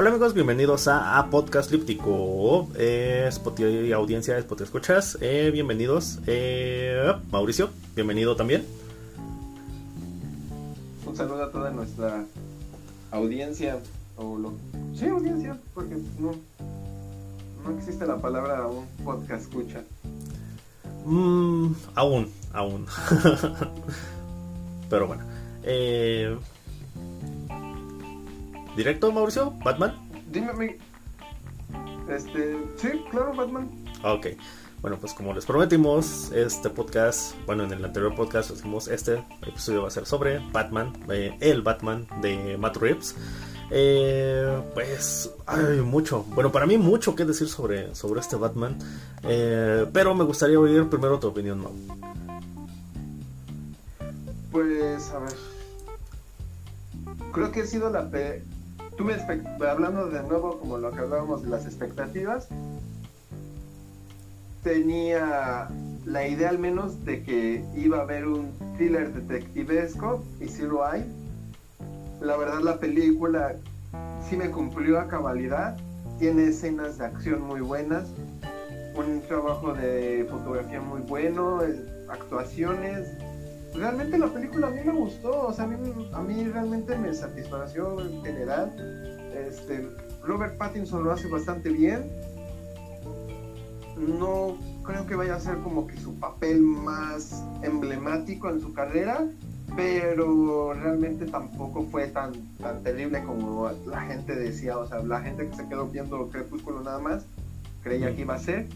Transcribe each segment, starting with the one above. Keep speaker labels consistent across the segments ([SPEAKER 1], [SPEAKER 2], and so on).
[SPEAKER 1] Hola amigos, bienvenidos a, Podcast Líptico, eh, Spotify audiencia, Spotify escuchas, eh, bienvenidos. Eh, Mauricio, bienvenido también.
[SPEAKER 2] Un saludo a toda nuestra audiencia, o lo... sí, audiencia, porque no, no existe la palabra un podcast escucha.
[SPEAKER 1] Mm, aún, aún. Pero bueno. Eh, ¿Directo, Mauricio? ¿Batman?
[SPEAKER 2] Dime, este, sí, claro, Batman.
[SPEAKER 1] Ok. Bueno, pues como les prometimos, este podcast, bueno, en el anterior podcast decimos este episodio va a ser sobre Batman, eh, el Batman de Matt Reeves. Eh, pues hay mucho, bueno, para mí mucho que decir sobre, sobre este Batman, eh, pero me gustaría oír primero tu opinión, ¿no?
[SPEAKER 2] Pues, a ver, creo que ha sido la, hablando de nuevo como lo que hablábamos de las expectativas, tenía la idea al menos de que iba a haber un thriller detectivesco y si lo hay. La verdad la película sí me cumplió a cabalidad, tiene escenas de acción muy buenas, un trabajo de fotografía muy bueno, actuaciones, realmente la película a mí me gustó, o sea, a mí, a mí realmente me satisfació en general. Este, Robert Pattinson lo hace bastante bien. No creo que vaya a ser como que su papel más emblemático en su carrera, pero realmente tampoco fue tan, tan terrible como la gente decía, o sea, la gente que se quedó viendo Crepúsculo nada más creía que iba a ser.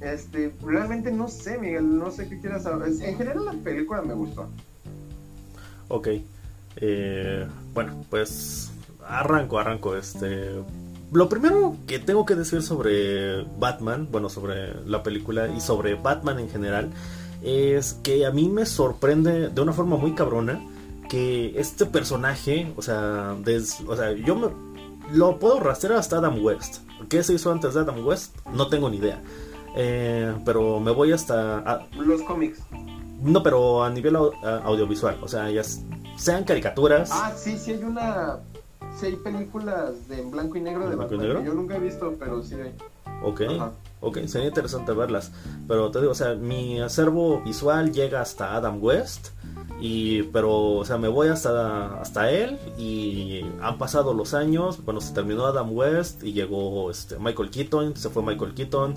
[SPEAKER 2] Este, realmente no sé, Miguel, no sé qué quieras saber. En general la película me gustó.
[SPEAKER 1] Ok. Eh, bueno, pues arranco, arranco. Este, lo primero que tengo que decir sobre Batman, bueno, sobre la película y sobre Batman en general, es que a mí me sorprende de una forma muy cabrona que este personaje, o sea, o sea, yo me, lo puedo rastrear hasta Adam West. ¿Qué se hizo antes de Adam West? No tengo ni idea. Eh, pero me voy hasta...
[SPEAKER 2] Los cómics.
[SPEAKER 1] No, pero a nivel audiovisual, o sea, ya sean caricaturas.
[SPEAKER 2] Ah, sí, sí hay una... Sí hay películas de en blanco y negro de Batman. Negro? yo nunca he visto, pero sí hay.
[SPEAKER 1] Ok, ok, sería interesante verlas. Pero te digo, o sea, mi acervo visual llega hasta Adam West. Y, pero, o sea, me voy hasta, hasta él y han pasado los años. Bueno, se terminó Adam West y llegó este, Michael Keaton, se fue Michael Keaton.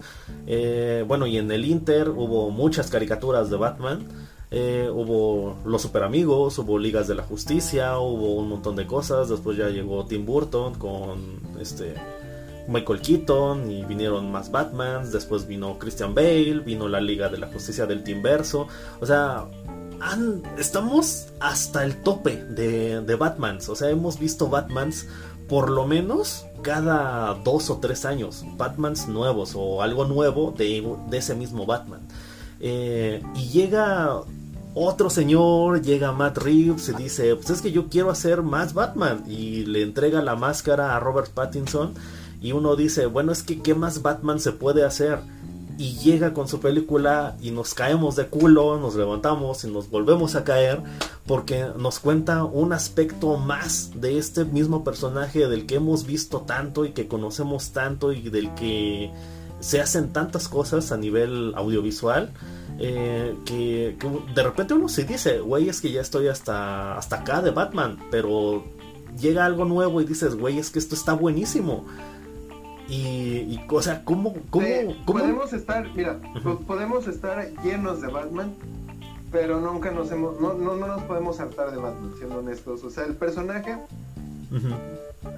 [SPEAKER 1] Eh, bueno, y en el Inter hubo muchas caricaturas de Batman. Eh, hubo Los Super Amigos, hubo Ligas de la Justicia, hubo un montón de cosas. Después ya llegó Tim Burton con este Michael Keaton y vinieron más Batmans. Después vino Christian Bale, vino la Liga de la Justicia del Team Verso. O sea, estamos hasta el tope de, de Batmans. O sea, hemos visto Batmans por lo menos cada dos o tres años. Batmans nuevos o algo nuevo de, ese mismo Batman. Eh, y llega otro señor, llega Matt Reeves y dice, pues es que yo quiero hacer más Batman. Y le entrega la máscara a Robert Pattinson. Y uno dice, bueno, es que ¿qué más Batman se puede hacer? Y llega con su película y nos caemos de culo, nos levantamos y nos volvemos a caer porque nos cuenta un aspecto más de este mismo personaje del que hemos visto tanto y que conocemos tanto y del que se hacen tantas cosas a nivel audiovisual eh, que, de repente uno se dice, güey, es que ya estoy hasta, hasta acá de Batman, pero llega algo nuevo y dices, güey, es que esto está buenísimo. Y, o sea, ¿cómo, cómo,
[SPEAKER 2] Podemos estar, mira, podemos estar llenos de Batman, pero nunca nos hemos, no, no, nos podemos hartar de Batman, siendo honestos. O sea, el personaje,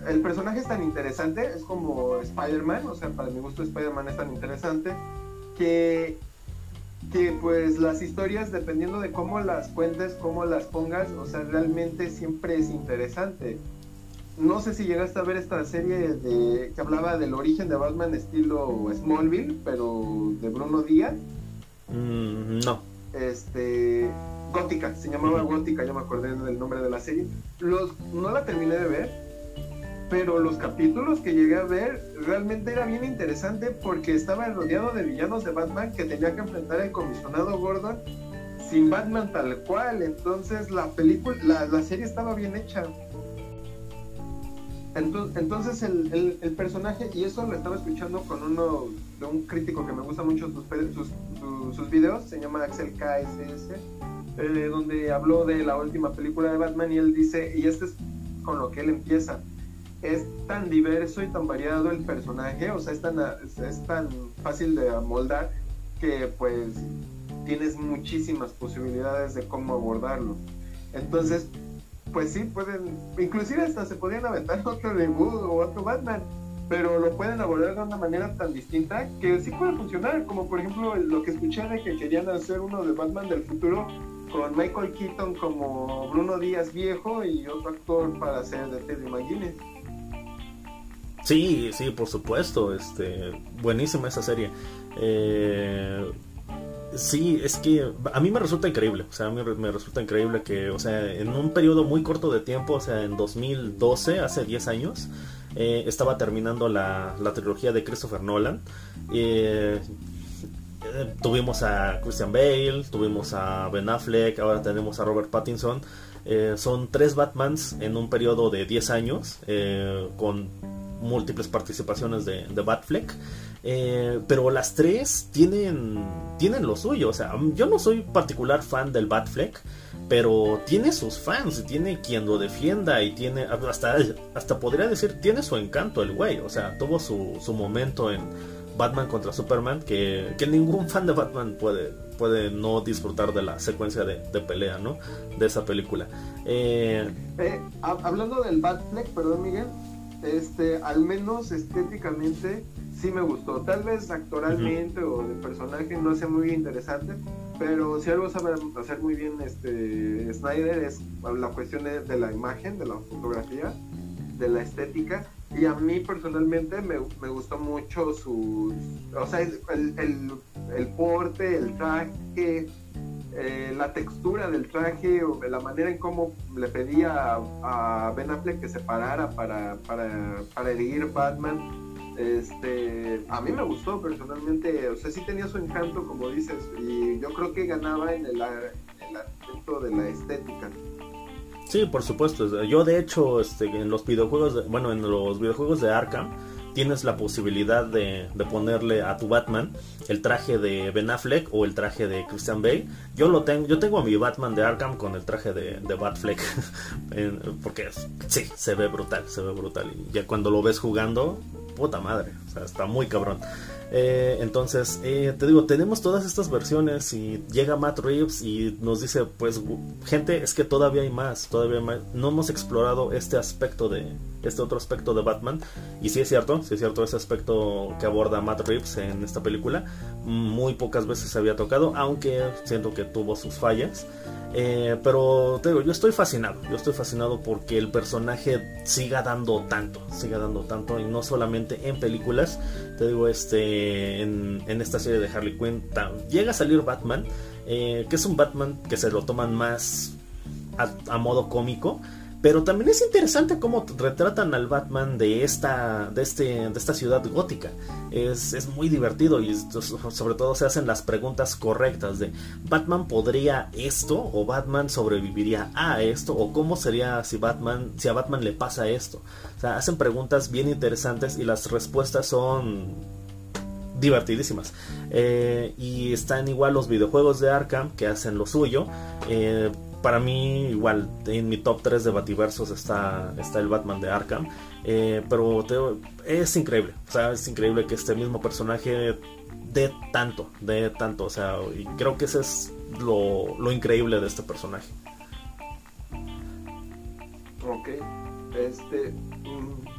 [SPEAKER 2] el personaje es tan interesante, es como Spider-Man, o sea, para mi gusto Spider-Man es tan interesante, que, que pues las historias, dependiendo de cómo las cuentes, cómo las pongas, o sea, realmente siempre es interesante no sé si llegaste a ver esta serie de que hablaba del origen de Batman estilo Smallville, pero de Bruno Díaz.
[SPEAKER 1] Mm, no.
[SPEAKER 2] Este Gótica, se llamaba Gótica, ya me acordé del nombre de la serie. Los, no la terminé de ver, pero los capítulos que llegué a ver realmente era bien interesante porque estaba rodeado de villanos de Batman que tenía que enfrentar el comisionado Gordon sin Batman tal cual. Entonces la película, la, la serie estaba bien hecha. Entonces el, el, personaje, y eso lo estaba escuchando con uno de un crítico que me gusta mucho sus, sus, sus, videos, se llama Axel KSS, eh, donde habló de la última película de Batman y él dice, y este es con lo que él empieza, es tan diverso y tan variado el personaje, o sea, es tan, es tan fácil de amoldar que pues tienes muchísimas posibilidades de cómo abordarlo. Entonces, pues sí, pueden, inclusive hasta se podrían aventar otro reboot o otro Batman, pero lo pueden abordar de una manera tan distinta que sí puede funcionar, como por ejemplo lo que escuché de que querían hacer uno de Batman del futuro con Michael Keaton como Bruno Díaz viejo y otro actor para hacer de Terry McGuinness.
[SPEAKER 1] Sí, sí, por supuesto, este, buenísima esa serie. Eh, Sí, es que a mí me resulta increíble, o sea, a mí me resulta increíble que, o sea, en un periodo muy corto de tiempo, o sea, en 2012, hace 10 años, eh, estaba terminando la, trilogía de Christopher Nolan. Eh, eh, tuvimos a Christian Bale, tuvimos a Ben Affleck, ahora tenemos a Robert Pattinson. son tres Batmans en un periodo de 10 años, con múltiples participaciones de, de Batfleck. Eh, pero las tres tienen, tienen lo suyo. O sea, yo no soy particular fan del Batfleck, pero tiene sus fans, tiene quien lo defienda y tiene, hasta, hasta podría decir, tiene su encanto el güey. O sea, tuvo su, su momento en Batman contra Superman que, que, ningún fan de Batman puede, puede no disfrutar de la secuencia de, pelea, ¿no? De esa película.
[SPEAKER 2] Eh, eh, hablando del Batfleck, perdón Miguel, este, al menos estéticamente sí me gustó. Tal vez actoralmente o de personaje no sea muy interesante, pero si algo sabe hacer muy bien este Snyder es la cuestión de, la imagen, de la fotografía, de la estética. Y a mí personalmente me, me gustó mucho su, o sea, el, el, el porte, el traje, eh, la textura del traje, o la manera en cómo le pedía a, Ben Affleck que se parara para, para, para erguir Batman este, a mí me gustó personalmente, o sea, sí tenía su encanto, como dices, y yo creo que ganaba en el, en aspecto de la estética.
[SPEAKER 1] Sí, por supuesto. Yo de hecho, este, en los videojuegos, bueno, en los videojuegos de Arkham tienes la posibilidad de, ponerle a tu Batman el traje de Ben Affleck o el traje de Christian Bale. Yo lo tengo, yo tengo a mi Batman de Arkham con el traje de, de Batfleck, porque sí, se ve brutal, se ve brutal. Y ya cuando lo ves jugando, puta madre, o sea, está muy cabrón. Eh, entonces, eh, te digo, tenemos todas estas versiones y llega Matt Reeves y nos dice, pues, gente, es que todavía hay más, todavía No hemos explorado este aspecto de, este otro aspecto de Batman. Y sí es cierto, sí es cierto ese aspecto que aborda Matt Reeves en esta película. Muy pocas veces se había tocado, aunque siento que tuvo sus fallas. Eh, pero te digo, yo estoy fascinado, yo estoy fascinado porque el personaje siga dando tanto, siga dando tanto, y no solamente en películas, te digo, este, en, esta serie de Harley Quinn, llega a salir Batman, eh, que es un Batman que se lo toman más a modo cómico, pero también es interesante cómo retratan al Batman de esta, de este, de esta ciudad gótica. Es, es muy divertido y sobre todo se hacen las preguntas correctas de ¿Batman podría esto? ¿O Batman sobreviviría a esto? ¿O cómo sería si Batman, si a Batman le pasa esto? O sea, hacen preguntas bien interesantes y las respuestas son divertidísimas. Eh, y están igual los videojuegos de Arkham que hacen lo suyo. Eh, para mí, igual, en mi top 3 de Bativersos está, está el Batman de Arkham. Eh, pero es increíble. O sea, es increíble que este mismo personaje dé tanto, dé tanto. O sea, y creo que ese es lo, lo increíble de este personaje.
[SPEAKER 2] Ok. Este. Mm,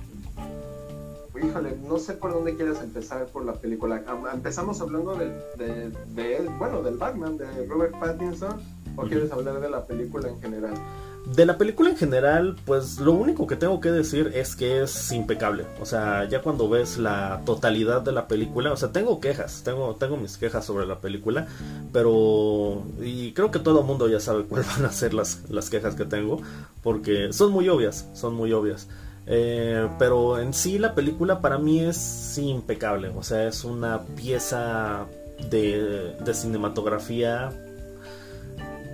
[SPEAKER 2] híjole, no sé por dónde quieres empezar por la película. Empezamos hablando de, de, de, bueno, del Batman, de Robert Pattinson ¿O quieres hablar de la película en general?
[SPEAKER 1] De la película en general, pues lo único que tengo que decir es que es impecable. O sea, ya cuando ves la totalidad de la película, o sea, tengo quejas, tengo, tengo mis quejas sobre la película, pero... Y creo que todo el mundo ya sabe cuáles van a ser las, las quejas que tengo, porque son muy obvias, son muy obvias. Eh, pero en sí la película para mí es impecable, o sea, es una pieza de, de cinematografía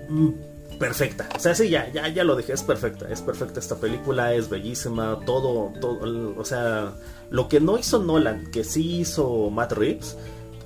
[SPEAKER 1] Mm, perfecta. O sea, sí, ya, ya, ya lo dije, es perfecta. Es perfecta esta película, es bellísima, todo, todo. O sea, lo que no hizo Nolan, que sí hizo Matt Reeves,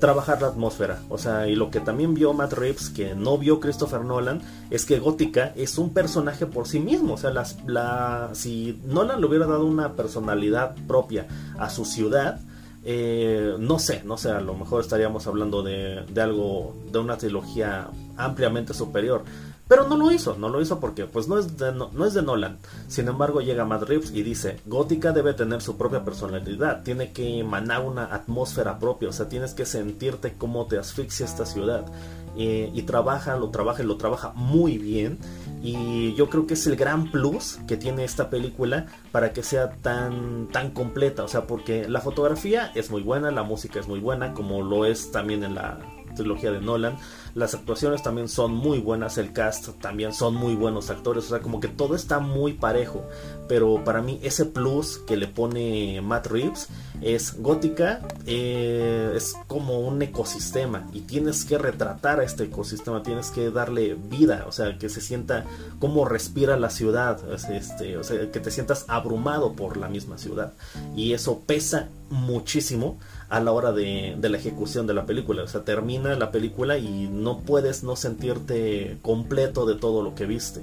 [SPEAKER 1] trabajar la atmósfera. O sea, y lo que también vio Matt Reeves, que no vio Christopher Nolan, es que Gótica es un personaje por sí mismo. O sea, las, la, si Nolan le hubiera dado una personalidad propia a su ciudad, eh, no sé, no sé, a lo mejor estaríamos hablando de, de algo, de una trilogía ampliamente superior. Pero no lo hizo, no lo hizo porque pues no es de, no, es de Nolan. Sin embargo llega Matt Reeves y dice, Gótica debe tener su propia personalidad, tiene que emanar una atmósfera propia, o sea, tienes que sentirte cómo te asfixia esta ciudad. Y trabaja, lo trabaja lo trabaja muy bien. Y yo creo que es el gran plus que tiene esta película para que sea tan, tan completa. O sea, porque la fotografía es muy buena, la música es muy buena, como lo es también en la trilogía de Nolan. Las actuaciones también son muy buenas, el cast también son muy buenos actores, o sea, como que todo está muy parejo. Pero para mí ese plus que le pone Matt Reeves es gótica, eh, es como un ecosistema y tienes que retratar a este ecosistema, tienes que darle vida, o sea, que se sienta como respira la ciudad, este, o sea, que te sientas abrumado por la misma ciudad. Y eso pesa muchísimo a la hora de, la ejecución de la película. O sea, termina la película y no puedes no sentirte completo de todo lo que viste.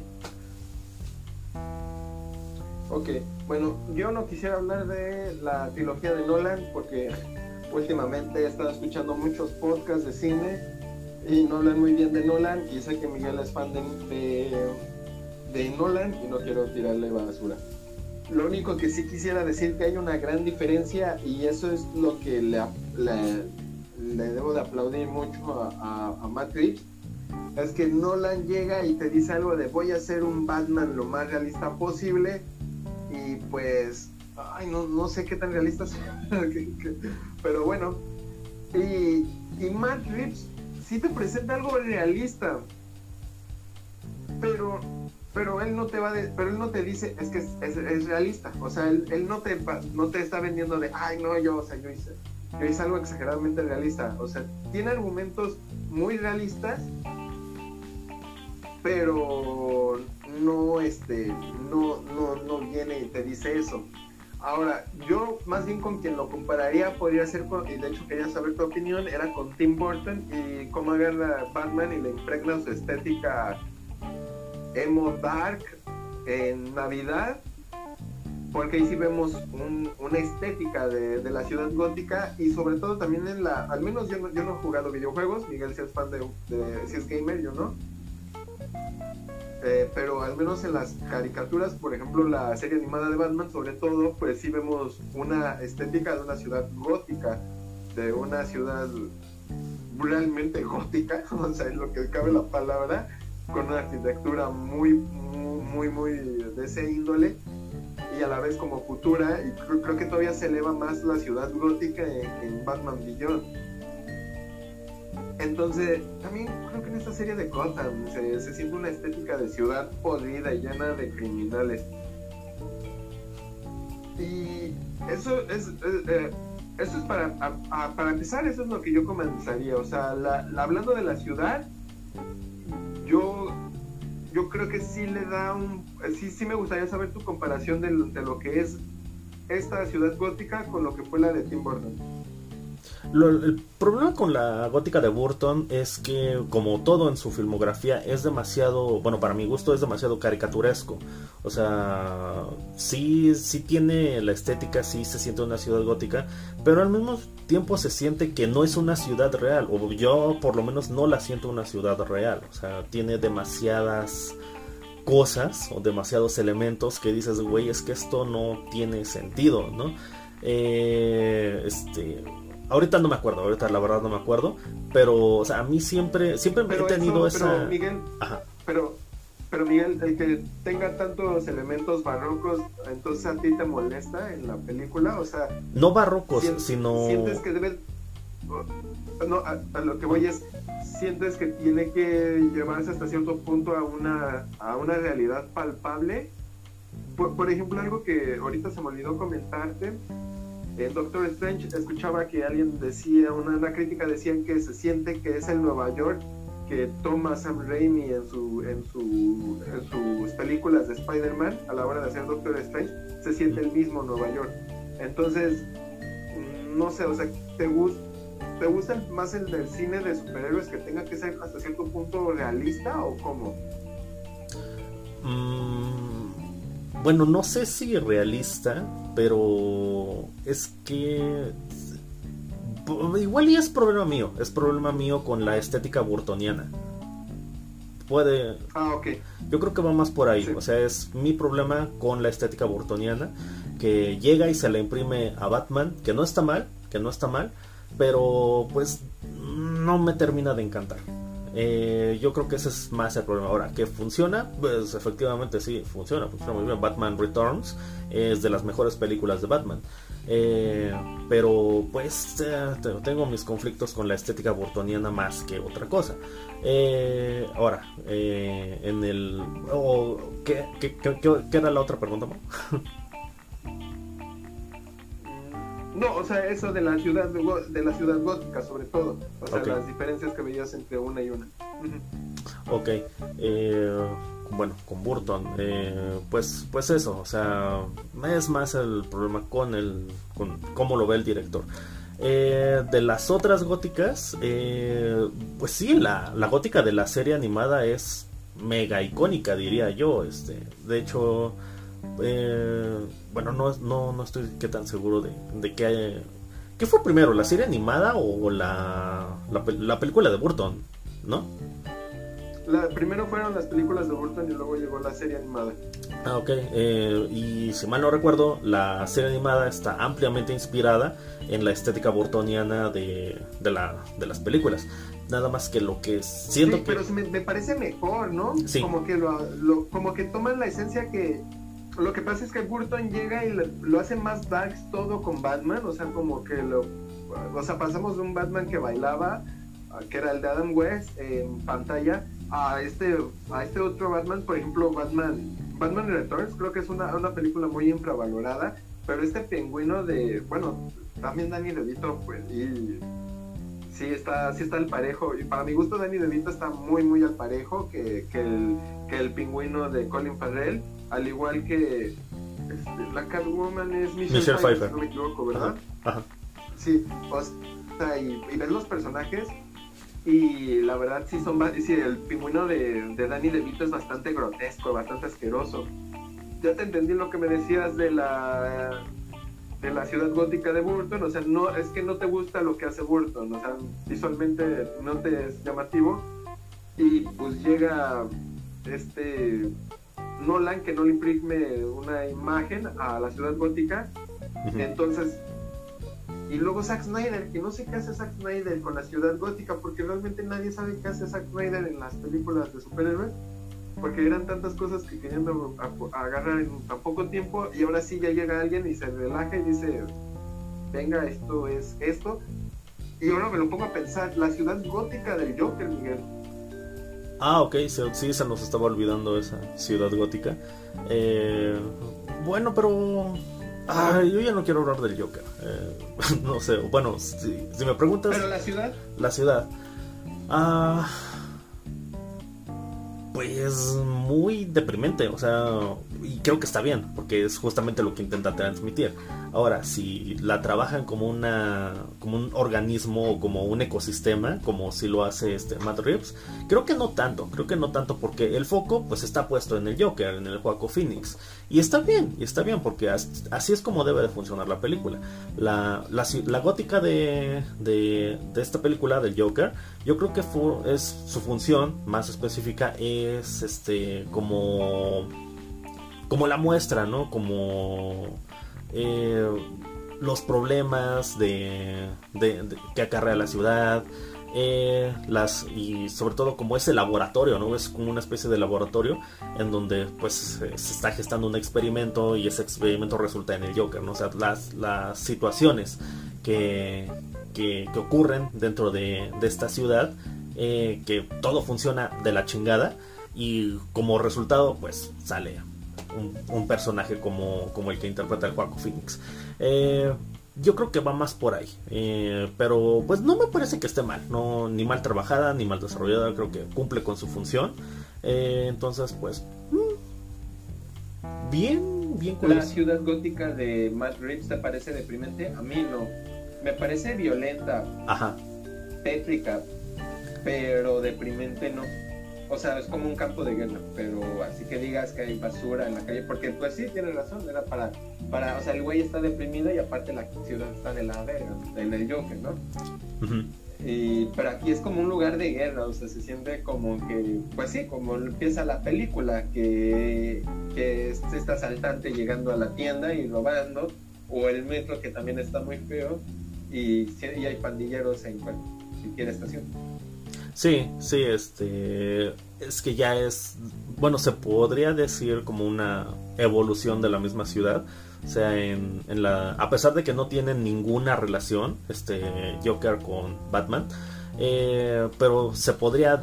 [SPEAKER 2] Ok, bueno, yo no quisiera hablar de la trilogía de Nolan porque últimamente he estado escuchando muchos podcasts de cine y no hablan muy bien de Nolan y sé que Miguel es fan de, de, de Nolan y no quiero tirarle basura. Lo único que sí quisiera decir que hay una gran diferencia y eso es lo que le, debo de aplaudir mucho a, a, Matt Reeves. Es que Nolan llega y te dice algo de voy a hacer un Batman lo más realista posible y pues, ay, no, no sé qué tan realista sea, pero bueno. Y, y Matt Reeves sí te presenta algo realista, pero pero él no te va de, pero él no te dice es que es, realista o sea él, él, no te no te está vendiendo de ay no yo o sea yo hice yo hice algo exageradamente realista o sea tiene argumentos muy realistas pero no este no no no viene y te dice eso. Ahora yo más bien con quien lo compararía podría ser con, y de hecho quería saber tu opinión era con Tim Burton y cómo agarra Batman y le impregna su estética emo dark en Navidad, porque ahí sí vemos una estética de, la ciudad gótica y sobre todo también en la, al menos yo no, yo no he jugado videojuegos, Miguel si es fan de, si es gamer, yo no. Eh, pero al menos en las caricaturas, por ejemplo la serie animada de Batman, sobre todo, pues sí vemos una estética de una ciudad gótica, de una ciudad realmente gótica, o sea, es lo que cabe la palabra, con una arquitectura muy, muy, muy, de ese índole y a la vez como futura y creo, que todavía se eleva más la ciudad gótica en, Batman Beyond. Entonces, también creo que en esta serie de Gotham se, se siente una estética de ciudad podrida y llena de criminales. Y eso es, eh, eso es para, para empezar, eso es lo que yo comenzaría. O sea, hablando de la ciudad, yo, yo creo que sí le da un... Sí, sí me gustaría saber tu comparación de, de lo que es esta ciudad gótica con lo que fue la de Tim Burton
[SPEAKER 1] el problema con la gótica de Burton es que, como todo en su filmografía, es demasiado, bueno, para mi gusto es demasiado caricaturesco. O sea, sí, sí tiene la estética, sí se siente una ciudad gótica, pero al mismo tiempo se siente que no es una ciudad real, o yo por lo menos no la siento una ciudad real. O sea, tiene demasiadas cosas o demasiados elementos que dices, güey, es que esto no tiene sentido, ¿no? Eh, este Ahorita no me acuerdo, ahorita la verdad no me acuerdo, pero o sea, a mí siempre siempre he tenido esa
[SPEAKER 2] pero, Miguel, pero pero Miguel, el que tenga tantos elementos barrocos, entonces a ti te molesta en la película, o sea,
[SPEAKER 1] no barrocos, sino
[SPEAKER 2] sientes que debe no, a, lo que voy es sientes que tiene que llevarse hasta cierto punto a una a una realidad palpable. Por, por ejemplo, algo que ahorita se me olvidó comentarte en Doctor Strange escuchaba que alguien decía, una, crítica decía que se siente que es el Nueva York que toma Sam Raimi en, su, en, su, en sus películas de Spider-Man a la hora de hacer Doctor Strange, se siente el mismo Nueva York. Entonces, no sé, o sea, ¿te, gusta ¿te más el del cine de superhéroes que tenga que ser hasta cierto punto realista o cómo?
[SPEAKER 1] Mm, bueno, no sé si realista, pero es que igual y es problema mío, es problema mío con la estética burtoniana. Puede.
[SPEAKER 2] Ah, ok.
[SPEAKER 1] Yo creo que va más por ahí. O sea, es mi problema con la estética burtoniana. Que llega y se la imprime a Batman, que no está mal, que no está mal, pero pues no me termina de encantar. Eh, yo creo que ese es más el problema. Ahora, ¿que funciona? Pues efectivamente sí, funciona, funciona muy bien. Batman Returns es de las mejores películas de Batman. Eh, pero pues eh, tengo mis conflictos con la estética burtoniana más que otra cosa. ahora, en el... ¿qué, qué, qué, era la otra pregunta?
[SPEAKER 2] No, o sea, eso de la ciudad de la ciudad gótica, sobre todo. O sea, las diferencias que veías entre una y una.
[SPEAKER 1] Ok. Eh, bueno, con Burton, eh, pues, pues eso, o sea, es más el problema con el, con cómo lo ve el director. Eh, de las otras góticas, pues sí, la, la gótica de la serie animada es mega icónica, diría yo. Este, de hecho, eh, bueno, no, no, no estoy que tan seguro de, de qué, qué fue primero, la serie animada o la, la, película de Burton, ¿no?
[SPEAKER 2] La, primero fueron las películas de Burton y luego llegó la serie animada.
[SPEAKER 1] Ah, ok. Eh, y si mal no recuerdo, la serie animada está ampliamente inspirada en la estética burtoniana de, de, la, de las películas. Nada más que lo que siento
[SPEAKER 2] sí,
[SPEAKER 1] que...
[SPEAKER 2] Pero me, me, parece mejor, ¿no?
[SPEAKER 1] Sí.
[SPEAKER 2] Como que, lo, como que toman la esencia que, lo que pasa es que Burton llega y lo hace más darks todo con Batman, o sea, como que lo, o sea, pasamos de un Batman que bailaba, que era el de Adam West en pantalla, a este, a este otro Batman, por ejemplo, Batman, Batman Returns, creo que es una, una película muy infravalorada, pero este pingüino de, bueno, también Danny DeVito, pues, y sí está, sí está al parejo. Y para mi gusto, Danny DeVito está muy, muy al parejo que, que, el, que el pingüino de Colin Farrell al igual que este, la Catwoman es Michelle, Pfeiffer, no me equivoco, ¿verdad?
[SPEAKER 1] Ajá.
[SPEAKER 2] Sí, o sea, y, y ves los personajes y la verdad sí son sí, el pingüino de, de Danny DeVito es bastante grotesco, bastante asqueroso. Ya te entendí lo que me decías de la de la ciudad gótica de Burton, o sea, no es que no te gusta lo que hace Burton, o sea, visualmente no te es llamativo y pues llega este Nolan que no le imprime una imagen a la ciudad gótica. Entonces, y luego Zack Snyder, que no sé qué hace Zack Snyder con la ciudad gótica, porque realmente nadie sabe qué hace Zack Snyder en las películas de superhéroes, porque eran tantas cosas que querían agarrar en tan poco tiempo, y ahora sí ya llega alguien y se relaja y dice, venga, esto es esto. Y ahora me lo pongo a pensar, la ciudad gótica del Joker, Miguel
[SPEAKER 1] Ah, ok, sí, se nos estaba olvidando esa ciudad gótica. Eh, bueno, pero... yo ya no quiero hablar del Joker. Eh, no sé, bueno, si, me preguntas...
[SPEAKER 2] ¿Pero la ciudad?
[SPEAKER 1] La ciudad. Ah, pues muy deprimente, o sea, y creo que está bien, porque es justamente lo que intenta transmitir. Ahora, si la trabajan como una como un organismo o como un ecosistema, como si lo hace este Matt Reeves, creo que no tanto, creo que no tanto porque el foco pues está puesto en el Joker, en el Joaquin Phoenix. Y está bien, y está bien porque así es como debe de funcionar la película. La, la, gótica de, de, esta película del Joker, yo creo que es su función más específica es este como como la muestra, ¿no? Como eh, los problemas de, que acarrea la ciudad, eh, las y sobre todo como ese laboratorio, ¿no? Es como una especie de laboratorio en donde pues se está gestando un experimento y ese experimento resulta en el Joker, ¿no? O sea, las, las situaciones que, que, ocurren dentro de, esta ciudad, eh, que todo funciona de la chingada y como resultado pues sale un, personaje como, como, el que interpreta el Joaquin Phoenix. Eh, yo creo que va más por ahí. Eh, pero pues no me parece que esté mal. No, ni mal trabajada, ni mal desarrollada. Creo que cumple con su función. Eh, entonces, pues... Mm, bien, bien
[SPEAKER 2] curioso. ¿La ciudad gótica de Matt Reeves te parece deprimente? A mí no. Me parece violenta.
[SPEAKER 1] Ajá.
[SPEAKER 2] Tétrica. Pero deprimente no. O sea, es como un campo de guerra, pero así que digas que hay basura en la calle, porque pues sí, tiene razón, era para, para, o sea, el güey está deprimido y aparte la ciudad está en la verga, en el Joker, ¿no? y, pero aquí es como un lugar de guerra, o sea, se siente como que, pues sí, como empieza la película, que, que es este asaltante llegando a la tienda y robando, o el metro que también está muy feo, y, y hay pandilleros en cualquier estación.
[SPEAKER 1] Sí, sí, este es que ya es, bueno, se podría decir como una evolución de la misma ciudad. O sea, en, en la, a pesar de que no tienen ninguna relación, este Joker con Batman, eh, pero se podría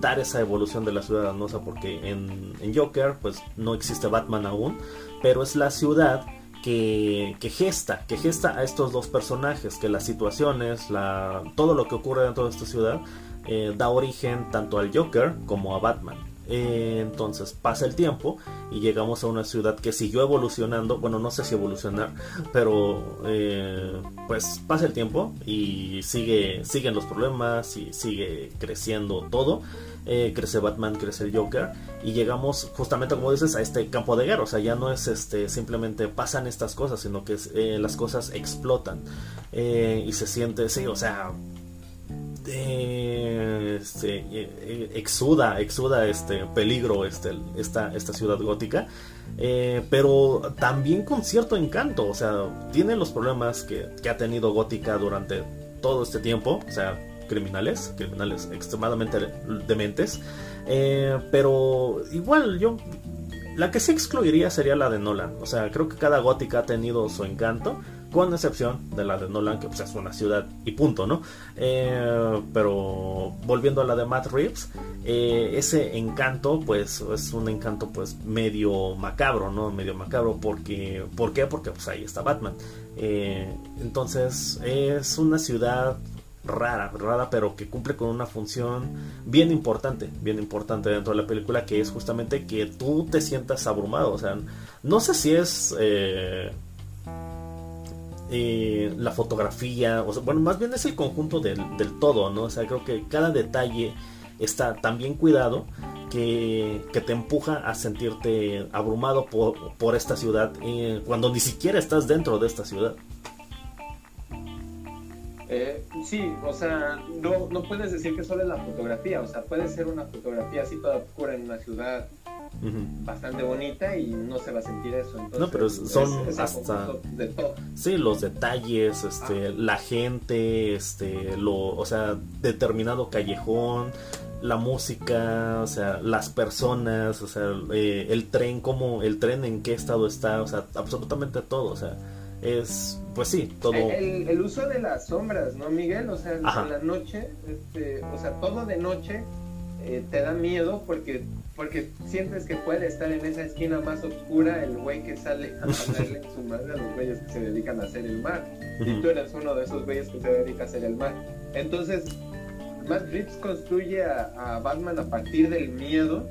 [SPEAKER 1] dar esa evolución de la ciudad, ¿no? Porque en, en Joker, pues no existe Batman aún, pero es la ciudad que, que, gesta, que gesta a estos dos personajes, que las situaciones, la, todo lo que ocurre dentro de esta ciudad eh, da origen tanto al Joker como a Batman. Eh, entonces pasa el tiempo y llegamos a una ciudad que siguió evolucionando, bueno no sé si evolucionar, pero eh, pues pasa el tiempo y sigue, siguen los problemas y sigue creciendo todo. crece Batman, crece el Joker y llegamos justamente como dices a este campo de guerra, o sea ya no es este simplemente pasan estas cosas, sino que las cosas explotan y se siente, sí, o sea este, eh, eh, exuda, exuda este peligro este, esta, esta ciudad gótica, eh, pero también con cierto encanto, o sea, tiene los problemas que, ha tenido gótica durante todo este tiempo, o sea, criminales, criminales extremadamente dementes, pero igual yo la que sí excluiría sería la de Nolan, o sea, creo que cada gótica ha tenido su encanto con excepción de la de Nolan, que pues, es una ciudad y punto, ¿no? Eh, pero volviendo a la de Matt Reeves, eh, ese encanto, pues es un encanto pues medio macabro, ¿no? Medio macabro, porque, ¿por qué? Porque pues ahí está Batman. Eh, entonces es una ciudad rara, rara, pero que cumple con una función bien importante, bien importante dentro de la película, que es justamente que tú te sientas abrumado, o sea, no sé si es eh, la fotografía, o bueno, más bien es el conjunto del, todo, ¿no? O sea, creo que cada detalle está tan bien cuidado que, te empuja a sentirte abrumado por, esta ciudad eh, cuando ni siquiera estás dentro de esta ciudad.
[SPEAKER 2] Eh, sí, o sea, no, no puedes decir que solo es la fotografía, o sea, puede ser una fotografía así toda oscura en una ciudad bastante bonita y no se va a sentir eso. Entonces,
[SPEAKER 1] no, pero son hasta
[SPEAKER 2] de
[SPEAKER 1] Sí, los detalles, este, ah. la gente, este, lo, o sea, determinado callejón, la música, o sea, las personas, o sea, eh, el tren, cómo, el tren en qué estado está, o sea, absolutamente todo, o sea, es, pues sí, todo.
[SPEAKER 2] El, uso de las sombras, ¿no, Miguel? O sea, en la noche, este, o sea, todo de noche eh, te da miedo porque porque sientes que puede estar en esa esquina más oscura el güey que sale a darle su madre a los güeyes que se dedican a hacer el mar. Y tú eres uno de esos güeyes que se dedica a hacer el mar. Entonces, Matt Reeves construye a, Batman a partir del miedo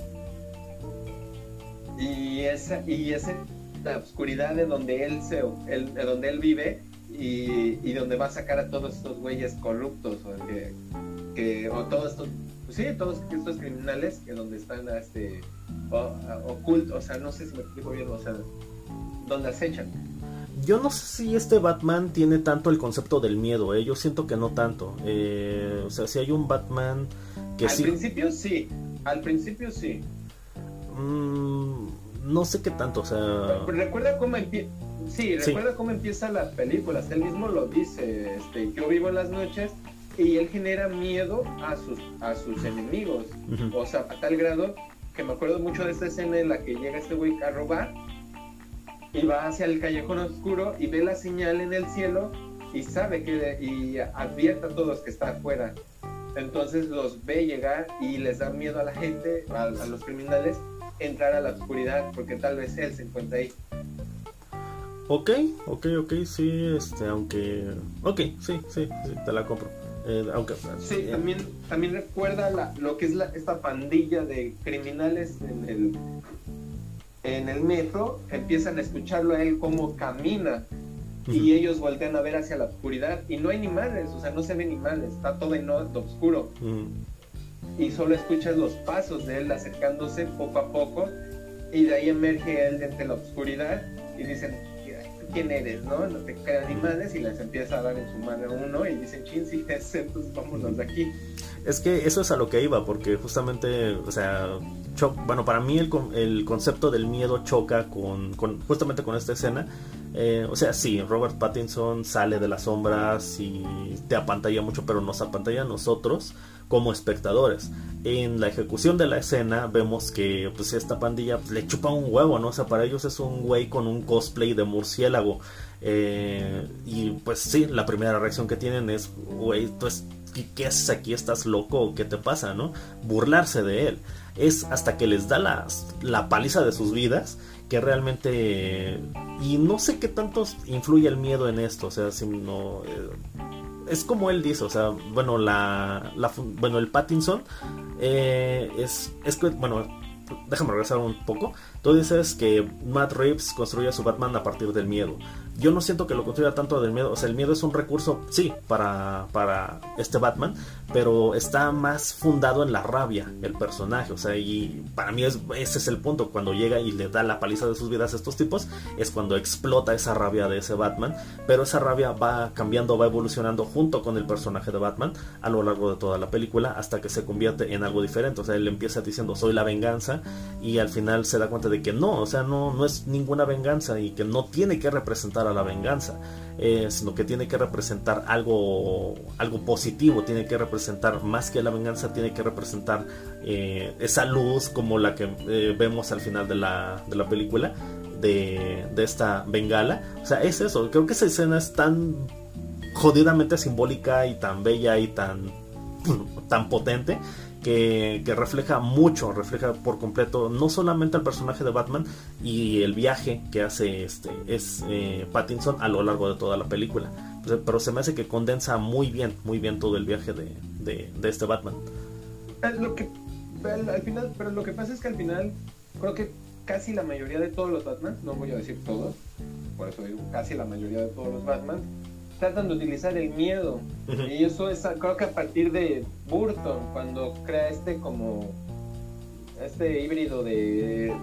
[SPEAKER 2] y esa, y esa la oscuridad de donde él se el, de donde él vive y, y, donde va a sacar a todos estos güeyes corruptos o que, que o todos estos pues sí, todos estos criminales que donde están este, ocultos, o sea, no sé si me explico bien, o sea, donde acechan.
[SPEAKER 1] Yo no sé si este Batman tiene tanto el concepto del miedo, ¿eh? yo siento que no tanto. Eh, o sea, si hay un Batman que
[SPEAKER 2] al principio sí, al principio sí.
[SPEAKER 1] Mm, no sé qué tanto, o sea.
[SPEAKER 2] Recuerda cómo empieza. Sí, recuerda cómo empieza la película. Él mismo lo dice. Este, yo vivo en las noches y él genera miedo a sus, a sus enemigos. O sea, a tal grado que me acuerdo mucho de esta escena en la que llega este güey a robar y va hacia el callejón oscuro y ve la señal en el cielo y sabe que y advierte a todos que está afuera. Entonces los ve llegar y les da miedo a la gente, a, a los criminales, entrar a la oscuridad porque tal vez él se encuentra ahí.
[SPEAKER 1] Ok, ok, ok, sí, este, aunque... Ok, sí, sí, sí te la compro. Eh, aunque,
[SPEAKER 2] sí, eh, también, también recuerda la, lo que es la, esta pandilla de criminales en el, en el metro, empiezan a escucharlo a él cómo camina y ellos voltean a ver hacia la oscuridad y no hay ni madres, o sea, no se ve ni madres, está todo en oscuro. Y solo escuchas los pasos de él acercándose poco a poco y de ahí emerge él de la oscuridad y dicen, quién eres, ¿no? No te creas ni madres y les empieza a dar en su mano uno y dicen, chin, sí, es, entonces vámonos de aquí.
[SPEAKER 1] Es que eso es a lo que iba, porque justamente, o sea, bueno, para mí el, el concepto del miedo choca con, con justamente con esta escena. Eh, o sea, sí, Robert Pattinson sale de las sombras y te apantalla mucho, pero nos apantalla a nosotros como espectadores. En la ejecución de la escena vemos que pues esta pandilla pues, le chupa un huevo, ¿no? O sea, para ellos es un güey con un cosplay de murciélago. Eh, y pues sí, la primera reacción que tienen es, güey, pues, ¿qué, haces aquí? ¿Estás loco? ¿Qué te pasa? ¿No? Burlarse de él. Es hasta que les da la, la paliza de sus vidas que realmente... Y no sé qué tanto influye el miedo en esto, o sea, si no... Eh, es como él dice, o sea, bueno, la, bueno, el Pattinson eh, es, es, bueno, déjame regresar un poco. Tú dices que Matt Reeves construye a su Batman a partir del miedo yo no siento que lo construya tanto del miedo. O sea, el miedo es un recurso, sí, para, para este Batman, pero está más fundado en la rabia, el personaje. O sea, y para mí es, ese es el punto. Cuando llega y le da la paliza de sus vidas a estos tipos, es cuando explota esa rabia de ese Batman. Pero esa rabia va cambiando, va evolucionando junto con el personaje de Batman a lo largo de toda la película hasta que se convierte en algo diferente. O sea, él empieza diciendo soy la venganza y al final se da cuenta de que no, o sea, no, no es ninguna venganza y que no tiene que representar la venganza, sino que tiene que representar algo, algo positivo, tiene que representar más que la venganza, tiene que representar eh, esa luz como la que eh, vemos al final de la, de la película, de, de esta bengala. O sea, es eso, creo que esa escena es tan jodidamente simbólica y tan bella y tan, tan potente que, refleja mucho, refleja por completo no solamente al personaje de Batman y el viaje que hace este es eh, Pattinson a lo largo de toda la película, pero se me hace que condensa muy bien, muy bien todo el viaje de, de, este Batman.
[SPEAKER 2] Lo que al final, pero lo que pasa es que al final creo que casi la mayoría de todos los Batman, no voy a decir todos, por eso digo casi la mayoría de todos los Batman, tratan de utilizar el miedo. Y eso es, creo que a partir de Burton, cuando crea este como, este híbrido de,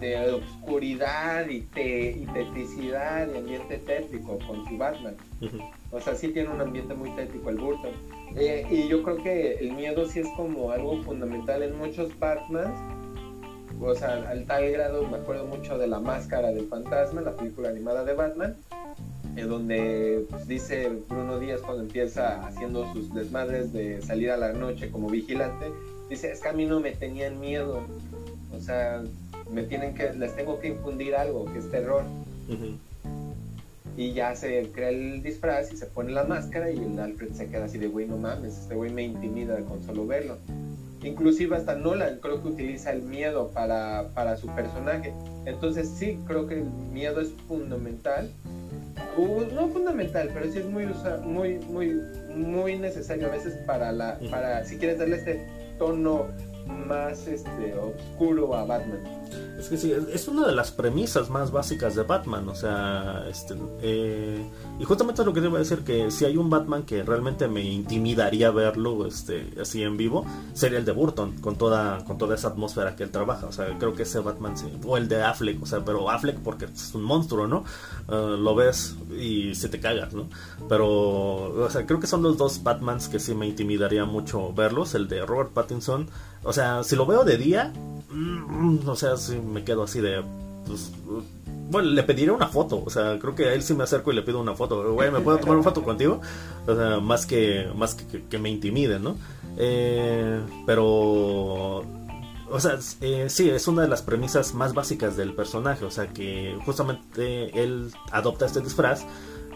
[SPEAKER 2] de obscuridad y, te, y tetricidad y ambiente tétrico con su Batman. O sea, sí tiene un ambiente muy tétrico el Burton. Eh, y yo creo que el miedo sí es como algo fundamental en muchos Batmans. O sea, al tal grado me acuerdo mucho de La Máscara del Fantasma, la película animada de Batman, en donde pues, dice Bruno Díaz cuando empieza haciendo sus desmadres de salir a la noche como vigilante, dice, es que a mí no me tenían miedo, o sea, me tienen que, les tengo que infundir algo, que es terror. Y ya se crea el disfraz y se pone la máscara y el Alfred se queda así de, güey, no mames, este güey me intimida con solo verlo. Inclusive hasta Nolan creo que utiliza el miedo para, para su personaje. Entonces sí, creo que el miedo es fundamental no fundamental, pero sí es muy muy muy muy necesario a veces para la para si quieres darle este tono más este oscuro a Batman.
[SPEAKER 1] Es que sí, es una de las premisas más básicas de Batman, o sea, este, eh, y justamente es lo que te iba a decir, que si hay un Batman que realmente me intimidaría verlo este, así en vivo, sería el de Burton, con toda, con toda esa atmósfera que él trabaja, o sea, creo que ese Batman, sí, o el de Affleck, o sea, pero Affleck porque es un monstruo, ¿no? Uh, lo ves y se te cagas, ¿no? Pero, o sea, creo que son los dos Batmans que sí me intimidaría mucho verlos, el de Robert Pattinson, o sea, si lo veo de día, o sea, si me quedo así de... Pues, bueno, le pediré una foto, o sea, creo que a él sí me acerco y le pido una foto. Güey, ¿me puedo tomar una foto contigo? O sea, más que, más que, me intimide, ¿no? Eh, pero, o sea, eh, sí, es una de las premisas más básicas del personaje, o sea, que justamente él adopta este disfraz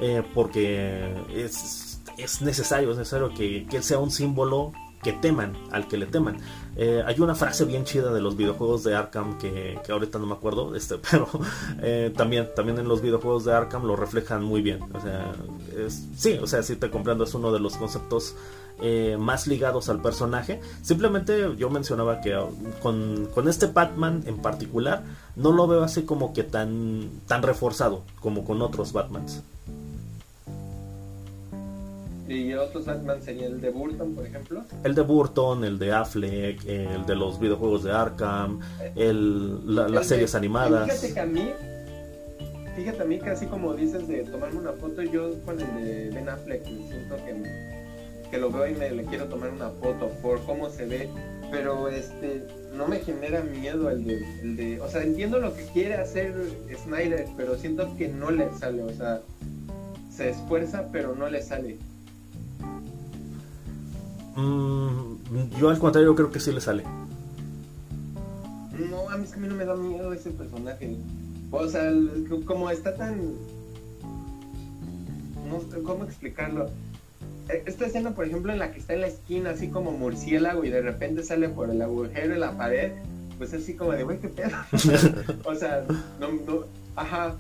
[SPEAKER 1] eh, porque es, es necesario, es necesario que, que él sea un símbolo que teman, al que le teman. Eh, hay una frase bien chida de los videojuegos de Arkham que, ahorita no me acuerdo, este, pero eh, también, también en los videojuegos de Arkham lo reflejan muy bien. O sea, sí, o sea, si te comprendo, es uno de los conceptos eh, más ligados al personaje. Simplemente yo mencionaba que con, con, este Batman en particular no lo veo así como que tan, tan reforzado como con otros Batmans.
[SPEAKER 2] ¿Y otros Batman sería el de Burton, por ejemplo?
[SPEAKER 1] El de Burton, el de Affleck, el de los videojuegos de Arkham, el, las series animadas.
[SPEAKER 2] Fíjate que a mí, fíjate a mí que así como dices de tomarme una foto, yo con el de Ben Affleck siento que, que lo veo y me le quiero tomar una foto por cómo se ve, pero este no me genera miedo el de, el de, o sea, entiendo lo que quiere hacer Snyder, pero siento que no le sale, o sea, se esfuerza pero no le sale.
[SPEAKER 1] Mm, yo al contrario creo que sí le sale.
[SPEAKER 2] No, a mí es que a mí no me da miedo ese personaje. O sea, como está tan... No sé cómo explicarlo. E, esta escena, por ejemplo, en la que está en la esquina, así como murciélago, y de repente sale por el agujero en la pared, pues así como de, güey, qué pedo. o sea, no, no, ajá.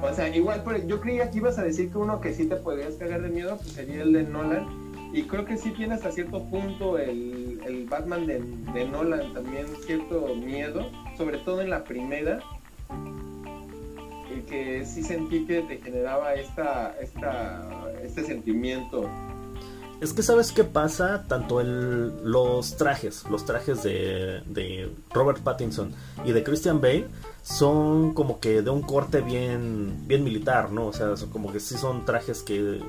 [SPEAKER 2] O sea, igual, yo creía que ibas a decir que uno que sí te podrías cagar de miedo, pues sería el de Nolan y creo que sí tiene hasta cierto punto el, el Batman de, Nolan también cierto miedo, sobre todo en la primera, y que sí sentí que te generaba esta, esta, este sentimiento.
[SPEAKER 1] Es que sabes qué pasa, tanto el, los trajes, los trajes de, de Robert Pattinson y de Christian Bale, son como que de un corte bien bien militar, ¿no? O sea, son como que sí son trajes que,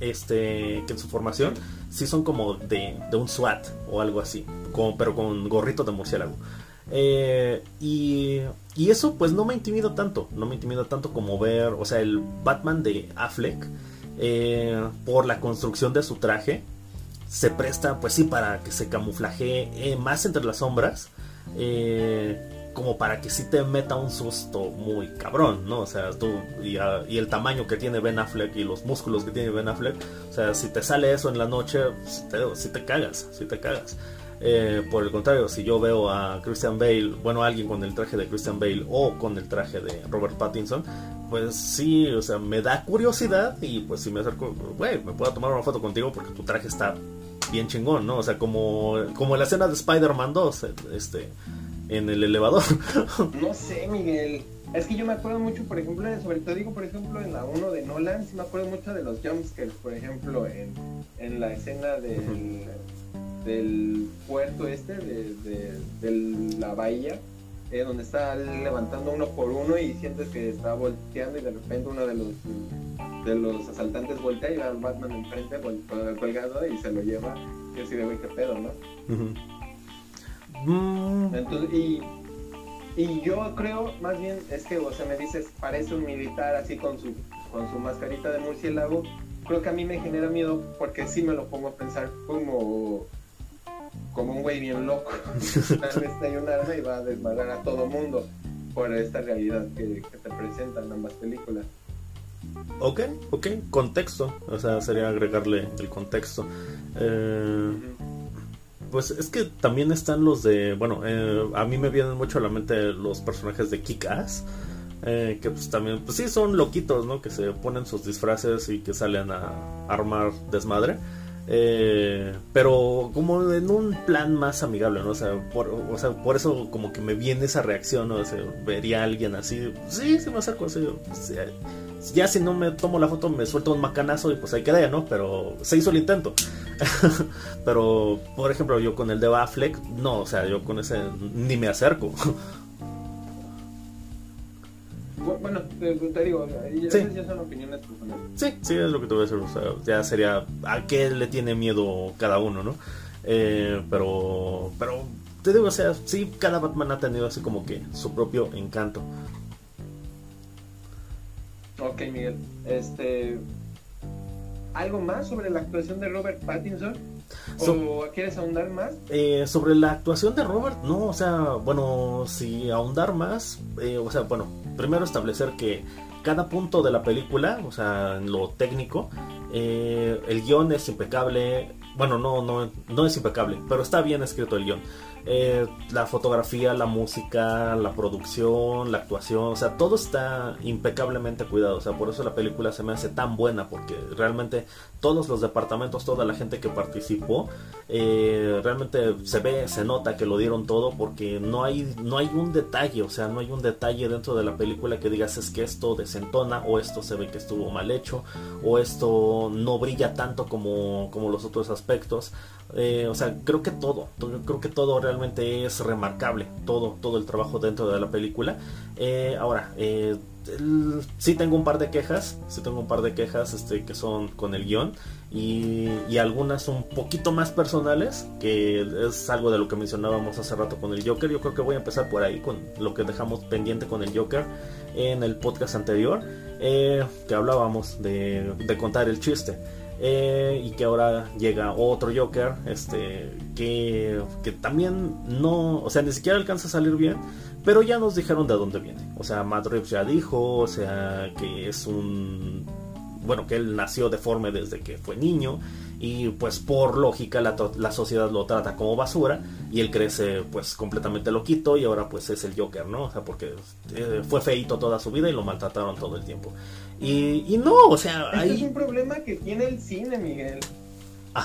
[SPEAKER 1] este que en su formación sí son como de, de un SWAT o algo así, como, pero con gorrito de murciélago. Eh, y, y eso pues no me intimida tanto, no me intimida tanto como ver, o sea, el Batman de Affleck, eh, por la construcción de su traje, se presta pues sí para que se camuflaje eh, más entre las sombras. Eh, como para que sí te meta un susto muy cabrón, ¿no? O sea, tú y, el tamaño que tiene Ben Affleck y los músculos que tiene Ben Affleck, o sea, si te sale eso en la noche, si te, te cagas, si te cagas. Eh, por el contrario, si yo veo a Christian Bale, bueno, alguien con el traje de Christian Bale o con el traje de Robert Pattinson, pues sí, o sea, me da curiosidad y pues si me acerco, güey, me puedo tomar una foto contigo porque tu traje está bien chingón, ¿no? O sea, como, como la escena de Spider-Man 2, este en el elevador.
[SPEAKER 2] no sé, Miguel. Es que yo me acuerdo mucho, por ejemplo, sobre todo digo, por ejemplo, en la 1 de Nolan, sí me acuerdo mucho de los jumpscares, por ejemplo, en, en la escena del, del puerto este, de, de, la bahía, eh, donde está levantando uno por uno y sientes que está volteando y de repente uno de los de los asaltantes voltea y va Batman enfrente colgado y se lo lleva y así de güey qué pedo, ¿no? Mm. Entonces, y, y yo creo, más bien, es que, o sea, me dices, parece un militar así con su, con su mascarita de murciélago. Creo que a mí me genera miedo porque sí me lo pongo a pensar como, como un güey bien loco. Tal vez hay un arma y va a desmadrar a todo mundo por esta realidad que, te presentan ambas películas.
[SPEAKER 1] Ok, ok, contexto, o sea, sería agregarle el contexto. Eh, pues es que también están los de, bueno, eh, a mí me vienen mucho a la mente los personajes de Kick-Ass. Eh, que pues también, pues sí, son loquitos, ¿no? Que se ponen sus disfraces y que salen a armar desmadre. Eh, pero como en un plan más amigable, ¿no? O sea, por, o sea, por eso como que me viene esa reacción, ¿no? O sea, vería a alguien así, sí, se me acerco así, ya si no me tomo la foto me suelto un macanazo y pues ahí queda, ¿no? Pero se hizo el intento. Pero, por ejemplo, yo con el de Affleck, no, o sea, yo con ese ni me acerco.
[SPEAKER 2] Bueno, te, digo, esas ya son opiniones personales. Sí,
[SPEAKER 1] sí, es lo que te voy a decir. O sea, ya sería a qué le tiene miedo cada uno, ¿no? Eh, pero, pero te digo, o sea, sí, cada Batman ha tenido así como que su propio encanto.
[SPEAKER 2] Ok, Miguel. Este, ¿Algo más sobre la actuación de Robert Pattinson? ¿O quieres ahondar más?
[SPEAKER 1] Eh, sobre la actuación de Robert, no, o sea, bueno, si ahondar más, eh, o sea, bueno, primero establecer que cada punto de la película, o sea, en lo técnico, eh, el guion es impecable, bueno, no, no, no es impecable, pero está bien escrito el guion. Eh, la fotografía, la música, la producción, la actuación, o sea, todo está impecablemente cuidado. O sea, por eso la película se me hace tan buena, porque realmente todos los departamentos, toda la gente que participó, eh, realmente se ve, se nota que lo dieron todo, porque no hay, no hay un detalle, o sea, no hay un detalle dentro de la película que digas es que esto desentona, o esto se ve que estuvo mal hecho, o esto no brilla tanto como, como los otros aspectos. Eh, o sea, creo que todo, creo que todo realmente es remarcable, todo, todo el trabajo dentro de la película. Eh, ahora, eh, sí tengo un par de quejas, sí tengo un par de quejas este, que son con el guion y, y, algunas un poquito más personales, que es algo de lo que mencionábamos hace rato con el Joker. Yo creo que voy a empezar por ahí, con lo que dejamos pendiente con el Joker en el podcast anterior, que hablábamos de, de contar el chiste. Eh, y que ahora llega otro Joker, este, que, que también no, o sea, ni siquiera alcanza a salir bien, pero ya nos dijeron de dónde viene. O sea, Matt Reeves ya dijo, o sea, que es un, bueno, que él nació deforme desde que fue niño y pues por lógica la, la, sociedad lo trata como basura y él crece pues completamente loquito y ahora pues es el Joker, ¿no? O sea, porque eh, fue feito toda su vida y lo maltrataron todo el tiempo. Y, y no, o sea...
[SPEAKER 2] Este es un problema que tiene el cine, Miguel.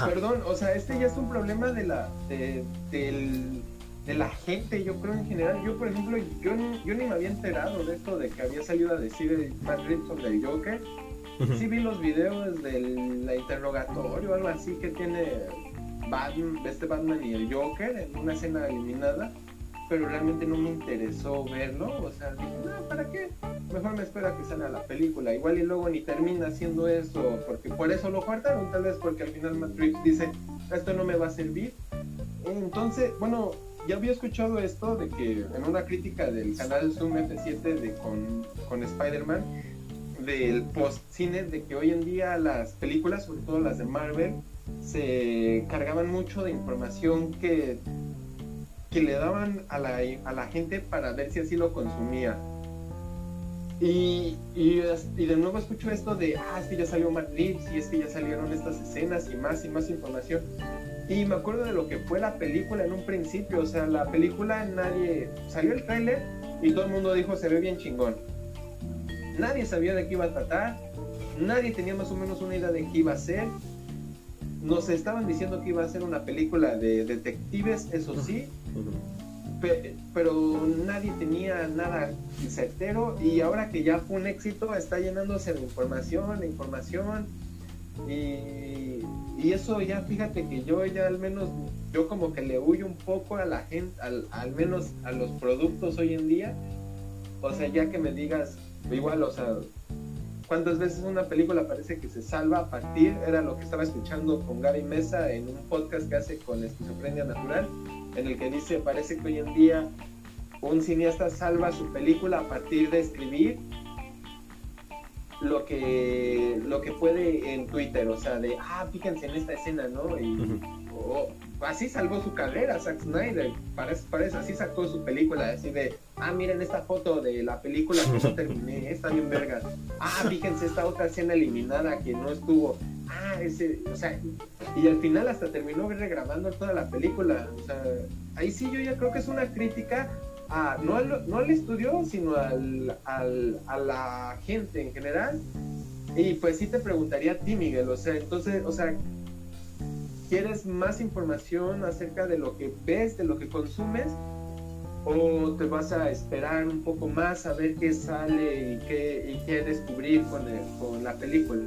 [SPEAKER 2] Perdón, o sea, este ya es un problema de la, de, de la gente, yo creo en general. Yo, por ejemplo, yo, yo ni me había enterado de esto, de que había salido a decir Madrid sobre el Joker. Sí vi los videos del interrogatorio o algo así que tiene Batman, este Batman y el Joker en una escena eliminada pero realmente no me interesó verlo. O sea, dije, no, ¿para qué? Mejor me espera que salga la película. Igual y luego ni termina haciendo eso, porque por eso lo cortaron, tal vez porque al final Matrix dice, esto no me va a servir. Entonces, bueno, ya había escuchado esto de que en una crítica del canal Zoom F7 de con, con Spider-Man, del post-cine, de que hoy en día las películas, sobre todo las de Marvel, se cargaban mucho de información que que le daban a la, a la gente para ver si así lo consumía. Y, y, de nuevo escucho esto de, ah, es que ya salió Matt Reeves y es que ya salieron estas escenas y más y más información. Y me acuerdo de lo que fue la película en un principio, o sea, la película nadie, salió el tráiler y todo el mundo dijo, se ve bien chingón. Nadie sabía de qué iba a tratar, nadie tenía más o menos una idea de qué iba a ser. Nos estaban diciendo que iba a ser una película de detectives, eso sí, pero nadie tenía nada certero y ahora que ya fue un éxito está llenándose de información, de información y, y, eso ya fíjate que yo ya al menos yo como que le huyo un poco a la gente, al, al menos a los productos hoy en día, o sea ya que me digas igual, o sea, cuántas veces una película parece que se salva a partir, era lo que estaba escuchando con Gaby Mesa en un podcast que hace con Esquizofrenia Natural en el que dice, parece que hoy en día un cineasta salva su película a partir de escribir lo que lo que puede en Twitter, o sea, de, ah, fíjense en esta escena, ¿no? Y, así salvó su carrera Zack Snyder, parece, parece, así sacó su película, así de, ah, miren esta foto de la película que yo terminé, está bien verga. Ah, fíjense esta otra escena eliminada que no estuvo. Ah, ese, o sea, y al final hasta terminó regrabando toda la película. O sea, ahí sí yo ya creo que es una crítica a, no, al, no al estudio, sino al, al, a la gente en general. Y pues sí te preguntaría a ti, Miguel, o sea, entonces, o sea, ¿quieres más información acerca de lo que ves, de lo que consumes? ¿O te vas a esperar un poco más a ver qué sale y qué, y qué descubrir con, con la película?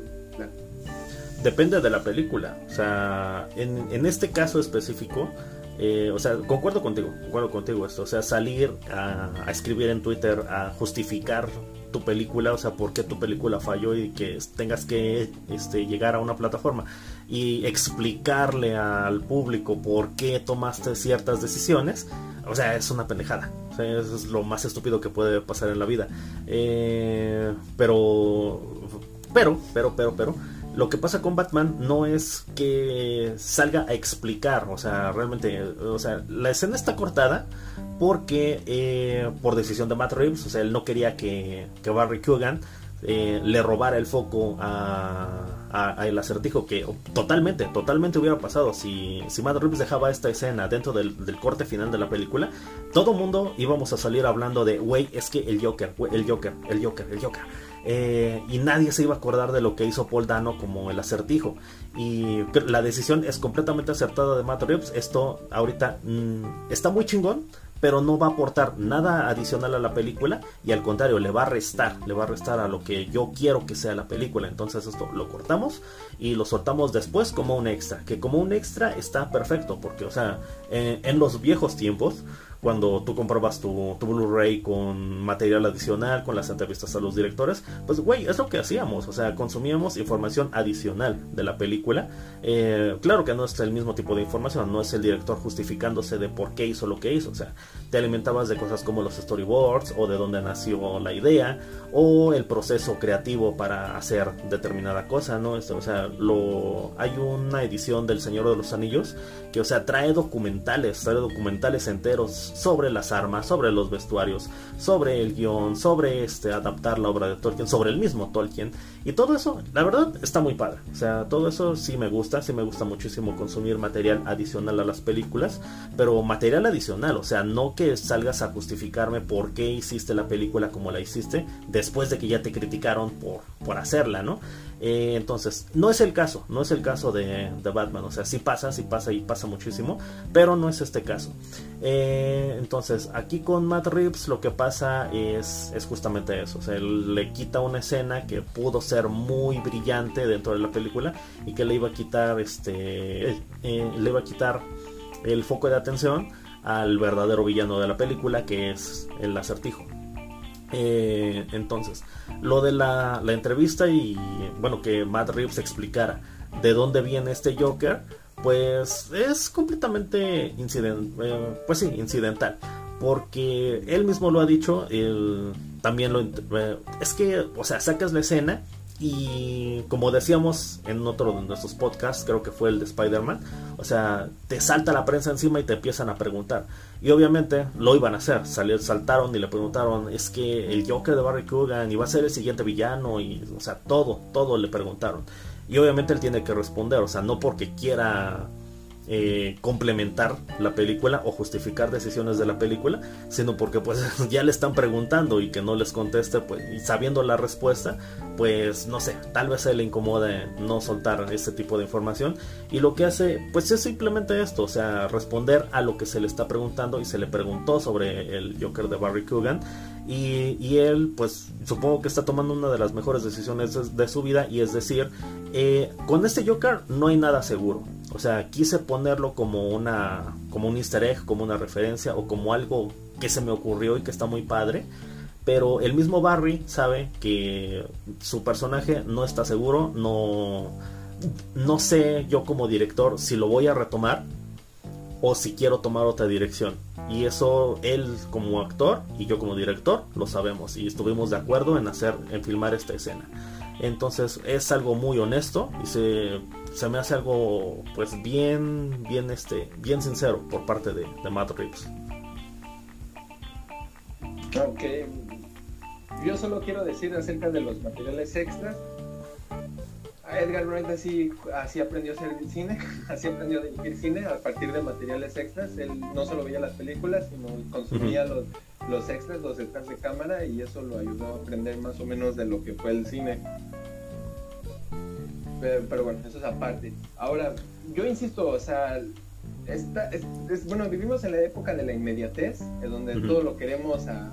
[SPEAKER 1] Depende de la película. O sea, en, en este caso específico, eh, o sea, concuerdo contigo, concuerdo contigo esto. O sea, salir a, escribir en Twitter, a justificar tu película, o sea, por qué tu película falló y que tengas que este, llegar a una plataforma y explicarle al público por qué tomaste ciertas decisiones, o sea, es una pendejada. O sea, es lo más estúpido que puede pasar en la vida. Eh, pero, pero, pero, pero, pero lo que pasa con Batman no es que salga a explicar, o sea, realmente, o sea, la escena está cortada porque eh, por decisión de Matt Reeves, o sea, él no quería que, que Barry Kugan eh, le robara el foco a, a, el acertijo que totalmente, totalmente hubiera pasado si, si Matt Reeves dejaba esta escena dentro del, corte final de la película, todo mundo íbamos a salir hablando de, güey, es que el Joker, el Joker, el Joker, el Joker. Eh, y nadie se iba a acordar de lo que hizo Paul Dano como el acertijo. Y la decisión es completamente acertada de Matt Reeves. Esto ahorita mm, está muy chingón pero no va a aportar nada adicional a la película y al contrario, le va a restar, le va a restar a lo que yo quiero que sea la película. Entonces esto lo cortamos y lo soltamos después como un extra, que como un extra está perfecto, porque o sea, en los viejos tiempos, cuando tú comprabas tu, Blu-ray con material adicional, con las entrevistas a los directores, pues güey, es lo que hacíamos, o sea, consumíamos información adicional de la película. Eh, claro que no es el mismo tipo de información, no es el director justificándose de por qué hizo lo que hizo, o sea, te alimentabas de cosas como los storyboards o de dónde nació la idea o el proceso creativo para hacer determinada cosa, ¿no? Esto, o sea, lo, hay una edición del Señor de los Anillos que, o sea, trae documentales, trae documentales enteros sobre las armas, sobre los vestuarios, sobre el guion, sobre este adaptar la obra de Tolkien, sobre el mismo Tolkien y todo eso, la verdad está muy padre. O sea, todo eso sí me gusta, sí me gusta muchísimo consumir material adicional a las películas, pero material adicional, o sea, no que salgas a justificarme por qué hiciste la película como la hiciste después de que ya te criticaron por por hacerla, ¿no? Eh, entonces, no es el caso, no es el caso de, Batman, o sea, sí pasa, sí pasa y pasa muchísimo, pero no es este caso. Eh, entonces, aquí con Matt Reeves lo que pasa es, es justamente eso, o sea, él le quita una escena que pudo ser muy brillante dentro de la película y que le iba a quitar, este, eh, le iba a quitar el foco de atención al verdadero villano de la película, que es el acertijo. Eh, entonces, lo de la, entrevista y bueno, que Matt Reeves explicara de dónde viene este Joker, pues es completamente incident, eh, pues sí, incidental. Porque él mismo lo ha dicho, él también lo... Eh, es que, o sea, sacas la escena y como decíamos en otro de nuestros podcasts, creo que fue el de Spider-Man, o sea, te salta la prensa encima y te empiezan a preguntar. Y obviamente lo iban a hacer, Salir, saltaron y le preguntaron, es que el Joker de Barry Coogan iba a ser el siguiente villano, y, o sea, todo, todo le preguntaron. Y obviamente él tiene que responder, o sea, no porque quiera eh, complementar la película o justificar decisiones de la película, sino porque pues ya le están preguntando y que no les conteste, pues y sabiendo la respuesta, pues no sé, tal vez se le incomode no soltar ese tipo de información. Y lo que hace pues es simplemente esto, o sea, responder a lo que se le está preguntando y se le preguntó sobre el Joker de Barry Coogan y, él pues supongo que está tomando una de las mejores decisiones de, su vida y es decir, eh, con este Joker no hay nada seguro, o sea, quise ponerlo como una como un easter egg, como una referencia o como algo que se me ocurrió y que está muy padre. Pero el mismo Barry sabe que su personaje no está seguro, no no sé yo como director si lo voy a retomar o si quiero tomar otra dirección. Y eso él como actor y yo como director lo sabemos y estuvimos de acuerdo en hacer en filmar esta escena. Entonces es algo muy honesto y se, se me hace algo pues bien, bien, este, bien sincero por parte de, de Matt Reeves.
[SPEAKER 2] Ok, yo solo quiero decir acerca de los materiales extras. Edgar Wright así, así aprendió a hacer cine, así aprendió a dirigir cine a partir de materiales extras. Él no solo veía las películas, sino consumía los, los extras, los extras de cámara y eso lo ayudó a aprender más o menos de lo que fue el cine. Pero, bueno, eso es aparte. Ahora, yo insisto, o sea, esta, es, bueno, vivimos en la época de la inmediatez, en donde todo lo queremos a,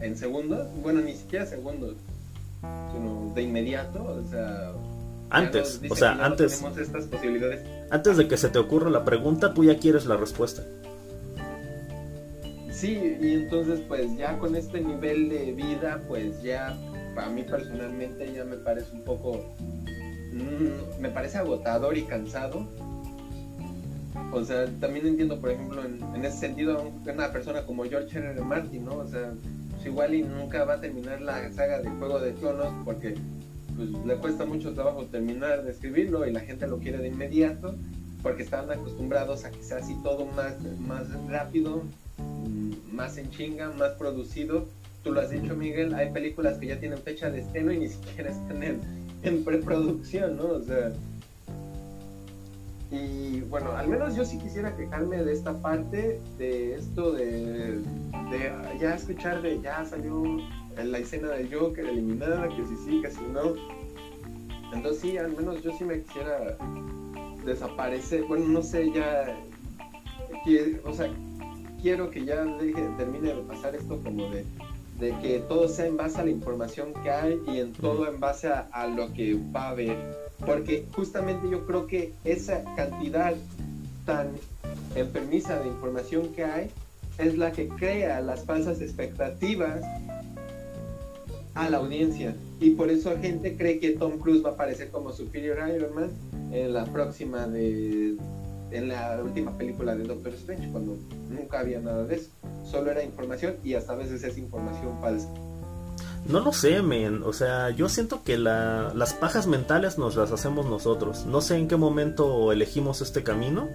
[SPEAKER 2] en segundos, bueno, ni siquiera segundos, sino de inmediato, o sea...
[SPEAKER 1] Antes, o sea, antes...
[SPEAKER 2] estas posibilidades.
[SPEAKER 1] Antes de que se te ocurra la pregunta, tú ya quieres la respuesta.
[SPEAKER 2] Sí, y entonces pues ya con este nivel de vida, pues ya para mí personalmente ya me parece un poco, mm, me parece agotador y cansado. O sea, también entiendo, por ejemplo, en, ese sentido, una persona como George R. R. Martin, ¿no? O sea, pues igual y nunca va a terminar la saga de Juego de Tronos porque pues, le cuesta mucho trabajo terminar de escribirlo y la gente lo quiere de inmediato porque están acostumbrados a que sea así todo más, más rápido, más en chinga, más producido. Tú lo has dicho, Miguel, hay películas que ya tienen fecha de estreno y ni siquiera están en, en preproducción, ¿no? O sea, y bueno, al menos yo sí quisiera quejarme de esta parte, de esto de, de ya escuchar de ya salió la escena de Joker eliminada, que si sí, que si no. Entonces sí, al menos yo sí me quisiera desaparecer, bueno, no sé, ya, o sea, quiero que ya deje, termine de pasar esto como de, de que todo sea en base a la información que hay y en todo en base a, a lo que va a haber porque justamente yo creo que esa cantidad tan enfermiza de información que hay es la que crea las falsas expectativas a la audiencia. Y por eso la gente cree que Tom Cruise va a aparecer como Superior Iron Man en la próxima de. En la última película de Doctor Strange, cuando nunca había nada de eso. Solo era información y hasta a veces es información falsa.
[SPEAKER 1] No lo sé, men. O sea, yo siento que la, las pajas mentales nos las hacemos nosotros. No sé en qué momento elegimos este camino,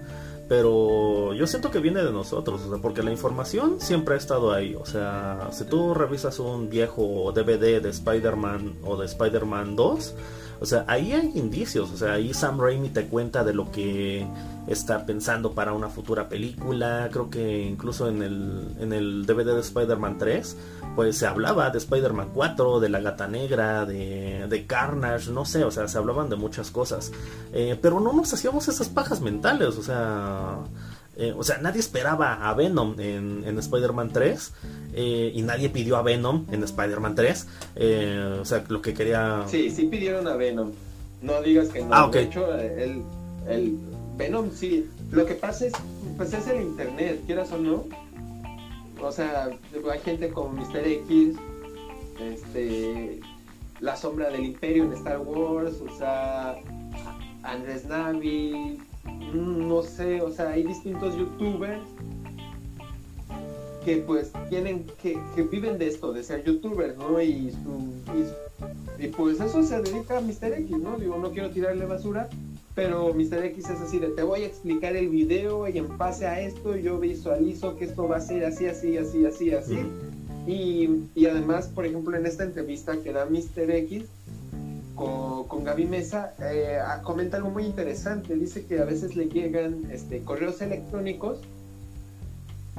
[SPEAKER 1] pero yo siento que viene de nosotros. O sea, porque la información siempre ha estado ahí. O sea, si tú revisas un viejo DVD de Spider-Man o de Spider-Man 2, o sea, ahí hay indicios. O sea, ahí Sam Raimi te cuenta de lo que está pensando para una futura película. Creo que incluso en el, en el DVD de Spider-Man 3 pues se hablaba de Spider-Man 4, de la gata negra, de, de, Carnage, no sé, o sea, se hablaban de muchas cosas. Eh, pero no nos hacíamos esas pajas mentales, o sea... Eh, o sea, nadie esperaba a Venom en, en Spider-Man 3 eh, y nadie pidió a Venom en Spider-Man 3. o sea, lo que quería...
[SPEAKER 2] Sí, sí pidieron a Venom. No digas que no. Ah, De hecho, el, el Venom sí. Lo que pasa es, pues es el Internet, quieras o no o sea, hay gente como Mr. X, este, La Sombra del Imperio en Star Wars, o sea, Andrés Navi, no sé, o sea, hay distintos youtubers que pues tienen, que, que viven de esto, de ser youtubers, ¿no? Y, y, y, pues eso se dedica a Mr. X, ¿no? Digo, no quiero tirarle basura, pero Mr. X es así de te voy a explicar el video y en base a esto yo visualizo que esto va a ser así, así, así, así, así. y, y, además, por ejemplo, en esta entrevista que da Mr. X con, con Gaby Mesa, eh, comenta algo muy interesante. Dice que a veces le llegan este, correos electrónicos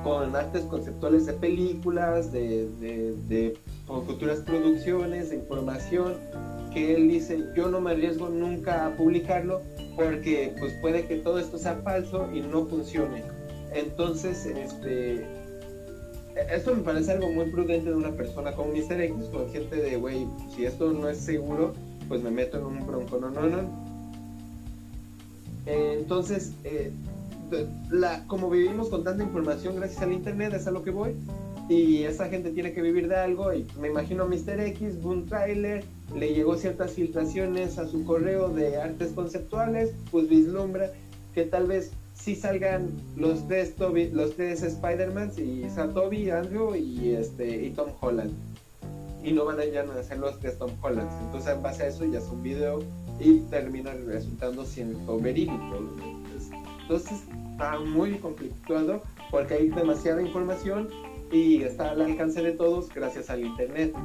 [SPEAKER 2] con artes conceptuales de películas, de, futuras producciones, de información, que él dice, yo no me arriesgo nunca a publicarlo porque pues puede que todo esto sea falso y no funcione. Entonces, este, esto me parece algo muy prudente de una persona como Mr. X, consciente de, güey, si esto no es seguro, pues me meto en un bronco, no, no, no. entonces, eh, la, como vivimos con tanta información gracias al Internet, es a lo que voy, y esa gente tiene que vivir de algo, y me imagino a Mr. X, un trailer, le llegó ciertas filtraciones a su correo de artes conceptuales, pues vislumbra que tal vez sí salgan los tres, los tres Spider-Man, y Toby, Andrew y, este, y Tom Holland. Y no van a ya a ser los tres Tom Holland. Entonces, en base a eso, ya es un video y termina resultando siendo verídico. Entonces, está muy complicado porque hay demasiada información y está al alcance de todos gracias al Internet.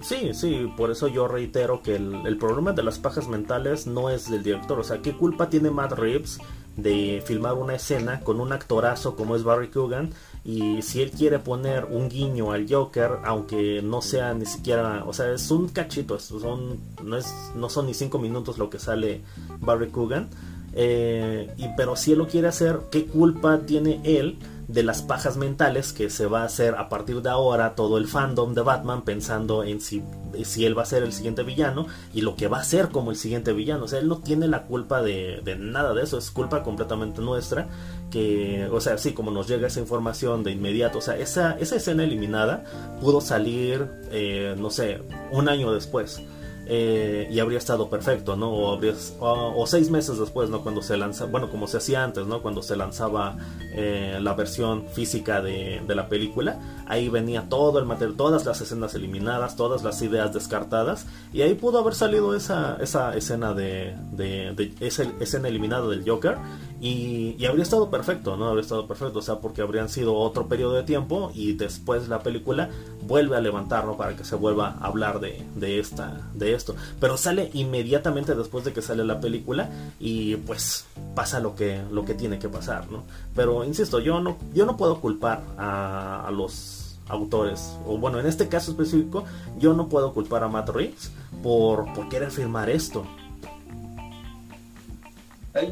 [SPEAKER 1] Sí, sí, por eso yo reitero que el, problema de las pajas mentales no es del director. O sea, ¿qué culpa tiene Matt Reeves de filmar una escena con un actorazo como es Barry Coogan? Y si él quiere poner un guiño al Joker, aunque no sea ni siquiera, o sea, es un cachito, son, no, es, no son ni cinco minutos lo que sale Barry Coogan. Eh, y, pero si él lo quiere hacer, ¿qué culpa tiene él? de las pajas mentales que se va a hacer a partir de ahora todo el fandom de Batman pensando en si, si él va a ser el siguiente villano y lo que va a ser como el siguiente villano. O sea, él no tiene la culpa de, nada de eso, es culpa completamente nuestra. Que, o sea, sí, como nos llega esa información de inmediato, o sea, esa, esa escena eliminada pudo salir, eh, no sé, un año después. Eh, y habría estado perfecto, ¿no? O, habría, o, seis meses después, ¿no? Cuando se lanza, bueno, como se hacía antes, ¿no? Cuando se lanzaba eh, la versión física de, la película, ahí venía todo el material, todas las escenas eliminadas, todas las ideas descartadas, y ahí pudo haber salido esa, esa escena de, de, esa escena eliminada del Joker, Y, habría estado perfecto, ¿no? Habría estado perfecto, o sea, porque habrían sido otro periodo de tiempo y después la película vuelve a levantarlo para que se vuelva a hablar de, de, esta, de esto. Pero sale inmediatamente después de que sale la película y pues pasa lo que, lo que tiene que pasar, ¿no? Pero insisto, yo no, yo no puedo culpar a, los autores, o bueno, en este caso específico, yo no puedo culpar a Matt Reeves por, por querer firmar esto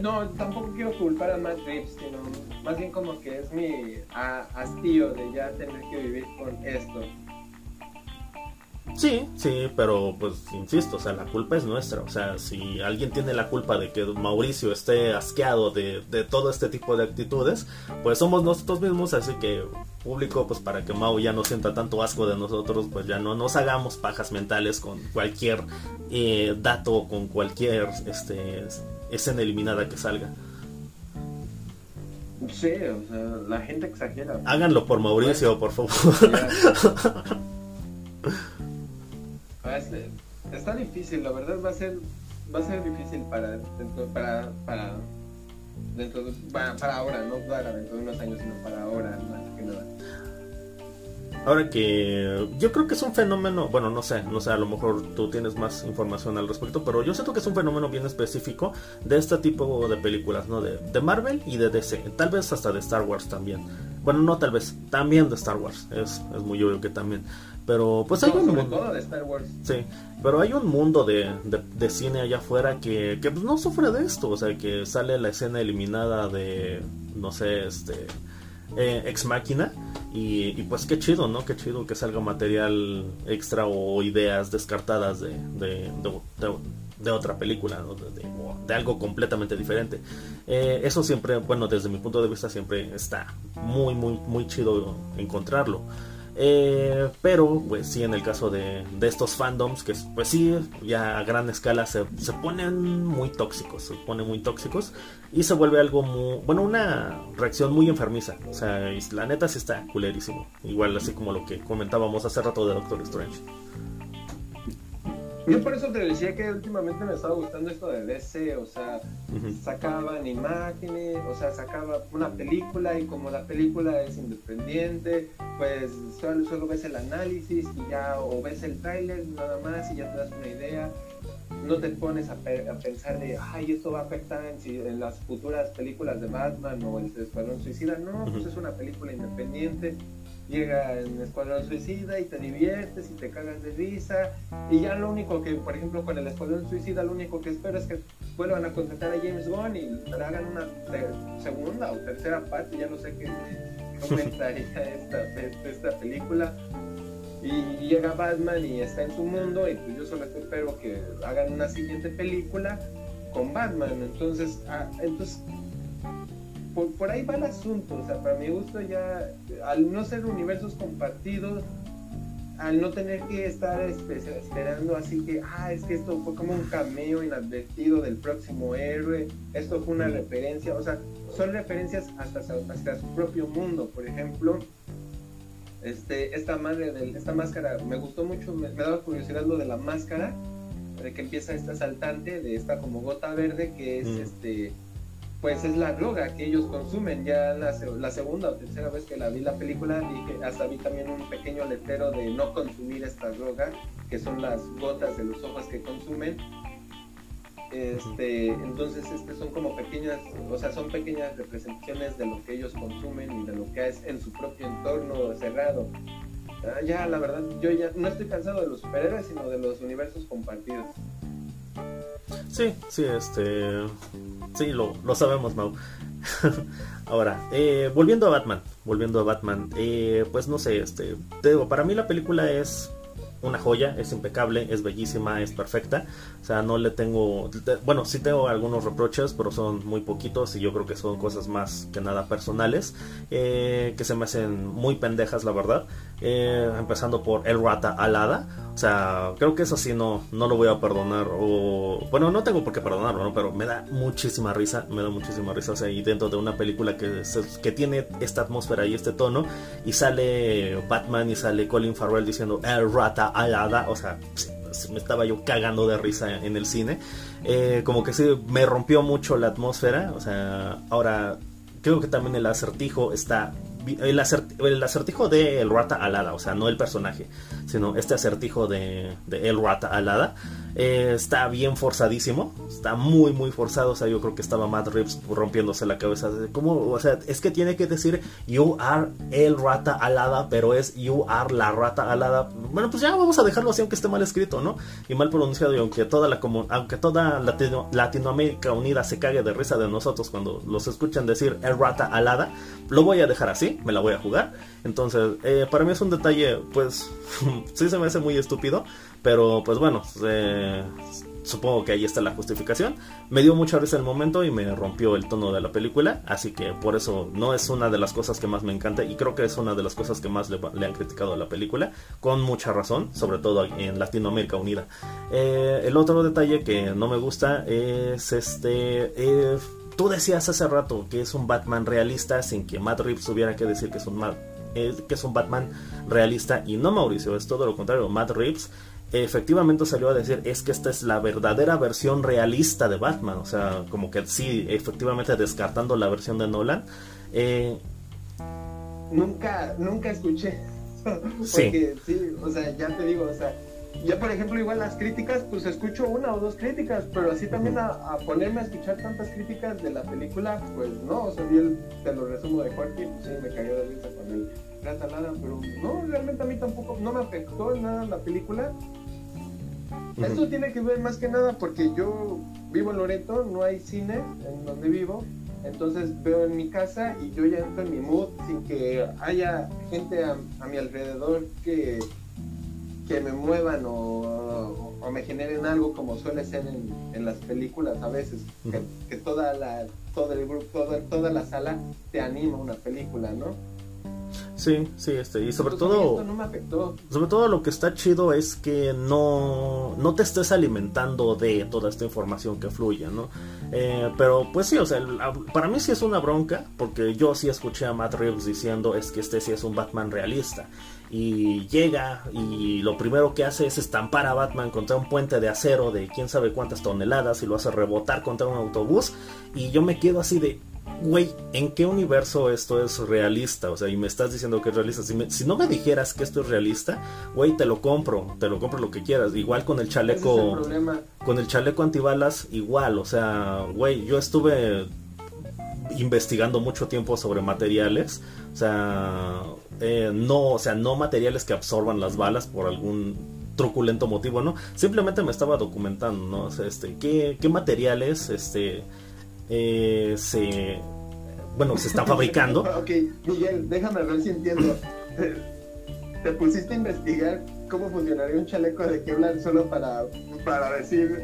[SPEAKER 2] no, tampoco quiero culpar a Matt Reeves, sino más bien como que es mi hastío de ya tener que vivir con esto.
[SPEAKER 1] Sí, sí, pero pues insisto, o sea, la culpa es nuestra. O sea, si alguien tiene la culpa de que Mauricio esté asqueado de, de todo este tipo de actitudes, pues somos nosotros mismos, así que público, pues para que Mau ya no sienta tanto asco de nosotros, pues ya no nos hagamos pajas mentales con cualquier eh, dato, con cualquier este, escena eliminada que salga.
[SPEAKER 2] Sí, o sea, la gente exagera.
[SPEAKER 1] Háganlo por Mauricio, por favor.
[SPEAKER 2] Está difícil, la verdad va a ser va a ser difícil para para para dentro para, ahora, no para dentro de unos años, sino para ahora, más que nada.
[SPEAKER 1] Ahora que yo creo que es un fenómeno, bueno, no sé, no sé, a lo mejor tú tienes más información al respecto, pero yo siento que es un fenómeno bien específico de este tipo de películas, ¿no? De, de Marvel y de DC, tal vez hasta de Star Wars también. Bueno, no tal vez, también de Star Wars, es, es muy obvio que también. Pero pues hay un
[SPEAKER 2] mundo... de Star Wars.
[SPEAKER 1] Sí, pero hay un mundo de, de, cine allá afuera que, que pues, no sufre de esto, o sea, que sale la escena eliminada de, no sé, este eh, Ex Máquina. Y, pues qué chido, ¿no? Qué chido que salga material extra o ideas descartadas de, de, otra película, de, algo completamente diferente. Eh, eso siempre, bueno, desde mi punto de vista siempre está muy, muy, muy chido encontrarlo. Eh, pero, pues sí, en el caso de, estos fandoms, que pues sí, ya a gran escala se, se, ponen muy tóxicos, se ponen muy tóxicos y se vuelve algo muy, bueno, una reacción muy enfermiza. O sea, la neta sí está culerísimo. Igual así como lo que comentábamos hace rato de Doctor Strange.
[SPEAKER 2] Yo por eso te decía que últimamente me estaba gustando esto de DC, o sea, sacaban imágenes, o sea, sacaba una película y como la película es independiente, pues solo, solo ves el análisis y ya, o ves el tráiler nada más y ya te das una idea. No te pones a, pensar de, ay, esto va a afectar en, en, las futuras películas de Batman o el Escuadrón Suicida. No, pues es una película independiente llega en Escuadrón Suicida y te diviertes y te cagas de risa. Y ya lo único que, por ejemplo, con el Escuadrón Suicida, lo único que espero es que vuelvan a contratar a James Bond y hagan una segunda o tercera parte, ya no sé qué, cómo entraría esta, esta película. Y llega Batman y está en su mundo, y pues yo solo espero que hagan una siguiente película con Batman. Entonces, ah, entonces por, ahí va el asunto. O sea, para mi gusto ya, al no ser universos compartidos, al no tener que estar esperando así que, ah, es que esto fue como un cameo inadvertido del próximo héroe, esto fue una referencia, o sea, son referencias hasta, hasta su propio mundo, por ejemplo. Este, esta madre de esta máscara, me gustó mucho, me, me daba curiosidad lo de la máscara, de que empieza esta asaltante, de esta como gota verde, que es este pues es la droga que ellos consumen. Ya la, la, segunda o tercera vez que la vi la película, dije, hasta vi también un pequeño letrero de no consumir esta droga, que son las gotas de los ojos que consumen. Este, entonces este son como pequeñas, o sea, son pequeñas representaciones de lo que ellos consumen y de lo que es en su propio entorno cerrado. Ah, ya, la verdad, yo ya no estoy cansado de los superhéroes, sino de los universos compartidos.
[SPEAKER 1] Sí, sí, este. Sí, lo, lo sabemos, Mau. Ahora, eh, volviendo a Batman, volviendo a Batman, eh, pues no sé, este, te digo, para mí la película es una joya, es impecable, es bellísima, es perfecta. O sea, no le tengo, bueno, sí tengo algunos reproches, pero son muy poquitos y yo creo que son cosas más que nada personales, eh, que se me hacen muy pendejas, la verdad. Eh, empezando por El Rata Alada. O sea, creo que eso sí no, no lo voy a perdonar. O, bueno, no tengo por qué perdonarlo, ¿no? Pero me da muchísima risa, me da muchísima risa. O sea, y dentro de una película que, que tiene esta atmósfera y este tono, y sale Batman y sale Colin Farrell diciendo El Rata Alada. O sea, me estaba yo cagando de risa en el cine. Eh, como que sí, me rompió mucho la atmósfera. O sea, ahora creo que también el acertijo está el, acertijo de El Rata Alada, o sea, no el personaje, sino este acertijo de, El Rata Alada, eh, está bien forzadísimo, está muy, muy forzado, o sea, yo creo que estaba Matt Reeves rompiéndose la cabeza. O sea, es que tiene que decir You are El Rata Alada, pero es You are la Rata Alada. Bueno, pues ya vamos a dejarlo así, aunque esté mal escrito, ¿no? Y mal pronunciado, y aunque toda la aunque toda Latinoamérica Unida se cague de risa de nosotros cuando los escuchan decir El Rata Alada, lo voy a dejar así me la voy a jugar. Entonces, eh, para mí es un detalle, pues, sí se me hace muy estúpido, pero pues bueno, eh, supongo que ahí está la justificación. Me dio mucha risa el momento y me rompió el tono de la película, así que por eso no es una de las cosas que más me encanta y creo que es una de las cosas que más le, han criticado a la película, con mucha razón, sobre todo en Latinoamérica Unida. Eh, el otro detalle que no me gusta es este Tú decías hace rato que es un Batman realista sin que Matt Reeves tuviera que decir que es un, que es un Batman realista y no Mauricio, es todo lo contrario. Matt Reeves efectivamente salió a decir es que esta es la verdadera versión realista de Batman, o sea, como que sí, efectivamente descartando la versión de Nolan. Eh,
[SPEAKER 2] nunca, nunca escuché. Porque sí. sí, o sea, ya te digo, o sea, ya por ejemplo igual las críticas, pues escucho una o dos críticas, pero así también a, ponerme a escuchar tantas críticas de la película, pues no, o sea, bien te lo resumo de Jorge, pues sí, me cayó de risa con el Rata nada, pero no, realmente a mí tampoco, no me afectó en nada la película. Esto tiene que ver más que nada porque yo vivo en Loreto, no hay cine en donde vivo, entonces veo en mi casa y yo ya entro en mi mood sin que haya gente a mi alrededor que que me muevan o, me generen algo como suele ser en, las películas a veces, que, toda la, todo el grupo, toda, toda la sala te anima una película, ¿no?
[SPEAKER 1] Sí, sí, este, y sobre todo,
[SPEAKER 2] no me afectó.
[SPEAKER 1] sobre todo lo que está chido es que no, no te estés alimentando de toda esta información que fluye, ¿no? Eh, pero pues sí, o sea, para mí sí es una bronca, porque yo sí escuché a Matt Reeves diciendo es que este sí es un Batman realista y llega y lo primero que hace es estampar a Batman contra un puente de acero de quién sabe cuántas toneladas y lo hace rebotar contra un autobús y yo me quedo así de güey, ¿en qué universo esto es realista? O sea, y me estás diciendo que es realista. Si, no me dijeras que esto es realista, güey, te lo compro, te lo compro lo que quieras. Igual con el chaleco, con el chaleco antibalas, igual. O sea, güey, yo estuve investigando mucho tiempo sobre materiales. O sea, eh, no, o sea, no materiales que absorban las balas por algún truculento motivo, ¿no? Simplemente me estaba documentando, ¿no? O sea, este, ¿qué, qué materiales, este, eh, se, bueno, se están fabricando?
[SPEAKER 2] ok, Miguel, déjame ver si entiendo. Te pusiste a investigar cómo funcionaría un chaleco de Kevlar solo para, para decir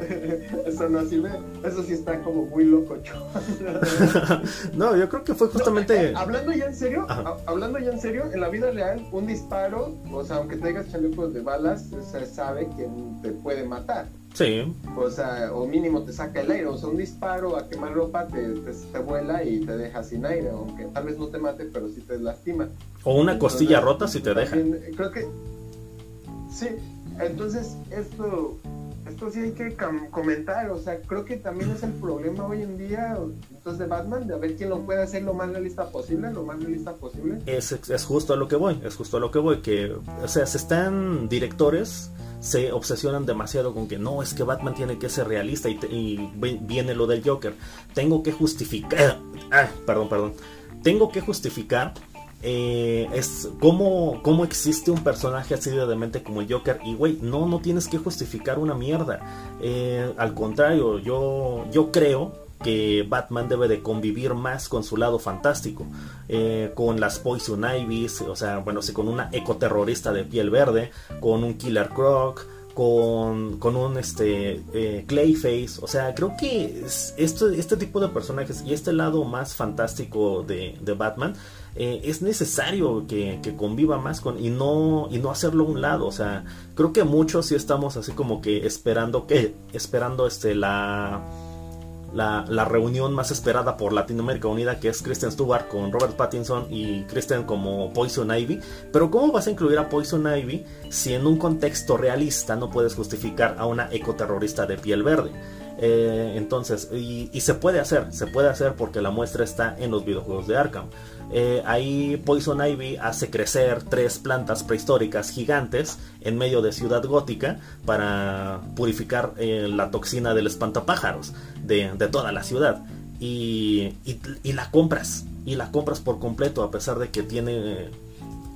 [SPEAKER 2] eso no sirve. Eso sí está como muy loco,
[SPEAKER 1] No, yo creo que fue justamente.
[SPEAKER 2] Eh, hablando ya en serio, hablando ya en serio, en la vida real, un disparo, o sea, aunque tengas chalecos de balas, se sabe que te puede matar.
[SPEAKER 1] Sí.
[SPEAKER 2] O sea, o mínimo te saca el aire. O sea, un disparo a quemar ropa te, te, vuela y te deja sin aire. Aunque tal vez no te mate, pero sí te lastima.
[SPEAKER 1] O una costilla rota si te deja.
[SPEAKER 2] Creo que Sí, entonces esto, esto sí hay que comentar, o sea, creo que también es el problema hoy en día, entonces de Batman, de ver quién lo puede hacer lo más realista posible, lo más realista posible.
[SPEAKER 1] Es, es justo a lo que voy, es justo a lo que voy, que, o sea, se están directores se obsesionan demasiado con que no, es que Batman tiene que ser realista y, y viene lo del Joker. Tengo que justificar, ah, perdón, perdón, tengo que justificar eh, es cómo, cómo existe un personaje así de demente como el Joker y güey, no, no tienes que justificar una mierda. Eh, al contrario, yo, yo creo que Batman debe de convivir más con su lado fantástico, eh, con las Poison Ivies, o sea, bueno, sí, con una ecoterrorista de piel verde, con un Killer Croc, con, con un este Clayface, o sea, creo que esto, este tipo de personajes y este lado más fantástico de, de Batman eh, es necesario que, conviva más con y no y no hacerlo a un lado. O sea creo que muchos sí estamos así como que esperando que esperando este la la, la, reunión más esperada por Latinoamérica Unida, que es Kristen Stewart con Robert Pattinson y Kristen como Poison Ivy. Pero ¿cómo vas a incluir a Poison Ivy si en un contexto realista no puedes justificar a una ecoterrorista de piel verde? Eh, entonces, y, se puede hacer, se puede hacer porque la muestra está en los videojuegos de Arkham. Eh, ahí Poison Ivy hace crecer tres plantas prehistóricas gigantes en medio de Ciudad Gótica para purificar eh, la toxina del espantapájaros de, toda la ciudad. Y, y, la compras, y la compras por completo a pesar de que tiene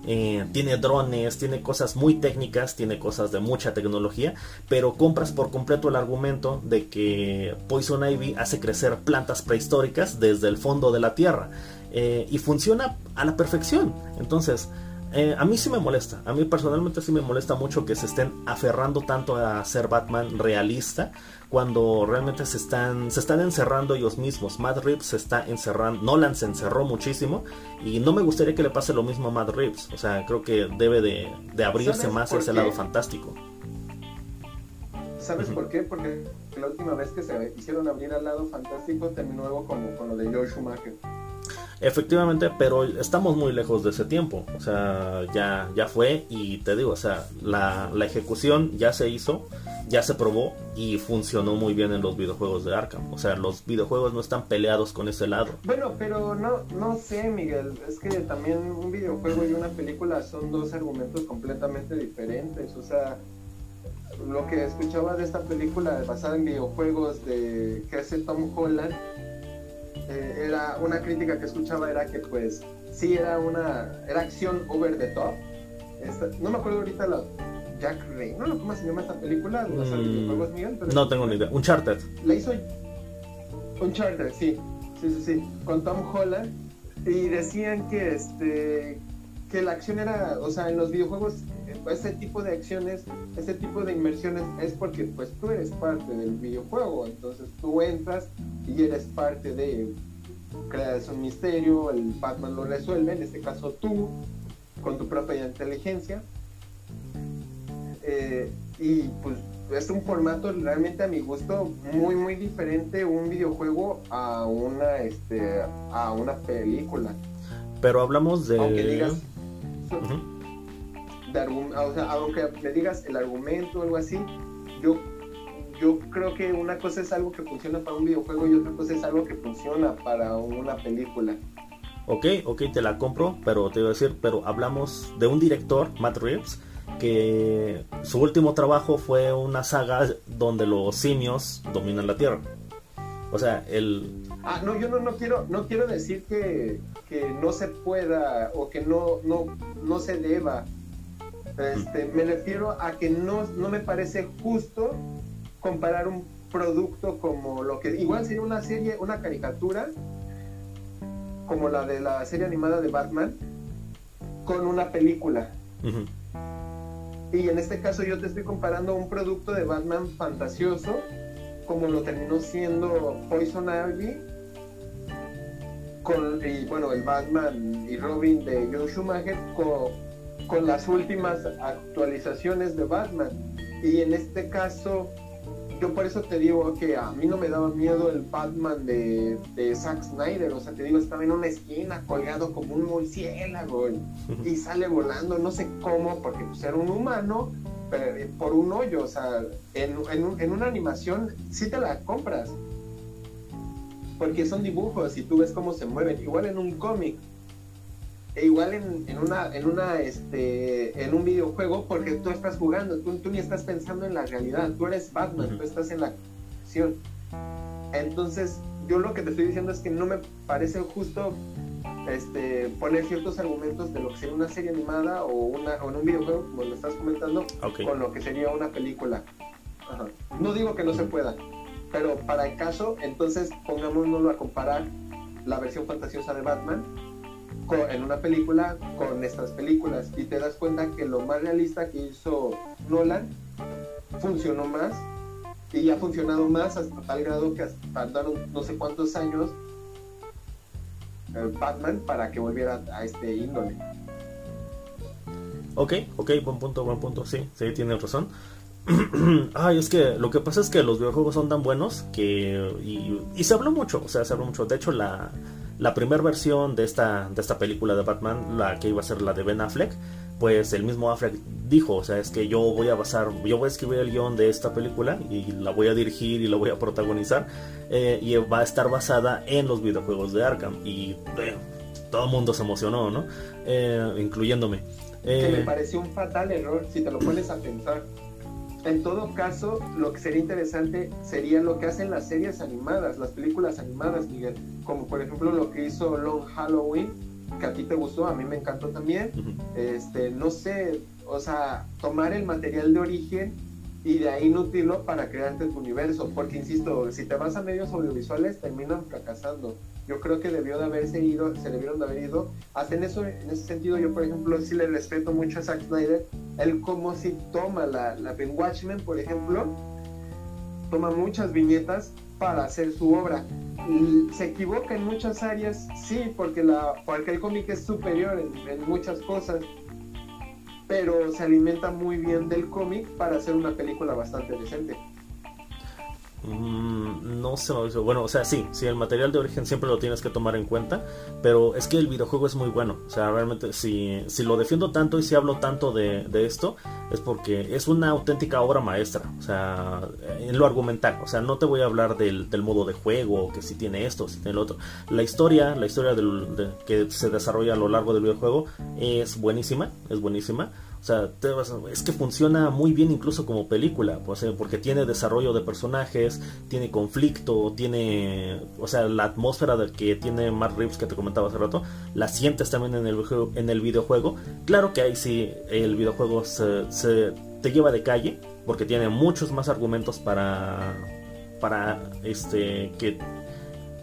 [SPEAKER 1] eh, tiene drones, tiene cosas muy técnicas, tiene cosas de mucha tecnología, pero compras por completo el argumento de que Poison Ivy hace crecer plantas prehistóricas desde el fondo de la tierra eh, y funciona a la perfección. Entonces, eh, a mí sí me molesta, a mí personalmente sí me molesta mucho que se estén aferrando tanto a ser Batman realista cuando realmente se están, se están encerrando ellos mismos. Matt Reeves se está encerrando, Nolan se encerró muchísimo y no me gustaría que le pase lo mismo a Matt Reeves. O sea, creo que debe de, abrirse más ese lado fantástico.
[SPEAKER 2] ¿Sabes por qué? Porque la última vez que se hicieron abrir al lado fantástico terminó como con lo de George Schumacher.
[SPEAKER 1] Efectivamente, pero estamos muy lejos de ese tiempo. O sea, ya, ya fue y te digo, o sea, la, la ejecución ya se hizo, ya se probó y funcionó muy bien en los videojuegos de Arkham. O sea, los videojuegos no están peleados con ese lado.
[SPEAKER 2] Bueno, pero no, no sé, Miguel. Es que también un videojuego y una película son dos argumentos completamente diferentes. O sea, lo que escuchaba de esta película basada en videojuegos de que hace Tom Holland eh, era una crítica que escuchaba era que pues sí era una era acción over the top. No me acuerdo ahorita la Jack Ray no cómo se llama esta película
[SPEAKER 1] mm, no tengo ni idea. Uncharted.
[SPEAKER 2] La hizo Uncharted sí. Sí sí sí. Con Tom Holland. Y decían que este que la acción era o sea en los videojuegos ese tipo de acciones, ese tipo de inmersiones es porque pues tú eres parte del videojuego, entonces tú entras y eres parte de, creas un misterio, el Batman lo resuelve, en este caso tú, con tu propia inteligencia, eh, y pues es un formato realmente a mi gusto muy muy diferente un videojuego a una este a una película.
[SPEAKER 1] Pero hablamos de
[SPEAKER 2] aunque digas o sea, aunque me digas el argumento o algo así, yo, yo creo que una cosa es algo que funciona para un videojuego y otra cosa es algo que funciona para una película.
[SPEAKER 1] Ok, ok, te la compro, pero te voy a decir, pero hablamos de un director, Matt Reeves, que su último trabajo fue una saga donde los simios dominan la Tierra. O sea, el...
[SPEAKER 2] Ah, no, yo no, no, quiero, no quiero decir que, que no se pueda o que no, no, no se deba este, me refiero a que no, no me parece justo comparar un producto como lo que igual sería una serie, una caricatura, como la de la serie animada de Batman, con una película. Y en este caso yo te estoy comparando un producto de Batman fantasioso, como lo terminó siendo Poison Ivy, con, y bueno, el Batman y Robin de Joe Schumacher, con, con las últimas actualizaciones de Batman. Y en este caso, yo por eso te digo que a mí no me daba miedo el Batman de, de Zack Snyder. O sea, te digo, estaba en una esquina colgado como un murciélago y, sale volando, no sé cómo, porque pues, era un humano pero, eh, por un hoyo. O sea, en, en, en una animación sí te la compras. Porque son dibujos y tú ves cómo se mueven. Igual en un cómic e igual en, en, una, en, una, este, en un videojuego, porque tú estás jugando, tú, tú ni estás pensando en la realidad, tú eres Batman, tú estás en la acción. Entonces, yo lo que te estoy diciendo es que no me parece justo este, poner ciertos argumentos de lo que sería una serie animada o, una, o en un videojuego, como lo estás comentando, con lo que sería una película. No digo que no se pueda, pero para el caso, entonces pongámonos a comparar la versión fantasiosa de Batman en una película con estas películas y te das cuenta que lo más realista que hizo Nolan funcionó más y ha funcionado más hasta tal grado que tardaron no sé cuántos años eh, Batman para que volviera a este índole.
[SPEAKER 1] Ok, ok, buen punto, buen punto, sí, sí, tienes razón. Ay, es que lo que pasa es que los videojuegos son tan buenos que. Y, se habló mucho, o sea, se habló mucho. De hecho, la, la primera versión de esta, de esta película de Batman, la que iba a ser la de Ben Affleck, pues el mismo Affleck dijo, o sea, es que yo voy a basar, yo voy a escribir el guion de esta película y la voy a dirigir y la voy a protagonizar eh, y va a estar basada en los videojuegos de Arkham y eh, todo el mundo se emocionó, ¿no? Eh, incluyéndome.
[SPEAKER 2] que me pareció un fatal error si te lo pones a pensar. En todo caso, lo que sería interesante sería lo que hacen las series animadas, las películas animadas, Miguel, como por ejemplo lo que hizo Long Halloween, que a ti te gustó, a mí me encantó también. Este, no sé, o sea, tomar el material de origen y de ahí nutrirlo para crearte tu universo, porque insisto, si te vas a medios audiovisuales terminan fracasando. Yo creo que debió de haberse ido, se debieron de haber ido. Hasta en eso, en ese sentido, yo por ejemplo sí le respeto mucho a Zack Snyder, él como si toma la, la Watchmen, por ejemplo, toma muchas viñetas para hacer su obra. se equivoca en muchas áreas, sí, porque, la, porque el cómic es superior en, muchas cosas, pero se alimenta muy bien del cómic para hacer una película bastante decente.
[SPEAKER 1] Mm, no sé, bueno, o sea, sí, sí, el material de origen siempre lo tienes que tomar en cuenta, pero es que el videojuego es muy bueno, o sea, realmente si, si lo defiendo tanto y si hablo tanto de, de esto, es porque es una auténtica obra maestra, o sea, en lo argumental, o sea, no te voy a hablar del, del modo de juego, que si tiene esto, si tiene lo otro, la historia, la historia del, que se desarrolla a lo largo del videojuego es buenísima, es buenísima, o sea, es que funciona muy bien incluso como película, pues, porque tiene desarrollo de personajes, tiene conflicto, tiene, o sea, la atmósfera de que tiene Mark Reeves que te comentaba hace rato, la sientes también en el, en el videojuego. Claro que ahí sí el videojuego se, se te lleva de calle, porque tiene muchos más argumentos para, para este, que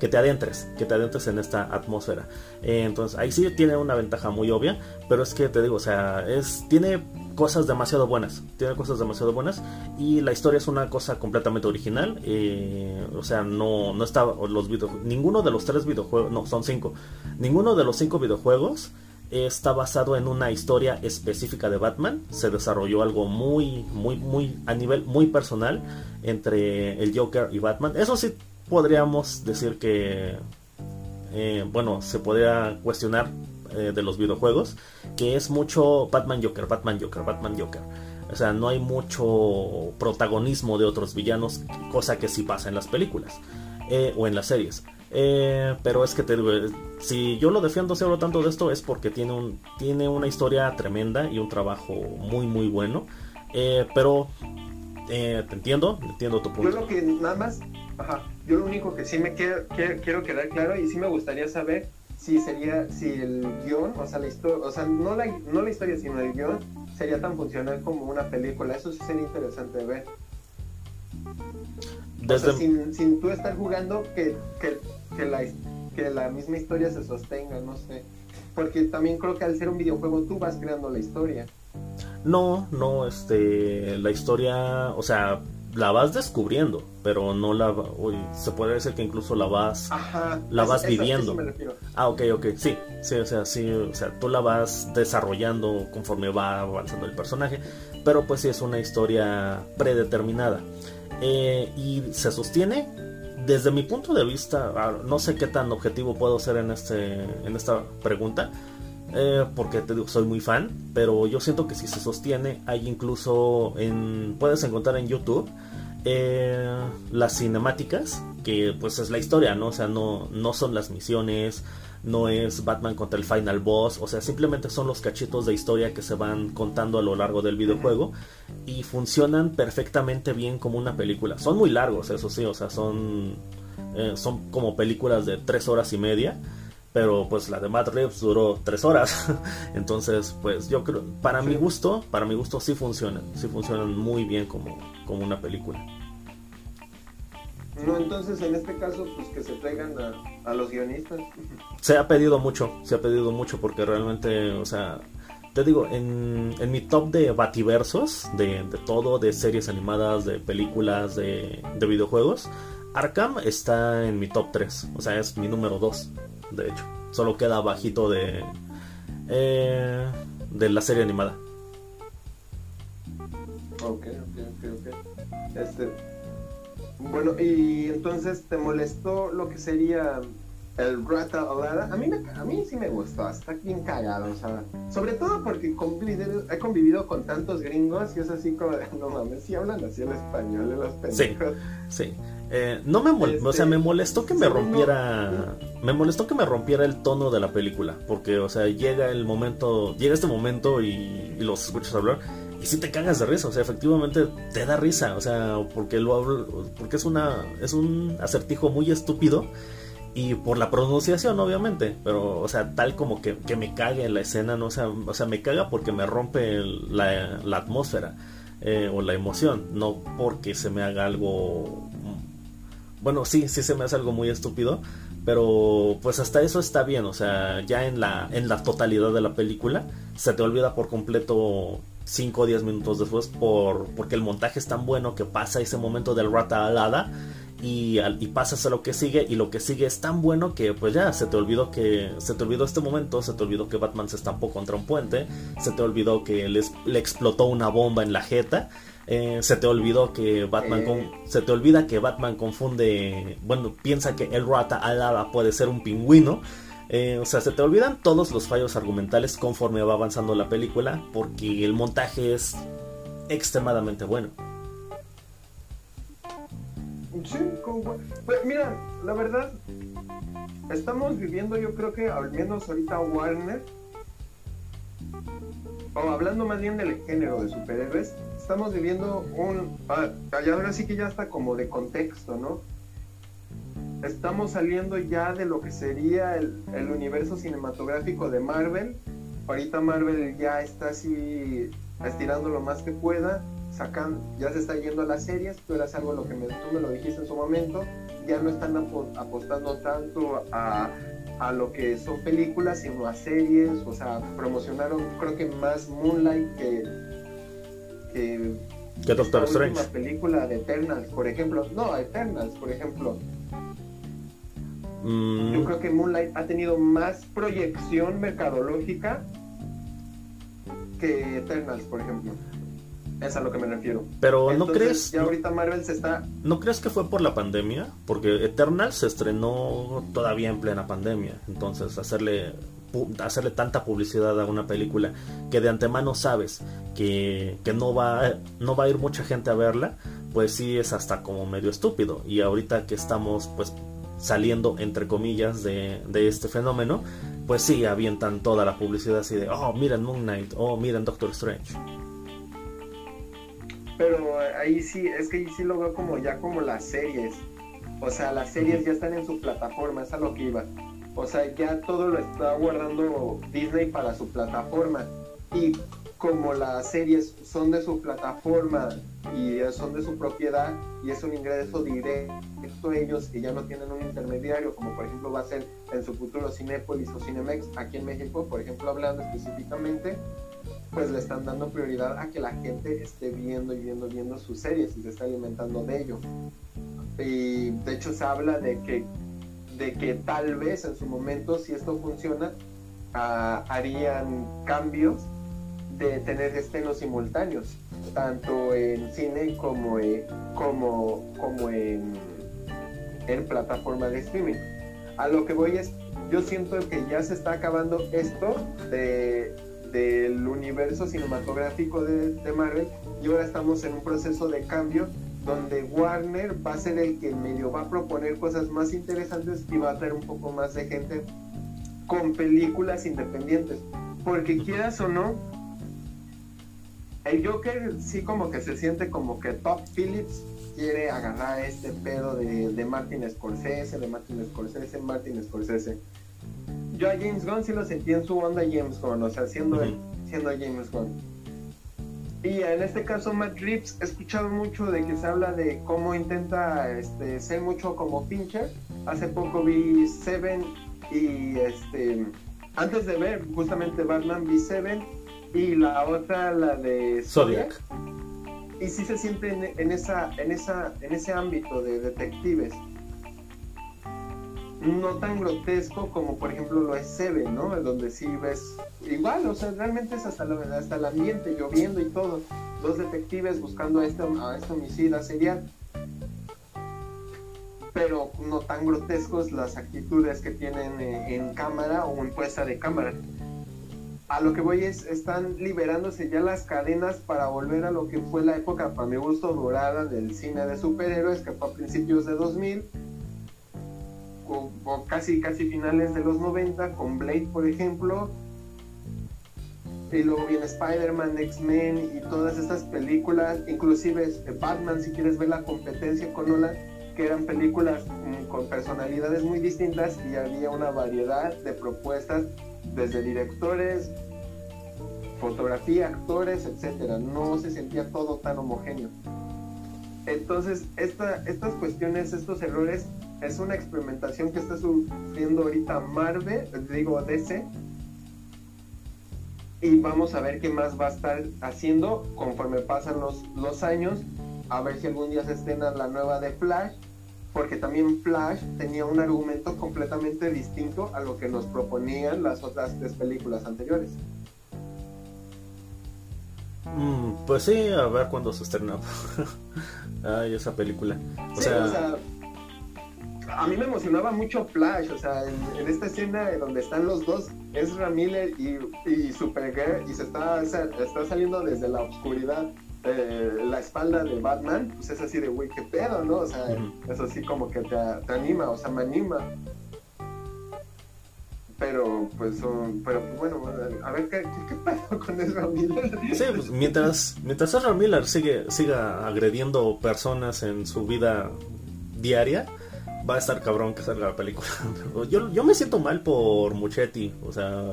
[SPEAKER 1] que te adentres, que te adentres en esta atmósfera. Eh, entonces ahí sí tiene una ventaja muy obvia, pero es que te digo, o sea, es tiene cosas demasiado buenas, tiene cosas demasiado buenas y la historia es una cosa completamente original, eh, o sea, no no está los ninguno de los tres videojuegos, no, son cinco, ninguno de los cinco videojuegos está basado en una historia específica de Batman. Se desarrolló algo muy, muy, muy a nivel muy personal entre el Joker y Batman. Eso sí podríamos decir que, eh, bueno, se podría cuestionar eh, de los videojuegos, que es mucho Batman Joker, Batman Joker, Batman Joker. O sea, no hay mucho protagonismo de otros villanos, cosa que sí pasa en las películas eh, o en las series. pero es que te si yo lo defiendo, si hablo tanto de esto, es porque tiene, un, tiene una historia tremenda y un trabajo muy, muy bueno. pero te entiendo, entiendo tu punto.
[SPEAKER 2] Yo lo que nada más Ajá. Yo lo único que sí me quiero, quiero, quedar claro y sí me gustaría saber si sería, si el guion, o sea, la historia, o sea, no la, no la historia, sino el guion, sería tan funcional como una película. Eso sí sería interesante ver. sin, sin, tú estar jugando, que, que, que, la, que la misma historia se sostenga, no sé. Porque también creo que al ser un videojuego tú vas creando la historia.
[SPEAKER 1] No, no, este, la historia, o sea, la vas descubriendo, pero no la uy, se puede decir que incluso la vas la vas viviendo. ah, ok, ok, sí, sí, o sea, sí, o sea, tú la vas desarrollando conforme va avanzando el personaje, pero pues sí es una historia predeterminada. Eh, y se sostiene desde mi punto de vista, ah, no sé qué tan objetivo puedo ser en este en esta pregunta. Eh, porque te digo, soy muy fan, pero yo siento que si se sostiene, hay incluso en, puedes encontrar en YouTube eh, las cinemáticas, que pues es la historia, ¿no? O sea, no, no son las misiones, no es Batman contra el final boss, o sea, simplemente son los cachitos de historia que se van contando a lo largo del videojuego y funcionan perfectamente bien como una película. Son muy largos, eso sí, o sea, son, eh, son como películas de tres horas y media pero pues la de Matt Reeves duró tres horas. Entonces pues yo creo para mi gusto para mi gusto sí funcionan sí funcionan muy bien como, como una película.
[SPEAKER 2] No entonces en este caso pues que se traigan a, a los guionistas.
[SPEAKER 1] Se ha pedido mucho se ha pedido mucho porque realmente o sea te digo, en, en mi top de bativersos, de, de, todo, de series animadas, de películas, de, de videojuegos, Arkham está en mi top 3, o sea, es mi número 2 de hecho. Solo queda bajito de, eh, de la serie animada.
[SPEAKER 2] Ok, ok, ok, ok. Este, bueno, y entonces te molestó lo que sería el Rata Alada, a mí, me, a mí sí me gustó, está bien cagado, o sea, sobre todo porque he convivido con tantos gringos y es así como no mames, si hablan así el español de los pendejos.
[SPEAKER 1] Sí, sí. Eh, no me o sea, me este, molestó que me rompiera, me molestó que me rompiera el tono de la película, porque, o sea, llega el momento, llega este momento y, los escuchas hablar y sí te cagas de risa, o sea, efectivamente te da risa, o sea, porque lo hablo, porque es una, es un acertijo muy estúpido y por la pronunciación obviamente pero o sea tal como que, que me cague la escena no o sea, o sea me caga porque me rompe la, la, atmósfera eh, o la emoción no porque se me haga algo bueno sí sí se me hace algo muy estúpido pero pues hasta eso está bien o sea ya en la en la totalidad de la película se te olvida por completo 5 o 10 minutos después por porque el montaje es tan bueno que pasa ese momento del rata alada y, y, pasas a lo que sigue y lo que sigue es tan bueno que pues ya se te olvidó que se te olvidó este momento, se te olvidó que Batman se estampó contra un puente, se te olvidó que le, le explotó una bomba en la jeta, eh, se te olvidó que Batman con, se te olvida que Batman confunde, bueno, piensa que el Rata Alada puede ser un pingüino. Eh, o sea, se te olvidan todos los fallos argumentales conforme va avanzando la película porque el montaje es extremadamente bueno.
[SPEAKER 2] Sí, pues mira, la verdad, estamos viviendo, yo creo que al menos ahorita Warner, o hablando más bien del género de superhéroes, estamos viviendo un. Ah, ahora sí que ya está como de contexto, ¿no? Estamos saliendo ya de lo que sería el, el universo cinematográfico de Marvel. Ahorita Marvel ya está así estirando lo más que pueda sacan, ya se está yendo a las series, tú eras algo lo que tú me lo dijiste en su momento, ya no están apostando tanto a, a, lo que son películas, sino a series, o sea, promocionaron creo que más Moonlight que...
[SPEAKER 1] que ¿Qué Doctor Strange?
[SPEAKER 2] Una película de Eternals, por ejemplo. No, Eternals, por ejemplo. Mm. Yo creo que Moonlight ha tenido más proyección mercadológica que Eternals, por ejemplo. Es a lo que me refiero.
[SPEAKER 1] Pero no crees.
[SPEAKER 2] Ya ahorita Marvel se está.
[SPEAKER 1] ¿No crees que fue por la pandemia? Porque Eternal se estrenó todavía en plena pandemia. Entonces, hacerle hacerle tanta publicidad a una película que de antemano sabes que, que no, va, no va a ir mucha gente a verla, pues sí es hasta como medio estúpido. Y ahorita que estamos pues saliendo entre comillas de, de este fenómeno, pues sí avientan toda la publicidad así de, oh, miren Moon Knight, oh, miren Doctor Strange
[SPEAKER 2] pero ahí sí, es que ahí sí lo veo como ya como las series. O sea, las series ya están en su plataforma, es a lo que iba. O sea, ya todo lo está guardando Disney para su plataforma. Y como las series son de su plataforma y son de su propiedad y es un ingreso directo ellos y ya no tienen un intermediario, como por ejemplo va a ser en su futuro Cinépolis o Cinemex aquí en México, por ejemplo hablando específicamente, pues le están dando prioridad a que la gente esté viendo y viendo, viendo sus series y se está alimentando de ello. Y de hecho se habla de que, de que tal vez en su momento, si esto funciona, ah, harían cambios de tener estrenos simultáneos, tanto en cine como, como, como en, en plataforma de streaming. A lo que voy es, yo siento que ya se está acabando esto de del universo cinematográfico de, Marvel y ahora estamos en un proceso de cambio donde Warner va a ser el que medio va a proponer cosas más interesantes y va a traer un poco más de gente con películas independientes. Porque quieras o no, el Joker sí como que se siente como que Top Phillips quiere agarrar este pedo de, de Martin Scorsese, de Martin Scorsese, Martin Scorsese yo a James Gunn sí lo sentí en su onda James Gunn, o sea, siendo, siendo James Gunn. Y en este caso, Matt Reeves, he escuchado mucho de que se habla de cómo intenta este, ser mucho como Fincher. Hace poco vi Seven y este antes de ver justamente Batman vi Seven y la otra la de Zodiac. Y sí se siente en, en, esa, en, esa, en ese ámbito de detectives no tan grotesco como por ejemplo lo es Seven, ¿no? Donde sí ves igual, o sea, realmente es hasta, hasta el ambiente lloviendo y todo. dos detectives buscando a este, a este homicida serial pero no tan grotescos las actitudes que tienen eh, en cámara o en puesta de cámara. A lo que voy es, están liberándose ya las cadenas para volver a lo que fue la época, para mi gusto, dorada del cine de superhéroes, que fue a principios de 2000, o, casi, casi finales de los 90, con Blade, por ejemplo, y luego viene Spider-Man, X-Men y todas estas películas, inclusive este, Batman, si quieres ver la competencia con Nolan, que eran películas mm, con personalidades muy distintas y había una variedad de propuestas desde directores, fotografía, actores, etcétera. No se sentía todo tan homogéneo. Entonces, esta, estas cuestiones, estos errores, es una experimentación que está sufriendo ahorita Marvel, digo DC, y vamos a ver qué más va a estar haciendo conforme pasan los, los años a ver si algún día se estrena la nueva de Flash, porque también Flash tenía un argumento completamente distinto a lo que nos proponían las otras tres películas anteriores.
[SPEAKER 1] Mm, pues sí, a ver cuándo se estrena. Ay, esa película. O, sea...
[SPEAKER 2] a mí me emocionaba mucho Flash, o sea, en, esta escena donde están los dos, Ezra Miller y, y Supergirl, y se está, está saliendo desde la oscuridad eh, la espalda de Batman, pues es así de, güey, qué pedo, ¿no? O sea, es así como que te, anima, o sea, me anima. Pero, pues, pero, pues, bueno, a ver, ¿qué, qué, pedo con Ezra Miller?
[SPEAKER 1] Sí, pues mientras, mientras Ezra Miller sigue, siga agrediendo personas en su vida diaria, va a estar cabrón que salga la película. Yo, yo me siento mal por Muchetti, o sea,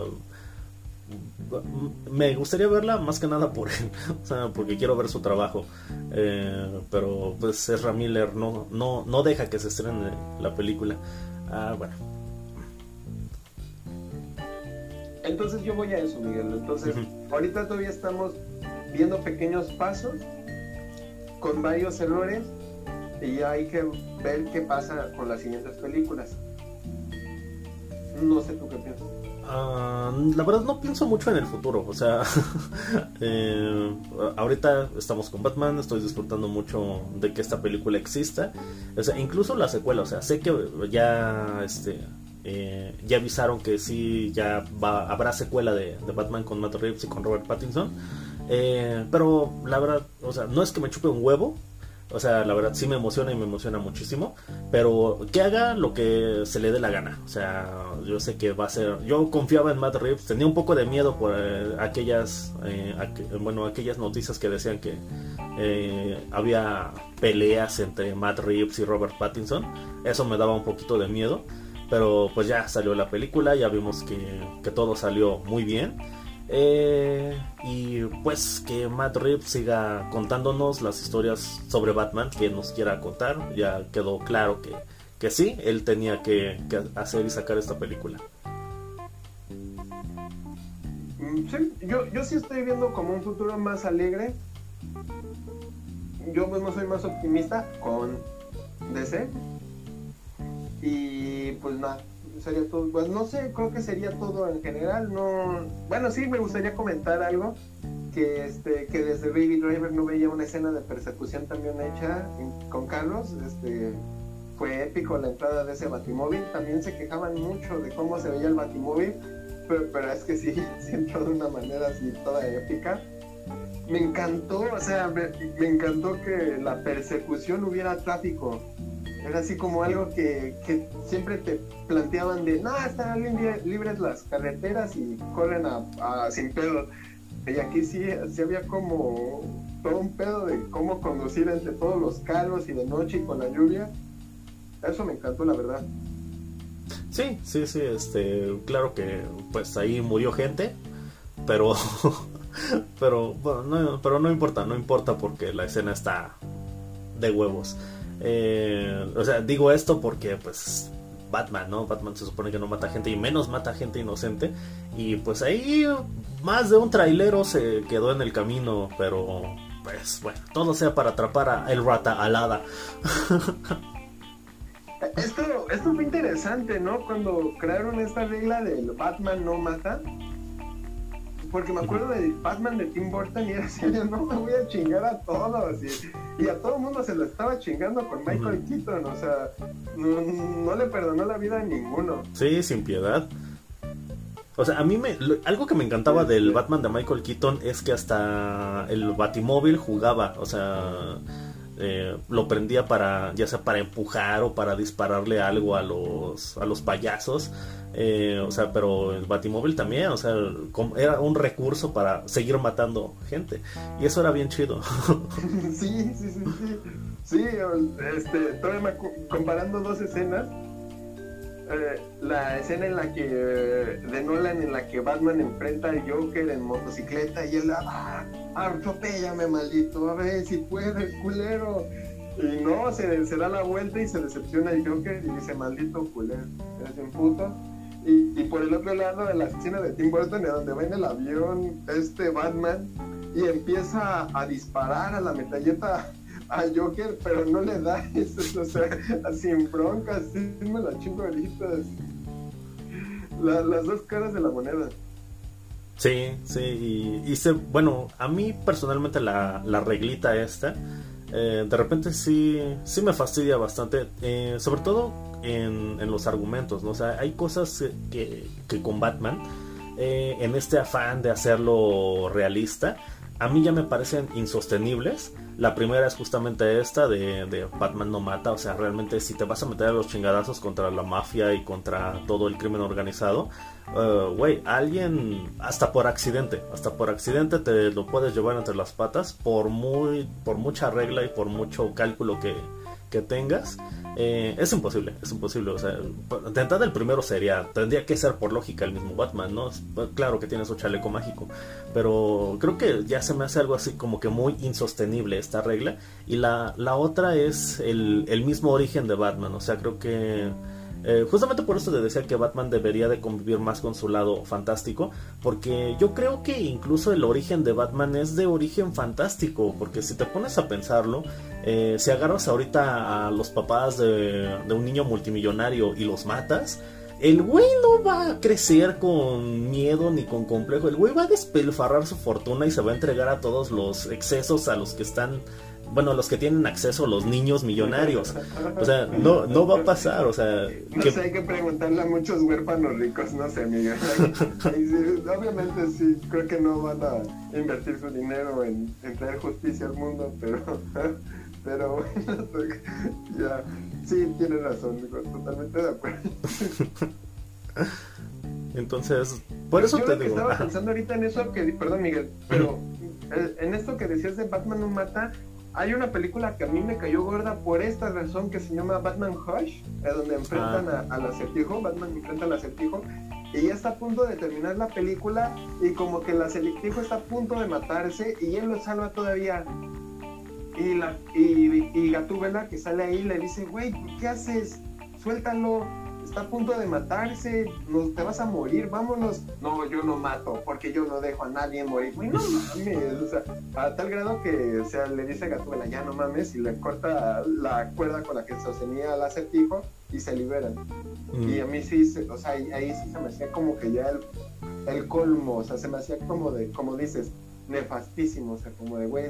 [SPEAKER 1] me gustaría verla más que nada por él, o sea, porque quiero ver su trabajo. Eh, pero pues Ezra Miller no, no, no deja que se estrene la película. Ah, bueno.
[SPEAKER 2] Entonces yo voy a eso, Miguel. Entonces, ahorita todavía estamos viendo pequeños pasos con varios errores y hay que ver qué pasa con las siguientes películas. No sé tú qué piensas.
[SPEAKER 1] Ah, la verdad no pienso mucho en el futuro, o sea, eh, ahorita estamos con Batman, estoy disfrutando mucho de que esta película exista, o sea, incluso la secuela, o sea, sé que ya, este, eh, ya avisaron que sí, ya va, habrá secuela de, Batman con Matt Reeves y con Robert Pattinson, eh, pero la verdad, o sea, no es que me chupe un huevo, o sea, la verdad sí me emociona y me emociona muchísimo. Pero que haga lo que se le dé la gana. O sea, yo sé que va a ser. Yo confiaba en Matt Reeves. Tenía un poco de miedo por eh, aquellas. Eh, bueno, aquellas noticias que decían que eh, había peleas entre Matt Reeves y Robert Pattinson. Eso me daba un poquito de miedo. Pero pues ya salió la película. Ya vimos que, que todo salió muy bien. Eh, y pues que Matt Reeves siga contándonos las historias sobre Batman que nos quiera contar. Ya quedó claro que, que sí, él tenía que, hacer y sacar esta película.
[SPEAKER 2] Mm, sí, yo, yo sí estoy viendo como un futuro más alegre. Yo pues no soy más optimista con DC. Y pues nada, sería todo. Pues no sé, creo que sería todo en general. No, bueno, sí me gustaría comentar algo que este que desde Baby Driver no veía una escena de persecución también hecha con Carlos. Este fue épico la entrada de ese batimóvil. También se quejaban mucho de cómo se veía el batimóvil, pero, es que sí, sí entró de una manera así toda épica. Me encantó, o sea, me, me encantó que la persecución hubiera tráfico era así como algo que, siempre te planteaban de, no, están libres las carreteras y corren a, sin pedo. Y aquí sí, sí había como todo un pedo de cómo conducir entre todos los carros y de noche y con la lluvia. Eso me encantó, la verdad.
[SPEAKER 1] Sí, sí, sí, este, claro que pues ahí murió gente, pero pero bueno, no, pero no importa, no importa porque la escena está de huevos. Eh, o sea, digo esto porque pues Batman, ¿no? Batman se supone que no mata gente y menos mata gente inocente. Y pues ahí más de un trailero se quedó en el camino, pero pues bueno, todo sea para atrapar a el rata alada.
[SPEAKER 2] esto, esto fue interesante, ¿no? Cuando crearon esta regla del Batman no mata. Porque me acuerdo del Batman de Tim Burton y era así, no me voy a chingar a todos. Y, y a todo el mundo se lo estaba chingando con Michael Keaton, o sea, no, le perdonó la vida a ninguno.
[SPEAKER 1] Sí, sin piedad. O sea, a mí me, algo que me encantaba del Batman de Michael Keaton es que hasta el Batimóvil jugaba, o sea, eh, lo prendía para, ya sea para empujar o para dispararle algo a los, a los payasos. Eh, o sea, pero el Batimóvil también, o sea, era un recurso para seguir matando gente. Y eso era bien chido.
[SPEAKER 2] sí, sí, sí, sí. Sí, este, comparando dos escenas, eh, la escena en la que de Nolan en la que Batman enfrenta al Joker en motocicleta y él ah, atropéllame maldito a ver si puede culero y no se, se, da la vuelta y se decepciona el Joker y dice maldito culero eres un puto y, y, por el otro lado de la escena de Tim Burton en donde va en el avión este Batman y empieza a disparar a la metalleta a Joker, pero no le da eso, o sea, sin bronca, así me la chingo ahorita. las dos caras de la moneda.
[SPEAKER 1] Sí, sí, y, se, bueno, a mí personalmente la, la reglita esta, eh, de repente sí, sí me fastidia bastante, eh, sobre todo en, en, los argumentos, ¿no? O sea, hay cosas que, que con Batman, eh, en este afán de hacerlo realista, a mí ya me parecen insostenibles. La primera es justamente esta de, Batman no mata, o sea, realmente si te vas a meter a los chingadazos contra la mafia y contra todo el crimen organizado, uh, güey, alguien, hasta por accidente, hasta por accidente te lo puedes llevar entre las patas por muy, por mucha regla y por mucho cálculo que, que tengas. Eh, es imposible, es imposible. O sea, entrada el primero sería, tendría que ser por lógica el mismo Batman, ¿no? Claro que tiene su chaleco mágico, pero creo que ya se me hace algo así como que muy insostenible esta regla. Y la, la otra es el, el mismo origen de Batman, o sea, creo que eh, justamente por eso te decía que Batman debería de convivir más con su lado fantástico, porque yo creo que incluso el origen de Batman es de origen fantástico, porque si te pones a pensarlo, eh, si agarras ahorita a los papás de, un niño multimillonario y los matas, el güey no va a crecer con miedo ni con complejo. El güey va a despilfarrar su fortuna y se va a entregar a todos los excesos a los que están bueno, los que tienen acceso, los niños millonarios. O sea, no, no va a pasar, o sea...
[SPEAKER 2] No sé, hay que preguntarle a muchos huérfanos ricos, no sé, Miguel. obviamente sí, creo que no van a invertir su dinero en, traer justicia al mundo, pero... Pero bueno, ya, sí, tiene razón, totalmente de acuerdo.
[SPEAKER 1] Entonces, por eso
[SPEAKER 2] Yo
[SPEAKER 1] te
[SPEAKER 2] lo que estaba pensando ahorita en eso que, perdón Miguel, pero en esto que decías de Batman no mata, hay una película que a mí me cayó gorda por esta razón que se llama Batman Hush, donde enfrentan ah. al acertijo, Batman enfrenta al acertijo, y ya está a punto de terminar la película y como que el acertijo está a punto de matarse y él lo salva todavía. Y, la, y, y Gatúbela que sale ahí le dice, güey, ¿qué haces? Suéltalo está a punto de matarse, no, te vas a morir, vámonos. No, yo no mato, porque yo no dejo a nadie morir. no mames, o sea, a tal grado que, o sea, le dice a Gatuela, ya no mames, y le corta la cuerda con la que sostenía al acertijo y se liberan. Mm. Y a mí sí, o sea, ahí sí se me hacía como que ya el, el colmo, o sea, se me hacía como de, como dices, nefastísimo, o sea, como de, güey,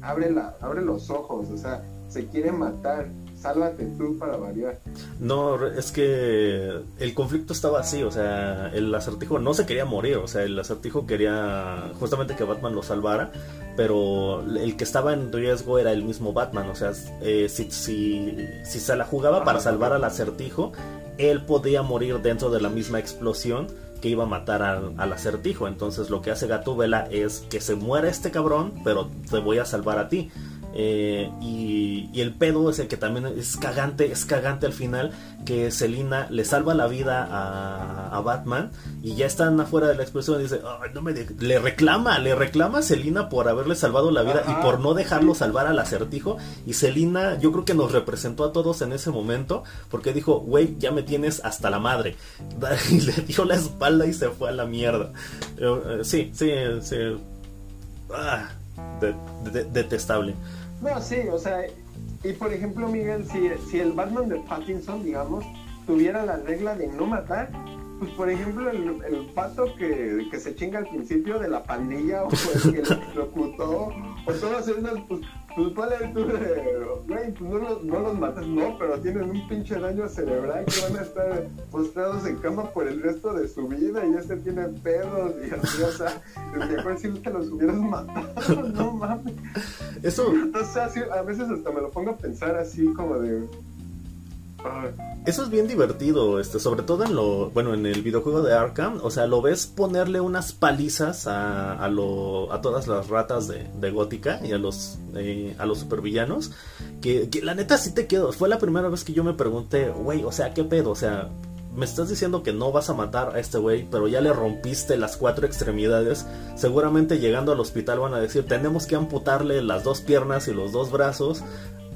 [SPEAKER 2] abre, la, abre los ojos, o sea, se quiere matar sálvate tú para variar.
[SPEAKER 1] No, es que el conflicto estaba así, o sea, el acertijo no se quería morir, o sea, el acertijo quería justamente que Batman lo salvara, pero el que estaba en riesgo era el mismo Batman, o sea, eh, si, si, si se la jugaba para salvar al acertijo, él podía morir dentro de la misma explosión que iba a matar al, al, acertijo. Entonces lo que hace Gatúbela es que se muera este cabrón, pero te voy a salvar a ti. Eh, y, el pedo es el que también es cagante, es cagante al final, que Selina le salva la vida a, Batman y ya están afuera de la explosión y dice, no me le reclama, le reclama a Selina por haberle salvado la vida y por no dejarlo salvar al acertijo. Y Selina yo creo que nos representó a todos en ese momento porque dijo, güey, ya me tienes hasta la madre. Y le dio la espalda y se fue a la mierda. Eh, sí, sí, sí. Ah, detestable.
[SPEAKER 2] No, sí, o sea, y por ejemplo, Miguel, si, si el Batman de Pattinson, digamos, tuviera la regla de no matar, pues por ejemplo, el, el pato que, que, se chinga al principio de la pandilla, o el que lo ejecutó, o todas esas, pues, pues vale tú de, güey, pues no los, no los matas, no, pero tienen un pinche daño cerebral que van a estar postrados en cama por el resto de su vida y este tiene pedos y así, o sea, mejor si te los hubieras matado, no mames. Eso. Entonces, a veces hasta me lo pongo a pensar así como de
[SPEAKER 1] eso es bien divertido, este, sobre todo en lo, bueno, en el videojuego de Arkham, o sea, lo ves ponerle unas palizas a, a, lo, a todas las ratas de, de Gótica y a los, eh, a los supervillanos, que, que, la neta sí te quedo, fue la primera vez que yo me pregunté, güey, o sea, ¿qué pedo? O sea, me estás diciendo que no vas a matar a este güey, pero ya le rompiste las cuatro extremidades. Seguramente llegando al hospital van a decir, tenemos que amputarle las dos piernas y los dos brazos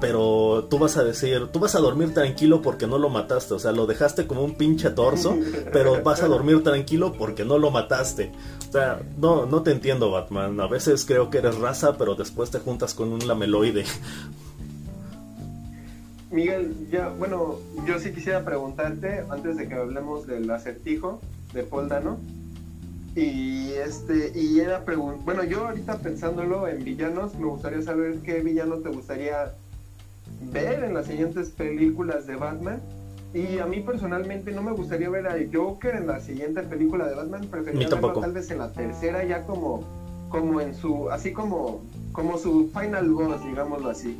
[SPEAKER 1] pero tú vas a decir, tú vas a dormir tranquilo porque no lo mataste, o sea, lo dejaste como un pinche torso, pero vas a dormir tranquilo porque no lo mataste. O sea, no, no te entiendo, Batman. A veces creo que eres raza, pero después te juntas con un lameloide.
[SPEAKER 2] Miguel, ya, bueno, yo sí quisiera preguntarte, antes de que hablemos del acertijo de Paul Dano, y este, y era pregunta, bueno, yo ahorita pensándolo en villanos, me gustaría saber qué villano te gustaría ver en las siguientes películas de Batman. Y a mí personalmente no me gustaría ver a Joker en la siguiente película de Batman, preferiría verlo tal vez en la tercera ya como, como en su, así como, como su final boss, digámoslo así.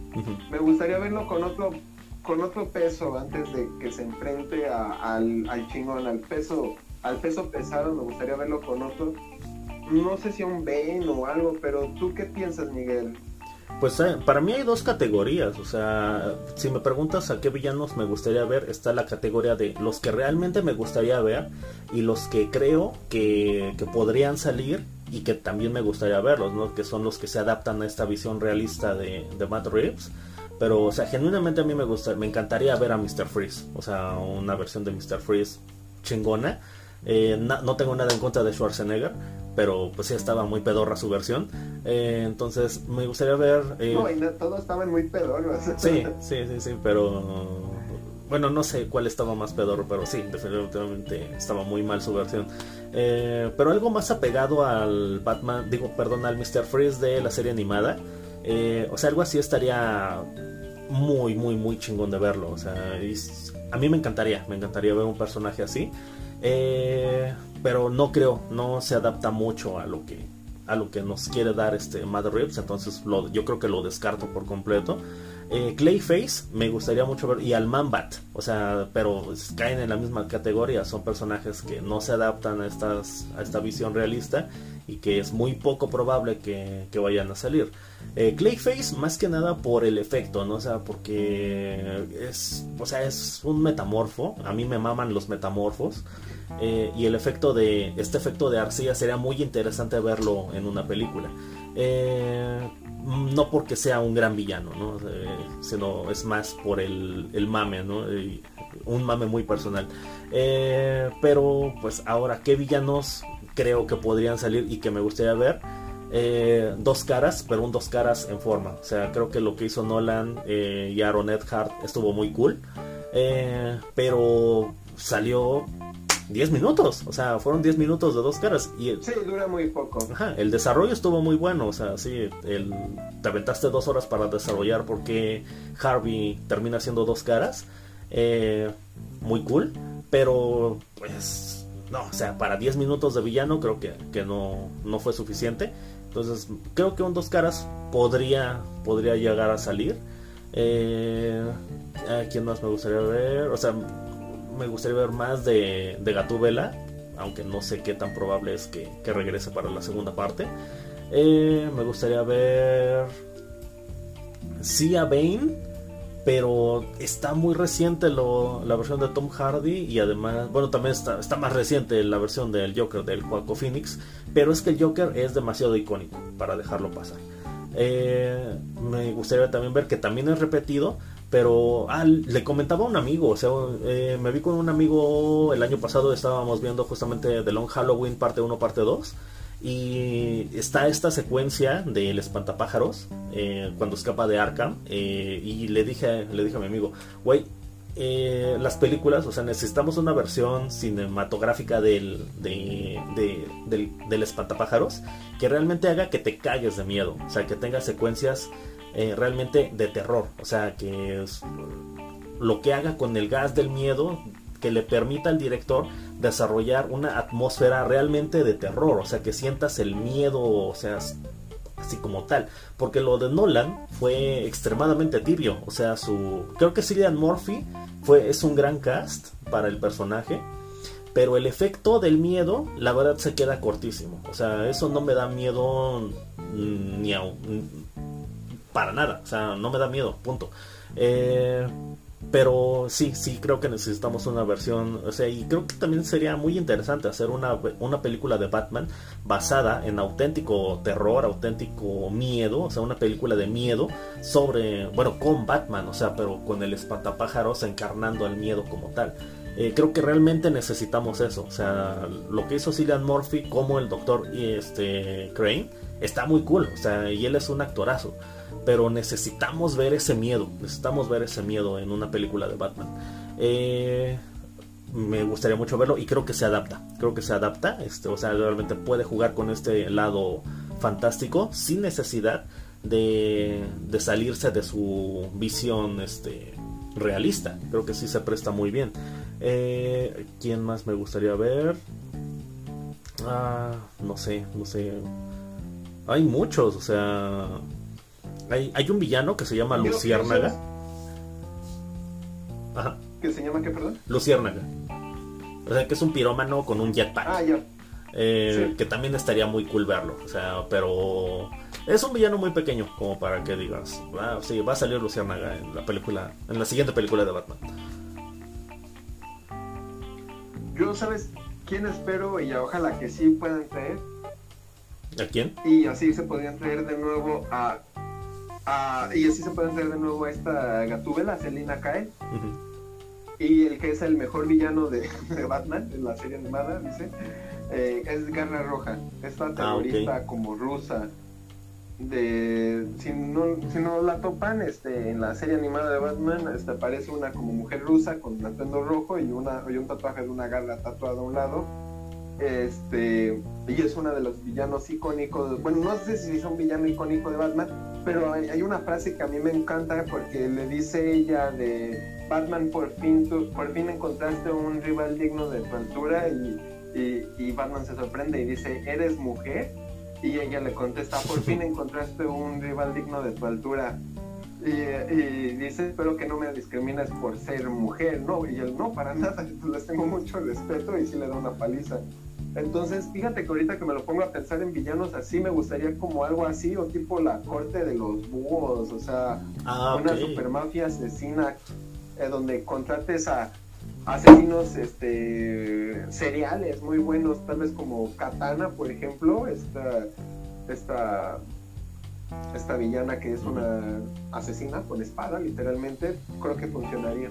[SPEAKER 2] Me gustaría verlo con otro, con otro peso antes de que se enfrente al, al chingón, al peso, al peso pesado, me gustaría verlo con otro. No sé si un Bane o algo, pero ¿tú qué piensas, Miguel?
[SPEAKER 1] Pues eh, para mí hay dos categorías, o sea, si me preguntas a qué villanos me gustaría ver, está la categoría de los que realmente me gustaría ver y los que creo que, podrían salir y que también me gustaría verlos, ¿no? Que son los que se adaptan a esta visión realista de, de Matt Reeves. Pero, o sea, genuinamente a mí me gusta, me encantaría ver a Mr. Freeze, o sea, una versión de Mr. Freeze chingona. Eh, no tengo nada en contra de Schwarzenegger, pero pues sí estaba muy pedorra su versión. Eh, entonces me gustaría ver...
[SPEAKER 2] Eh, no, y todos estaban muy pedorros.
[SPEAKER 1] Sí, sí, sí, sí, pero... Bueno, no sé cuál estaba más pedorro, pero sí, definitivamente estaba muy mal su versión. Eh, pero algo más apegado al Batman, digo, perdón, al Mr. Freeze de la serie animada. o sea, algo así estaría muy, muy, muy chingón de verlo. O sea, a mí me encantaría, me encantaría ver un personaje así. Eh, pero no creo, no se adapta mucho a lo que a lo que nos quiere dar este Mad Reeves, entonces yo creo que lo descarto por completo. Eh, Clayface me gustaría mucho ver y al Manbat, o sea, pero caen en la misma categoría, son personajes que no se adaptan a estas a esta visión realista y que es muy poco probable que, vayan a salir. Eh, Clayface más que nada por el efecto, ¿no? O sea, porque es, o sea, es un metamorfo, a mí me maman los metamorfos. Eh, y el efecto de este efecto de arcilla sería muy interesante verlo en una película eh, no porque sea un gran villano ¿no? Eh, sino es más por el, el mame ¿no? un mame muy personal pero pues ahora qué villanos creo que podrían salir y que me gustaría ver dos caras, pero un dos caras en forma. O sea, creo que lo que hizo Nolan y Aaron Eckhart estuvo muy cool. pero salió 10 minutos, o sea, fueron 10 minutos de dos caras. Y
[SPEAKER 2] sí, dura muy poco.
[SPEAKER 1] Ajá, el desarrollo estuvo muy bueno, o sea, sí, el, te aventaste dos horas para desarrollar porque Harvey termina siendo dos caras. Eh, muy cool, pero pues no, o sea, para 10 minutos de villano creo que, que no, no fue suficiente. Entonces, creo que un dos caras podría, podría llegar a salir. Eh, ¿A quién más me gustaría ver? O sea, me gustaría ver más de, de Gatúbela, aunque no sé qué tan probable es que, regrese para la segunda parte. Eh, me gustaría ver. Sí a Bane, pero está muy reciente la versión de Tom Hardy y además, bueno, también está, está más reciente la versión del Joker del Joaquin Phoenix, pero es que el Joker es demasiado icónico para dejarlo pasar. Eh, me gustaría también ver que también es repetido, pero ah, le comentaba a un amigo, o sea, eh, me vi con un amigo el año pasado, estábamos viendo justamente The Long Halloween parte 1, parte 2. Y está esta secuencia del espantapájaros eh, cuando escapa de Arkham. Eh, y le dije, le dije a mi amigo, güey, eh, las películas, o sea, necesitamos una versión cinematográfica del, del, del, espantapájaros que realmente haga que te cagues de miedo, o sea, que tenga secuencias eh, realmente de terror, o sea, que es lo que haga con el gas del miedo que le permita al director desarrollar una atmósfera realmente de terror, o sea, que sientas el miedo, o sea, así como tal, porque lo de Nolan fue extremadamente tibio, o sea, su creo que Cillian Murphy fue es un gran cast para el personaje, pero el efecto del miedo, la verdad se queda cortísimo, o sea, eso no me da miedo ni a, para nada, o sea, no me da miedo, punto. Eh, pero sí, sí creo que necesitamos una versión, o sea, y creo que también sería muy interesante hacer una, una película de Batman basada en auténtico terror, auténtico miedo, o sea, una película de miedo sobre, bueno, con Batman, o sea, pero con el espantapájaros encarnando el miedo como tal. Eh, creo que realmente necesitamos eso, o sea, lo que hizo Cillian Murphy como el doctor este, Crane está muy cool, o sea, y él es un actorazo pero necesitamos ver ese miedo, necesitamos ver ese miedo en una película de Batman. Eh, me gustaría mucho verlo y creo que se adapta, creo que se adapta, este, o sea, realmente puede jugar con este lado fantástico sin necesidad de, de salirse de su visión este, realista, creo que sí se presta muy bien. Eh, ¿Quién más me gustaría ver? Ah, no sé, no sé. Hay muchos, o sea, hay, un villano que se llama Luciérnaga.
[SPEAKER 2] Ajá. ¿Que se llama qué, perdón?
[SPEAKER 1] Luciérnaga. O sea, que es un pirómano con un jetpack.
[SPEAKER 2] Ah, ya.
[SPEAKER 1] Eh, que también estaría muy cool verlo. O sea, pero es un villano muy pequeño, como para que digas, ah, sí, va a salir Luciérnaga en la película, en la siguiente película de Batman.
[SPEAKER 2] Yo, ¿sabes quién espero? Y ojalá que sí puedan traer.
[SPEAKER 1] ¿A quién?
[SPEAKER 2] Y así se podrían traer de nuevo a Ah, y así se puede hacer de nuevo esta Gatúbela, Selina Kyle. Y el que es el mejor villano de, Batman en la serie animada, dice, eh, es Garra Roja. Esta ah, terrorista como rusa. De, si no, si no la topan, este, en la serie animada de Batman este, aparece una como mujer rusa con un atuendo rojo y, una, y un tatuaje de una garra tatuada a un lado este, y es una de los villanos icónicos. Bueno, no sé si es un villano icónico de Batman, pero hay, una frase que a mí me encanta porque le dice ella de Batman, por fin, por fin encontraste un rival digno de tu altura y, y, Batman se sorprende y dice, ¿eres mujer? Y ella le contesta, por fin encontraste un rival digno de tu altura. Y, y, dice, espero que no me discrimines por ser mujer, no, y él no, para nada, les tengo mucho respeto y sí le da una paliza. Entonces, fíjate que ahorita que me lo pongo a pensar en villanos así, me gustaría como algo así, o tipo la corte de los búhos, o sea, ah, una super mafia asesina, eh, donde contrates a asesinos este seriales muy buenos, tal vez como Katana, por ejemplo, esta, esta, esta villana que es una asesina con espada, literalmente, creo que funcionaría.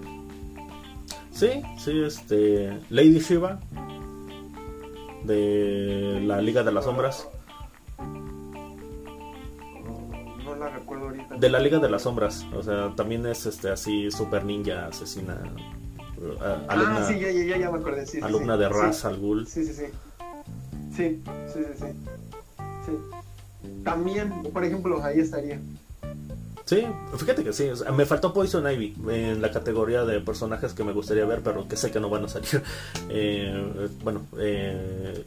[SPEAKER 1] Sí, sí, este, Lady Shiva de la Liga de las Sombras.
[SPEAKER 2] No la recuerdo ahorita.
[SPEAKER 1] De la Liga de las Sombras, o sea, también es este así super ninja asesina.
[SPEAKER 2] alumna, ah, sí, ya, ya, ya me acordé. Sí,
[SPEAKER 1] alumna de Ras al Ghul.
[SPEAKER 2] Sí, sí, sí. Sí, sí, sí, sí. También, por ejemplo, ahí estaría.
[SPEAKER 1] Sí, fíjate que sí. me faltó Poison Ivy en la categoría de personajes que me gustaría ver, pero que sé que no van a salir. Eh, bueno, eh,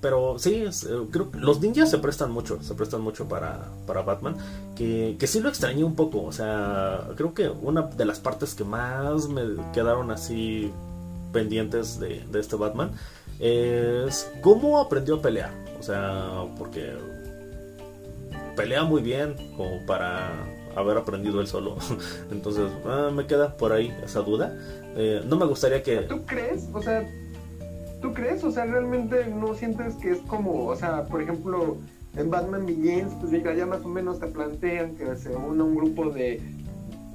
[SPEAKER 1] pero sí, eh, creo que los ninjas se prestan mucho, se prestan mucho para, para Batman, que, que sí lo extrañé un poco. O sea, creo que una de las partes que más me quedaron así pendientes de, de este Batman es cómo aprendió a pelear. O sea, porque pelea muy bien como para haber aprendido él solo. Entonces, ah, me queda por ahí esa duda. Eh, no me gustaría que...
[SPEAKER 2] ¿Tú crees? O sea, ¿tú crees? O sea, realmente no sientes que es como, o sea, por ejemplo, en Batman Begins, pues ya más o menos te plantean que se une un grupo de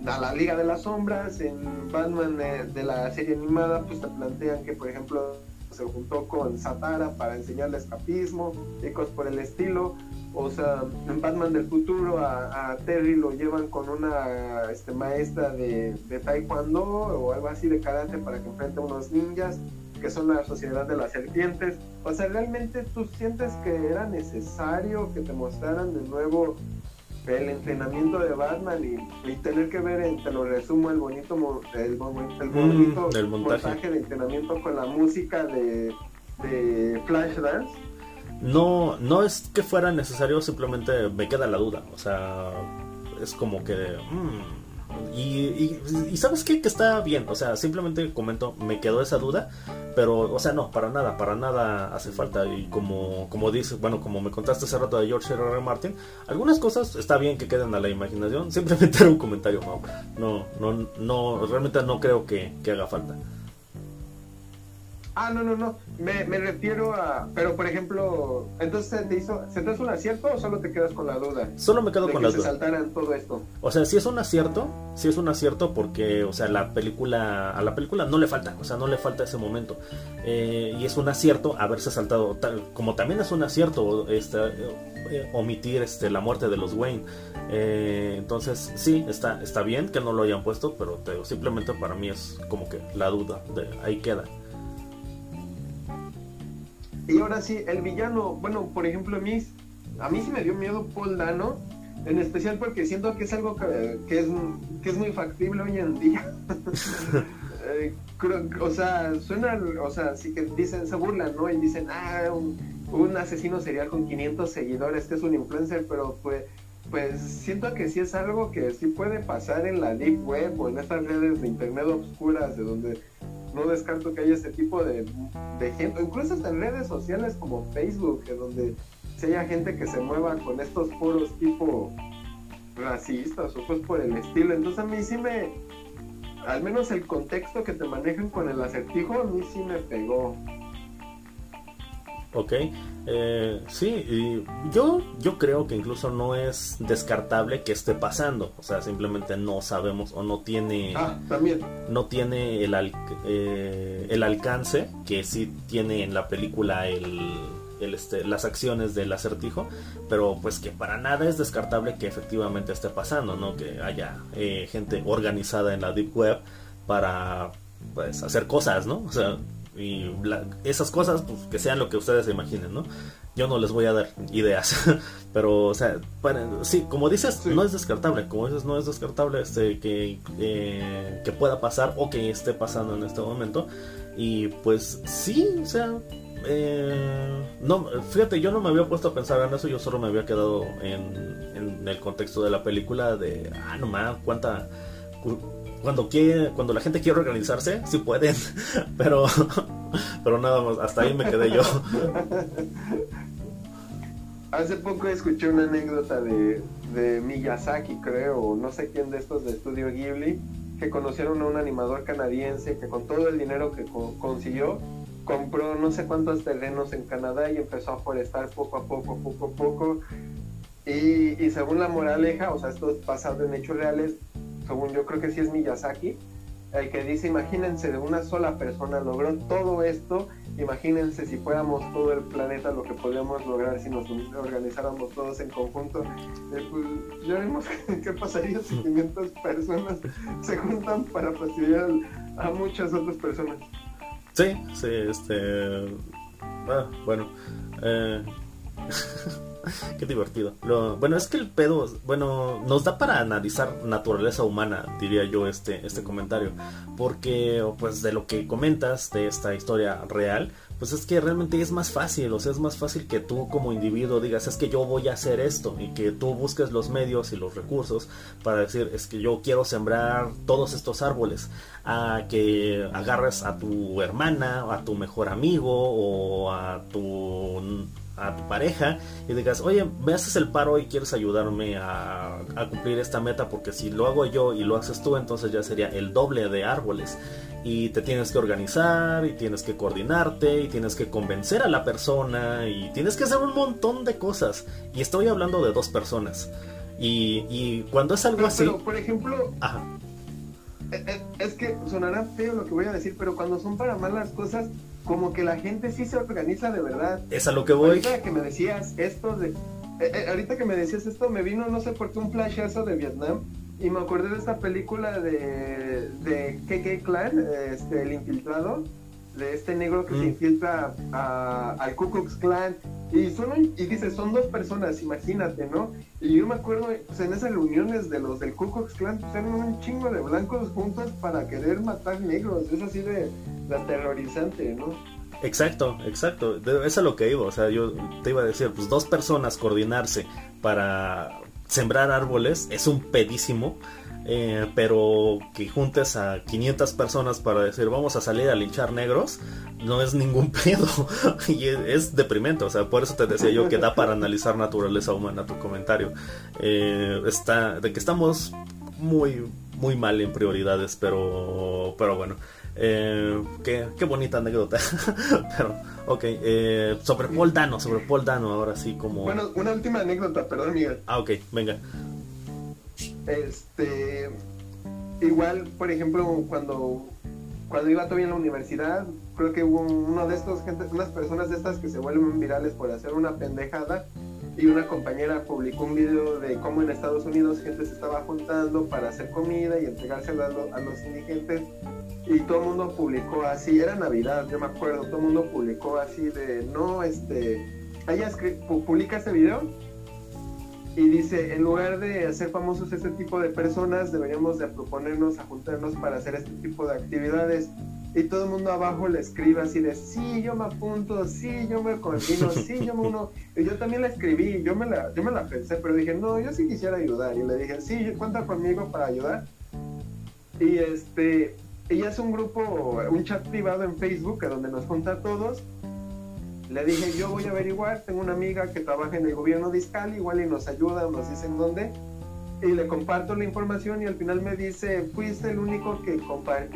[SPEAKER 2] a la Liga de las Sombras, en Batman eh, de la serie animada, pues te plantean que, por ejemplo, se juntó con Satara para enseñarle escapismo y cosas por el estilo. O sea, en Batman del futuro a, Terry lo llevan con una este, maestra de, de, taekwondo o algo así de karate para que enfrente a unos ninjas que son la sociedad de las serpientes. O sea, realmente tú sientes que era necesario que te mostraran de nuevo el entrenamiento de Batman y, tener que ver, te lo resumo, el bonito, el, bonito
[SPEAKER 1] mm, montaje.
[SPEAKER 2] de entrenamiento con la música de, de Flashdance.
[SPEAKER 1] No, no es que fuera necesario, simplemente me queda la duda. O sea, es como que... Mm, y, sabes qué? Que está bien, o sea, simplemente comento, me quedó esa duda, pero, o sea, no, para nada, para nada hace falta. Y como, como dices, bueno, como me contaste hace rato de George R. Martin, algunas cosas está bien que queden a la imaginación, simplemente era un comentario, Mau. No, no, no, realmente no creo que haga falta.
[SPEAKER 2] Ah, no, no, no. Me, me, refiero a. Pero, por ejemplo, entonces te hizo. ¿Se te hace un acierto o solo te quedas con la duda?
[SPEAKER 1] Solo me quedo con la duda.
[SPEAKER 2] saltaran todo esto.
[SPEAKER 1] O sea, si es un acierto, si es un acierto porque, o sea, la película. A la película no le falta, o sea, no le falta ese momento. Eh, y es un acierto haberse saltado. Tal, como también es un acierto este, eh, omitir este, la muerte de los Wayne. Eh, entonces, sí, está, está bien que no lo hayan puesto, pero simplemente para mí es como que la duda. De, ahí queda.
[SPEAKER 2] Y ahora sí, el villano, bueno, por ejemplo, a mí, a mí sí me dio miedo Paul Dano, en especial porque siento que es algo que, es, que es muy factible hoy en día. Eh, o sea, suena, o sea, sí que dicen, se burlan, ¿no? Y dicen, ah, un, asesino serial con 500 seguidores, que es un influencer, pero pues, pues siento que sí es algo que sí puede pasar en la deep web o en estas redes de internet oscuras de donde no descarto que haya ese tipo de, gente, incluso en redes sociales como Facebook, donde si haya gente que se mueva con estos foros tipo racistas o pues por el estilo. Entonces a mí sí me, al menos el contexto que te manejan con el acertijo, a mí sí me pegó.
[SPEAKER 1] Ok, eh, sí, yo, yo creo que incluso no es descartable que esté pasando, o sea, simplemente no sabemos o no tiene,
[SPEAKER 2] ah, también.
[SPEAKER 1] no tiene el, eh, el alcance que sí tiene en la película el, el este, las acciones del acertijo, pero pues que para nada es descartable que efectivamente esté pasando, ¿no? Que haya eh, gente organizada en la deep web para pues hacer cosas, ¿no? O sea, y esas cosas, pues que sean lo que ustedes se imaginen, ¿no? Yo no les voy a dar ideas, pero, o sea, sí, como dices, no es descartable, como dices, no es descartable este, que, eh, que pueda pasar o que esté pasando en este momento. Y pues sí, o sea, eh, no, fíjate, yo no me había puesto a pensar en eso, yo solo me había quedado en, en el contexto de la película de, ah, no más, cuánta cuando quiere, cuando la gente quiere organizarse, sí pueden, pero pero nada más, hasta ahí me quedé yo.
[SPEAKER 2] Hace poco escuché una anécdota de, de Miyazaki, creo, no sé quién de estos de Estudio Ghibli, que conocieron a un animador canadiense que con todo el dinero que consiguió compró no sé cuántos terrenos en Canadá y empezó a forestar poco a poco, poco a poco. Y, y según la moraleja, o sea, esto es basado en hechos reales, según yo creo que sí es Miyazaki, el que dice, imagínense, de una sola persona logró todo esto, imagínense si fuéramos todo el planeta lo que podríamos lograr si nos organizáramos todos en conjunto. Eh, pues ya vemos qué pasaría si 500 personas se juntan para fastidiar a muchas otras personas.
[SPEAKER 1] Sí, sí, este... Ah, bueno. Eh... Qué divertido. bueno, es que el pedo, bueno, nos da para analizar naturaleza humana, diría yo este, este comentario. Porque, pues, de lo que comentas de esta historia real, pues es que realmente es más fácil, o sea, es más fácil que tú como individuo digas, es que yo voy a hacer esto, y que tú busques los medios y los recursos para decir, es que yo quiero sembrar todos estos árboles, a que agarres a tu hermana, a tu mejor amigo, o a tu a tu pareja y digas, oye, me haces el paro y quieres ayudarme a, cumplir esta meta porque si lo hago yo y lo haces tú, entonces ya sería el doble de árboles. Y te tienes que organizar y tienes que coordinarte y tienes que convencer a la persona y tienes que hacer un montón de cosas. Y estoy hablando de dos personas. Y, cuando es algo así...
[SPEAKER 2] Pero, por ejemplo... Eh, eh, es que sonará feo lo que voy a decir, pero cuando son para malas cosas, como que la gente sí se organiza de verdad.
[SPEAKER 1] Es a lo que voy.
[SPEAKER 2] Ahorita que me decías esto de... eh, eh, ahorita que me decías esto, me vino no sé por qué un flashazo de Vietnam y me acordé de esta película de, de KK Clan, este, El Infiltrado, de este negro que
[SPEAKER 1] Mm.
[SPEAKER 2] se infiltra a- al Ku Klux Klan. Y, son, un- y dice, son dos personas, imagínate, ¿no? Y yo me acuerdo, pues en esas reuniones de los del Ku Klux Klan, pues eran un chingo de blancos juntos para querer matar negros. Es así de, de aterrorizante, ¿no?
[SPEAKER 1] Exacto, exacto. Eso es a lo que iba. O sea, yo te iba a decir, pues dos personas coordinarse para sembrar árboles es un pedísimo. Eh, pero que juntes a 500 personas para decir vamos a salir a linchar negros no es ningún pedo y es, es deprimente o sea por eso te decía yo que da para analizar naturaleza humana tu comentario Eh, está de que estamos muy muy mal en prioridades pero pero bueno eh, qué, qué bonita anécdota. Pero, ok, eh, sobre Paul Dano, sobre Paul Dano, ahora sí como...
[SPEAKER 2] Bueno, una última anécdota, perdón, Miguel.
[SPEAKER 1] Ah, ok, venga.
[SPEAKER 2] Este, igual, por ejemplo, cuando, cuando iba todavía en la universidad, creo que hubo uno de estos, gente, unas personas de estas que se vuelven virales por hacer una pendejada y una compañera publicó un video de cómo en Estados Unidos gente se estaba juntando para hacer comida y entregársela a, lo- a los indigentes y todo el mundo publicó así, era Navidad, yo me acuerdo, todo el mundo publicó así de, no, este, ella publica este video y dice, en lugar de hacer famosos este tipo de personas, deberíamos de proponernos a juntarnos para hacer este tipo de actividades. Y todo el mundo abajo le escribe así de, sí, yo me apunto, sí, yo me coordino, sí, yo me uno. Y yo también la escribí, yo me la, yo me la pensé, pero dije, no, yo sí quisiera ayudar. Y le dije, sí, cuenta conmigo para ayudar. Y este, ella es un grupo, un chat privado en Facebook, donde nos junta a todos. Le dije, yo voy a averiguar, tengo una amiga que trabaja en el gobierno discal, igual y nos ayuda, nos dicen dónde. Y le comparto la información y al final me dice, fuiste el único que,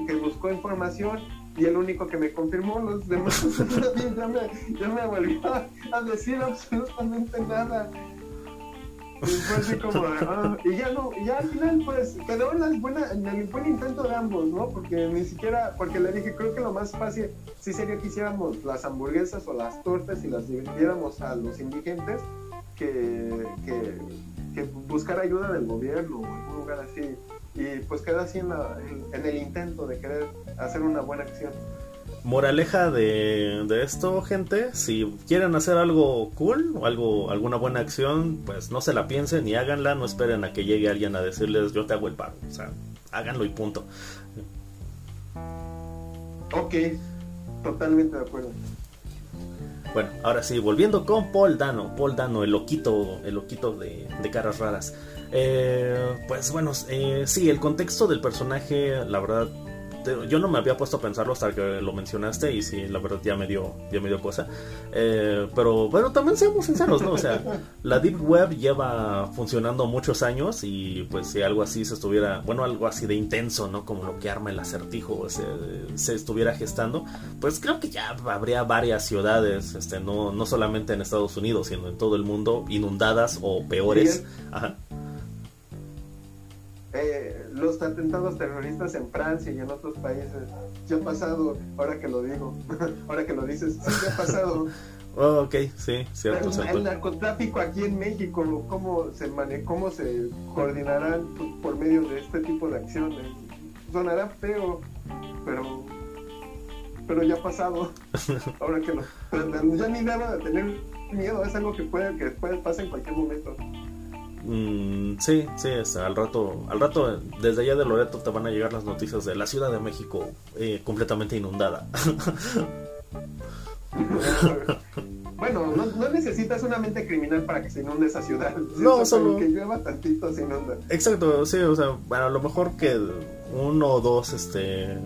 [SPEAKER 2] que buscó información y el único que me confirmó, los demás ya me, ya me volvió a decir absolutamente nada. Ah, y ya no, ya al final pues quedó en, el buen intento de ambos, ¿no? Porque ni siquiera, porque le dije, creo que lo más fácil sí sería que hiciéramos las hamburguesas o las tortas y las dividiéramos a los indigentes que, que, que buscar ayuda del gobierno o algún lugar así. Y pues queda así en, la- en- en el intento de querer hacer una buena acción.
[SPEAKER 1] Moraleja de, de esto, gente, si quieren hacer algo cool o algo, alguna buena acción, pues no se la piensen y háganla, no esperen a que llegue alguien a decirles yo te hago el pago, o sea, háganlo y punto.
[SPEAKER 2] Ok, totalmente de acuerdo.
[SPEAKER 1] Bueno, ahora sí, volviendo con Paul Dano, Paul Dano, el loquito, el loquito de, de caras raras. Eh, pues bueno, eh, sí, el contexto del personaje, la verdad, yo no me había puesto a pensarlo hasta que lo mencionaste y sí, la verdad ya me dio, ya me dio cosa. Eh, pero bueno, también seamos sinceros, ¿no? O sea, la Deep Web lleva funcionando muchos años y pues si algo así se estuviera, bueno, algo así de intenso, ¿no? Como lo que arma el acertijo se, se estuviera gestando, pues creo que ya habría varias ciudades, este, no, no solamente en Estados Unidos, sino en todo el mundo, inundadas o peores. Ajá.
[SPEAKER 2] Eh, los atentados terroristas en Francia y en otros países. Ya ha pasado, ahora que lo digo, ahora que lo dices, sí, ya ha pasado.
[SPEAKER 1] Oh, ok, sí, cierto,
[SPEAKER 2] el,
[SPEAKER 1] cierto.
[SPEAKER 2] el narcotráfico aquí en México, ¿cómo se mane cómo se coordinarán por medio de este tipo de acciones? Sonará feo, pero pero ya ha pasado. Ahora que lo ya ni nada de tener miedo, es algo que puede que puede pasar en cualquier momento.
[SPEAKER 1] Mm, sí, sí, es, al rato, al rato desde allá de Loreto te van a llegar las noticias de la Ciudad de México eh, completamente inundada.
[SPEAKER 2] Bueno, no, no necesitas una mente criminal para que se inunde esa ciudad.
[SPEAKER 1] No, solo-
[SPEAKER 2] que llueva tantito se inunda.
[SPEAKER 1] Exacto, sí, o sea, bueno, a lo mejor que uno o dos, este,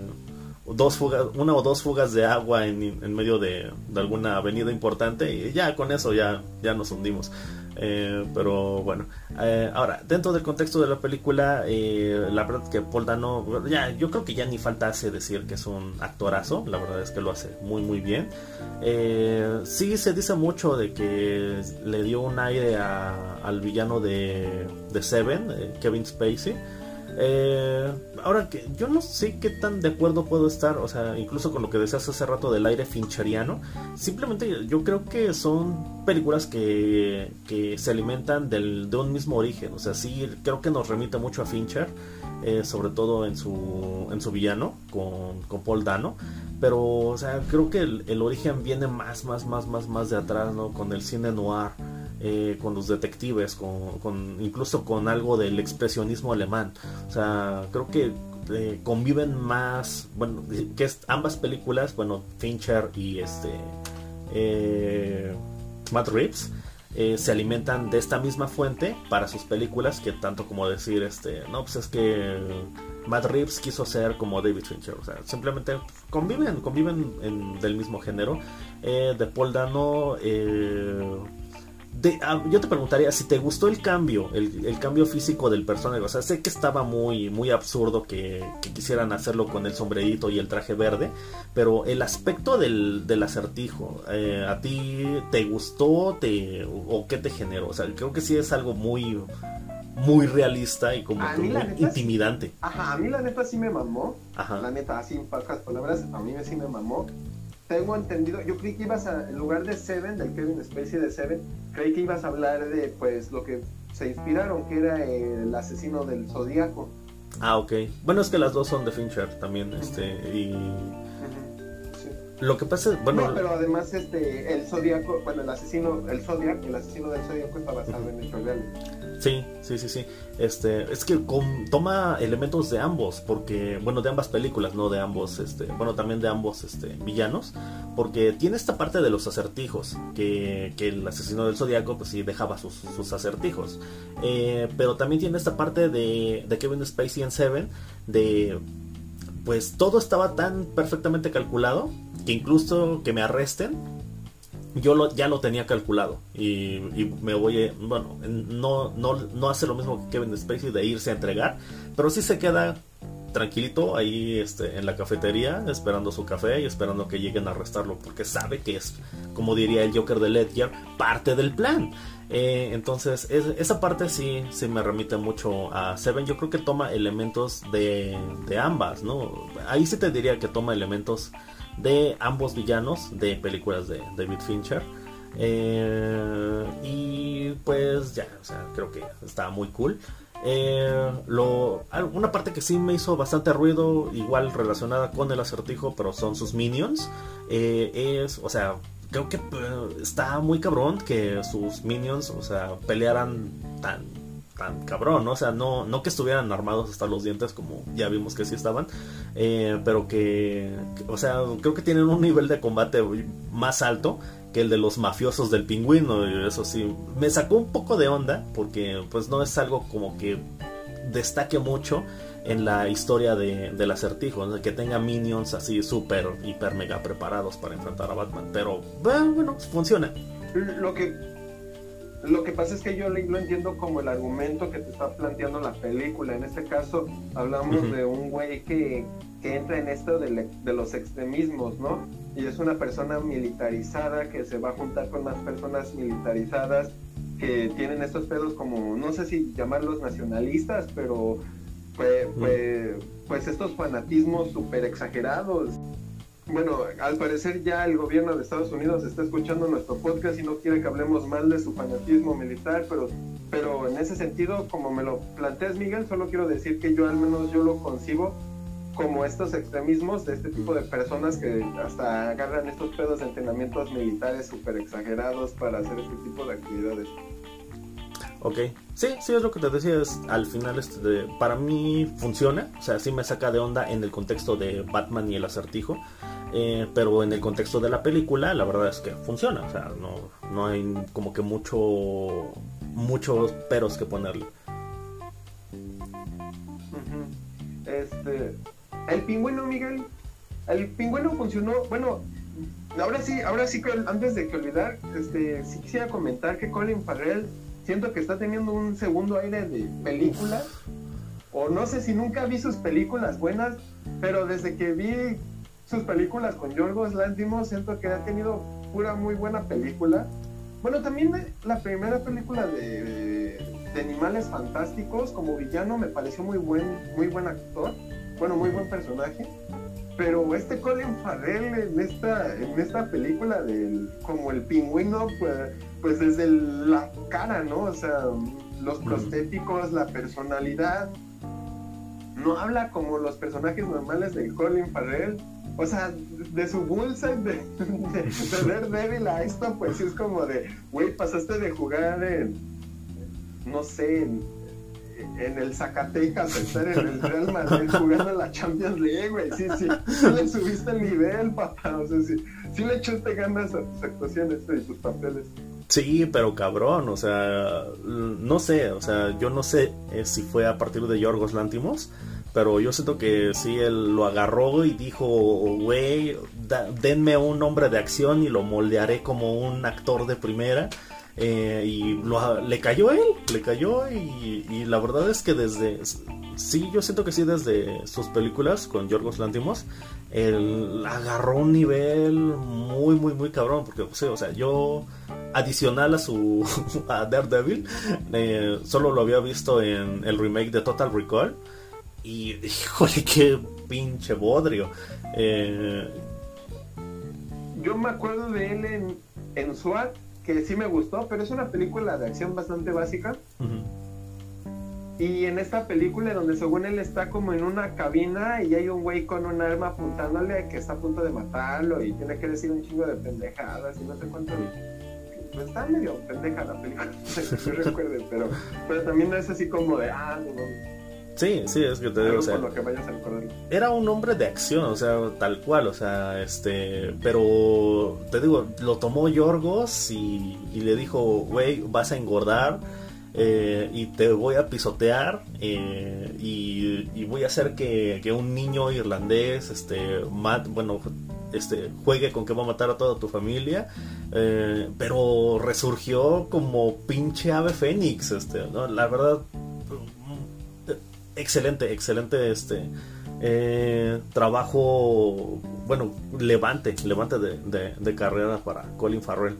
[SPEAKER 1] dos fugas, una o dos fugas de agua en, en medio de, de alguna avenida importante y ya con eso ya, ya nos hundimos. Eh, pero bueno, eh, ahora, dentro del contexto de la película, eh, la verdad que Paul Dano, ya, yo creo que ya ni falta hace decir que es un actorazo, la verdad es que lo hace muy muy bien. Eh, sí se dice mucho de que le dio un aire a- al villano de, Seven, Kevin Spacey. Eh, ahora que yo no sé qué tan de acuerdo puedo estar, o sea, incluso con lo que decías hace rato del aire fincheriano, simplemente yo creo que son películas que, que se alimentan del, de un mismo origen, o sea, sí, creo que nos remite mucho a Fincher, eh, sobre todo en su, en su villano, con, con Paul Dano, pero, o sea, creo que el, el, origen viene más, más, más, más, más de atrás, ¿no? Con el cine noir. Eh, con los detectives, con, incluso con algo del expresionismo alemán. O sea, creo que eh, conviven más, bueno, que ambas películas, bueno, Fincher y este eh, Matt Reeves, eh, se alimentan de esta misma fuente para sus películas, que tanto como decir, este, no, pues es que Matt Reeves quiso ser como David Fincher, o sea, simplemente conviven, conviven en, del mismo género. de Paul Dano, Ah, yo te preguntaría si te gustó el cambio, el, cambio físico del personaje. O sea, sé que estaba muy, muy absurdo que, quisieran hacerlo con el sombrerito y el traje verde, pero el aspecto del, del acertijo, eh, ¿a ti te gustó te, o qué te generó? O sea, creo que sí es algo muy, muy realista y como muy intimidante.
[SPEAKER 2] ajá, a mí la neta sí me mamó. La neta, así en pocas palabras, a mí sí me mamó tengo entendido, yo creí que ibas a, en lugar de Seven, del Kevin Spacey de Seven, creí que ibas a hablar de pues lo que se inspiraron, que era el asesino del Zodíaco.
[SPEAKER 1] Ah, ok. Bueno, es que las dos son de Fincher también, este, y... Lo que pasa es, bueno...
[SPEAKER 2] No, pero además este, el Zodíaco, bueno, el asesino, el Zodíaco, el asesino del Zodíaco está basado en hechos reales.
[SPEAKER 1] Sí, sí, sí, sí. Este, es que toma elementos de ambos, porque, bueno, de ambas películas, no de ambos, este, bueno, también de ambos, este, villanos, porque tiene esta parte de los acertijos, que, que el asesino del zodiaco, pues sí, dejaba sus, sus acertijos, eh, pero también tiene esta parte de, de Kevin Spacey en Seven, de, pues todo estaba tan perfectamente calculado, que incluso que me arresten, yo lo, ya lo tenía calculado y, me voy, bueno, no, no, no hace lo mismo que Kevin Spacey de irse a entregar, pero sí se queda tranquilito ahí este, en la cafetería esperando su café y esperando que lleguen a arrestarlo porque sabe que es, como diría el Joker de Ledger, parte del plan. Eh, entonces, esa parte sí, sí me remite mucho a Seven. Yo creo que toma elementos de, de ambas, ¿no? Ahí sí te diría que toma elementos de ambos villanos de películas de David Fincher. Eh, y pues ya, o sea, creo que está muy cool. Eh, lo, una parte que sí me hizo bastante ruido, igual relacionada con el acertijo, pero son sus minions. Eh, es, o sea, creo que está muy cabrón que sus minions, o sea, pelearan tan tan cabrón, ¿no? O sea, no, no que estuvieran armados hasta los dientes como ya vimos que sí estaban, eh, pero que, o sea, creo que tienen un nivel de combate más alto que el de los mafiosos del pingüino, y eso sí, me sacó un poco de onda porque pues no es algo como que destaque mucho en la historia de, del acertijo, que tenga minions así súper, hiper, mega preparados para enfrentar a Batman, pero bueno, funciona.
[SPEAKER 2] Lo que lo que pasa es que yo lo entiendo como el argumento que te está planteando la película. En este caso, hablamos de un güey que, que, entra en esto de, de, los extremismos, ¿no? Y es una persona militarizada que se va a juntar con más personas militarizadas que tienen estos pedos como, no sé si llamarlos nacionalistas, pero pues, pues, pues estos fanatismos súper exagerados bueno, al parecer ya el gobierno de Estados Unidos está escuchando nuestro podcast y no quiere que hablemos mal de su fanatismo militar, pero, pero en ese sentido, como me lo planteas, Miguel, solo quiero decir que yo al menos yo lo concibo como estos extremismos de este tipo de personas que hasta agarran estos pedos de entrenamientos militares súper exagerados para hacer este tipo de actividades.
[SPEAKER 1] Ok, sí, sí es lo que te decía, es, al final este para mí funciona, o sea, sí me saca de onda en el contexto de Batman y el acertijo, eh, pero en el contexto de la película la verdad es que funciona, o sea, no, no hay como que mucho, muchos peros que ponerle.
[SPEAKER 2] Este, el pingüino, Miguel, el pingüino funcionó, bueno, ahora sí, ahora sí que antes de que olvidar, este, sí quisiera comentar que Colin Farrell siento que está teniendo un segundo aire de película. O no sé si nunca vi sus películas buenas, pero desde que vi sus películas con Yorgos Lanthimos siento que ha tenido pura muy buena película. Bueno, también la primera película de, de Animales Fantásticos, como villano me pareció muy buen, muy buen actor, bueno, muy buen personaje. Pero este Colin Farrell en esta, en esta película del como el pingüino, pues, pues desde la cara, ¿no? O sea, los prostéticos, la personalidad. No habla como los personajes normales de Colin Farrell. O sea, de su bullseye de, de, de Daredevil a esto, pues es como de, güey, pasaste de jugar en, no sé, en, el Zacatecas, estar en el Real Madrid jugando en la Champions League, güey. Sí, sí, sí le subiste el nivel, papá. O sea, sí, sí le echaste ganas a tus actuaciones y tus papeles.
[SPEAKER 1] Sí, pero cabrón, o sea, no sé, o sea, yo no sé eh, si fue a partir de Yorgos Lántimos, pero yo siento que sí, él lo agarró y dijo, güey, denme un hombre de acción y lo moldearé como un actor de primera. Eh, y le cayó él, le cayó y, y, la verdad es que desde, sí, yo siento que sí, desde sus películas con Yorgos Lantimos, él agarró un nivel muy, muy, muy cabrón, porque, pues, o sea, yo adicional a su a Daredevil, eh, solo lo había visto en el remake de Total Recall y, híjole, qué pinche bodrio. Eh,
[SPEAKER 2] yo me acuerdo de él en, en SWAT que sí me gustó, pero es una película de acción bastante básica. Y en esta película donde según él está como en una cabina y hay un güey con un arma apuntándole que está a punto de matarlo y tiene que decir un chingo de pendejadas y no sé cuánto. Pues está medio pendeja la película, no recuerden, pero, pero también no es así como de, ah, no, no
[SPEAKER 1] Sí, sí, es que te digo, o sea, era un hombre de acción, o sea, tal cual, o sea, este, pero te digo, lo tomó Yorgos y, le dijo, güey, vas a engordar eh, y te voy a pisotear eh, y, voy a hacer que, un niño irlandés, este, bueno, este, juegue con que va a matar a toda tu familia, eh, pero resurgió como pinche ave fénix, este, ¿no? La verdad excelente, excelente este eh, trabajo, bueno, levante, levante de, carrera para Colin Farrell.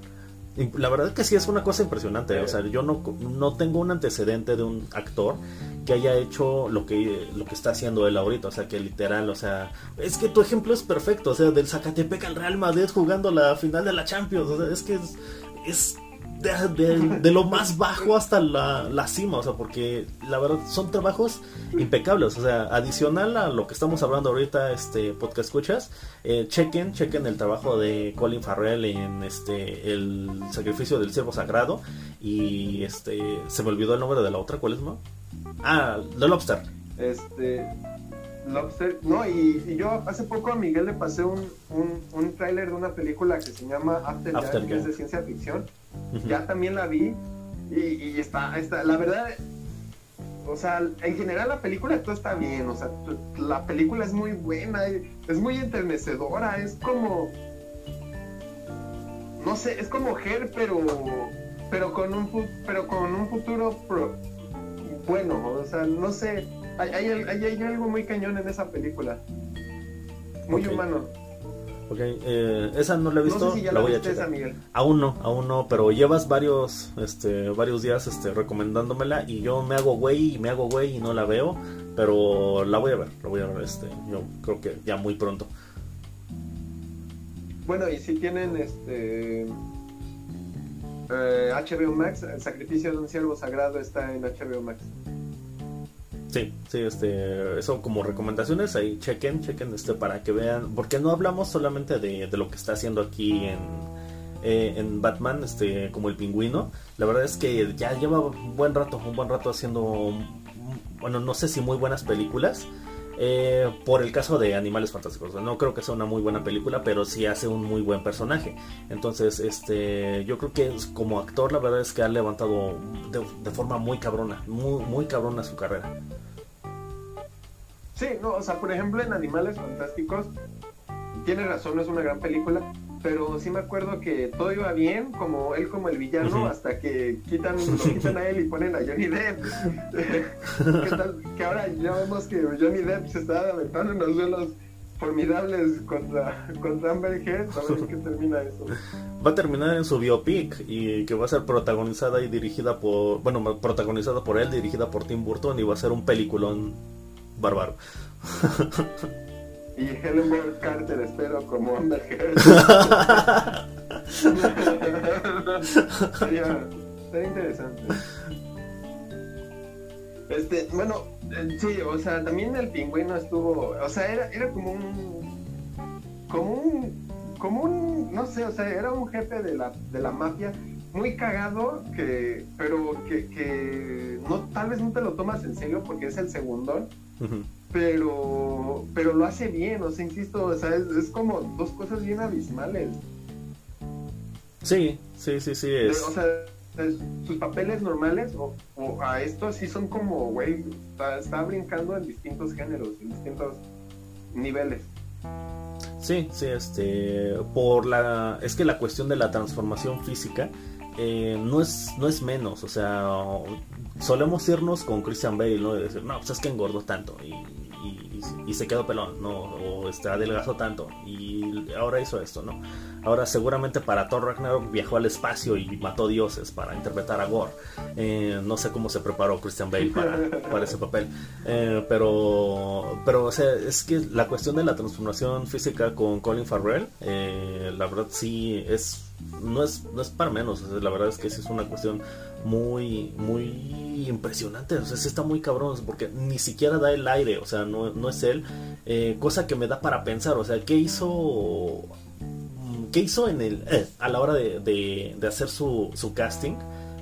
[SPEAKER 1] La verdad que sí es una cosa impresionante, o sea, yo no, no tengo un antecedente de un actor que haya hecho lo que, lo que está haciendo él ahorita, o sea, que literal, o sea, es que tu ejemplo es perfecto, o sea, del Zacatepec al Real Madrid jugando la final de la Champions, o sea, es que es de, lo más bajo hasta la, cima, o sea, porque la verdad son trabajos impecables, o sea, adicional a lo que estamos hablando ahorita, este podcast escuchas, eh, chequen, chequen el trabajo de Colin Farrell en este el sacrificio del ciervo sagrado y este se me olvidó el nombre de la otra, ¿cuál es no? Ah, The Lobster.
[SPEAKER 2] Este Lobster, no, y, yo hace poco a Miguel le pasé un, un, un tráiler de una película que se llama After, After que es de ciencia ficción ya también la vi y, está, está, la verdad, o sea, en general la película todo está bien, o sea, la película es muy buena, es muy enternecedora, es como, no sé, es como Her, pero, pero con un, pero con un futuro bueno, o sea, no sé, hay, hay, algo muy cañón en esa película, muy humano.
[SPEAKER 1] Ok, eh, esa no la he visto, la, voy a checar. Aún no, aún no, pero llevas varios, este, varios días, este, recomendándomela y yo me hago güey y me hago güey y no la veo, pero la voy a ver, la voy a ver, este, yo creo que ya muy pronto.
[SPEAKER 2] Bueno, y si tienen, este, HBO eh, Max, el sacrificio de un siervo sagrado está en HBO Max.
[SPEAKER 1] Sí, sí, este, eso como recomendaciones, ahí chequen, chequen este para que vean, porque no hablamos solamente de, lo que está haciendo aquí en, eh, en Batman, este, como el pingüino, la verdad es que ya lleva un buen rato, un buen rato haciendo, bueno, no sé si muy buenas películas, eh, por el caso de Animales Fantásticos. No creo que sea una muy buena película, pero sí hace un muy buen personaje. Entonces, este, yo creo que como actor, la verdad es que ha levantado de, forma muy cabrona, muy, muy cabrona su carrera.
[SPEAKER 2] Sí, no, o sea, por ejemplo, en Animales Fantásticos, tiene razón, es una gran película, pero sí me acuerdo que todo iba bien, como él como el villano, hasta que quitan, lo quitan a él y ponen a Johnny Depp. que ahora ya vemos que Johnny Depp se está aventando en los duelos formidables contra, contra Amber Heard. A ver qué termina eso.
[SPEAKER 1] Va a terminar en su biopic y que va a ser protagonizada y dirigida por. Bueno, protagonizada por él, dirigida por Tim Burton y va a ser un peliculón bárbaro.
[SPEAKER 2] y Helen Bonham Carter, espero, como Amber Heard. sería, sería interesante. Este, bueno, eh, sí, o sea, también el pingüino estuvo, o sea, era, era como un, como un, como un, no sé, o sea, era un jefe de la, de la mafia muy cagado, que, pero que, que no, tal vez no te lo tomas en serio porque es el segundón, pero, pero lo hace bien, o sea, insisto, o sea, es, como dos cosas bien abismales.
[SPEAKER 1] Sí, sí, sí, sí, es.
[SPEAKER 2] O sea, sus papeles normales o, a esto sí son como, güey, está, brincando en distintos géneros, en distintos niveles.
[SPEAKER 1] Sí, sí, este, por la, es que la cuestión de la transformación física eh, no es, no es menos, o sea, solemos irnos con Christian Bale, ¿no? De decir, no, pues es que engordó tanto y, y, se quedó pelón, ¿no? O este, adelgazó tanto y ahora hizo esto, ¿no? Ahora seguramente para Thor Ragnarok viajó al espacio y mató dioses para interpretar a Gore. Eh, no sé cómo se preparó Christian Bale para, ese papel. Eh, pero, pero o sea, es que la cuestión de la transformación física con Colin Farrell, eh, la verdad sí es no es, no es para menos, la verdad es que sí es una cuestión muy, muy impresionante, o sea, sí está muy cabrón, porque ni siquiera da el aire, o sea, no, no es él, cosa que me da para pensar, o sea, ¿qué hizo ¿Qué hizo en el, eh, a la hora de, hacer su, casting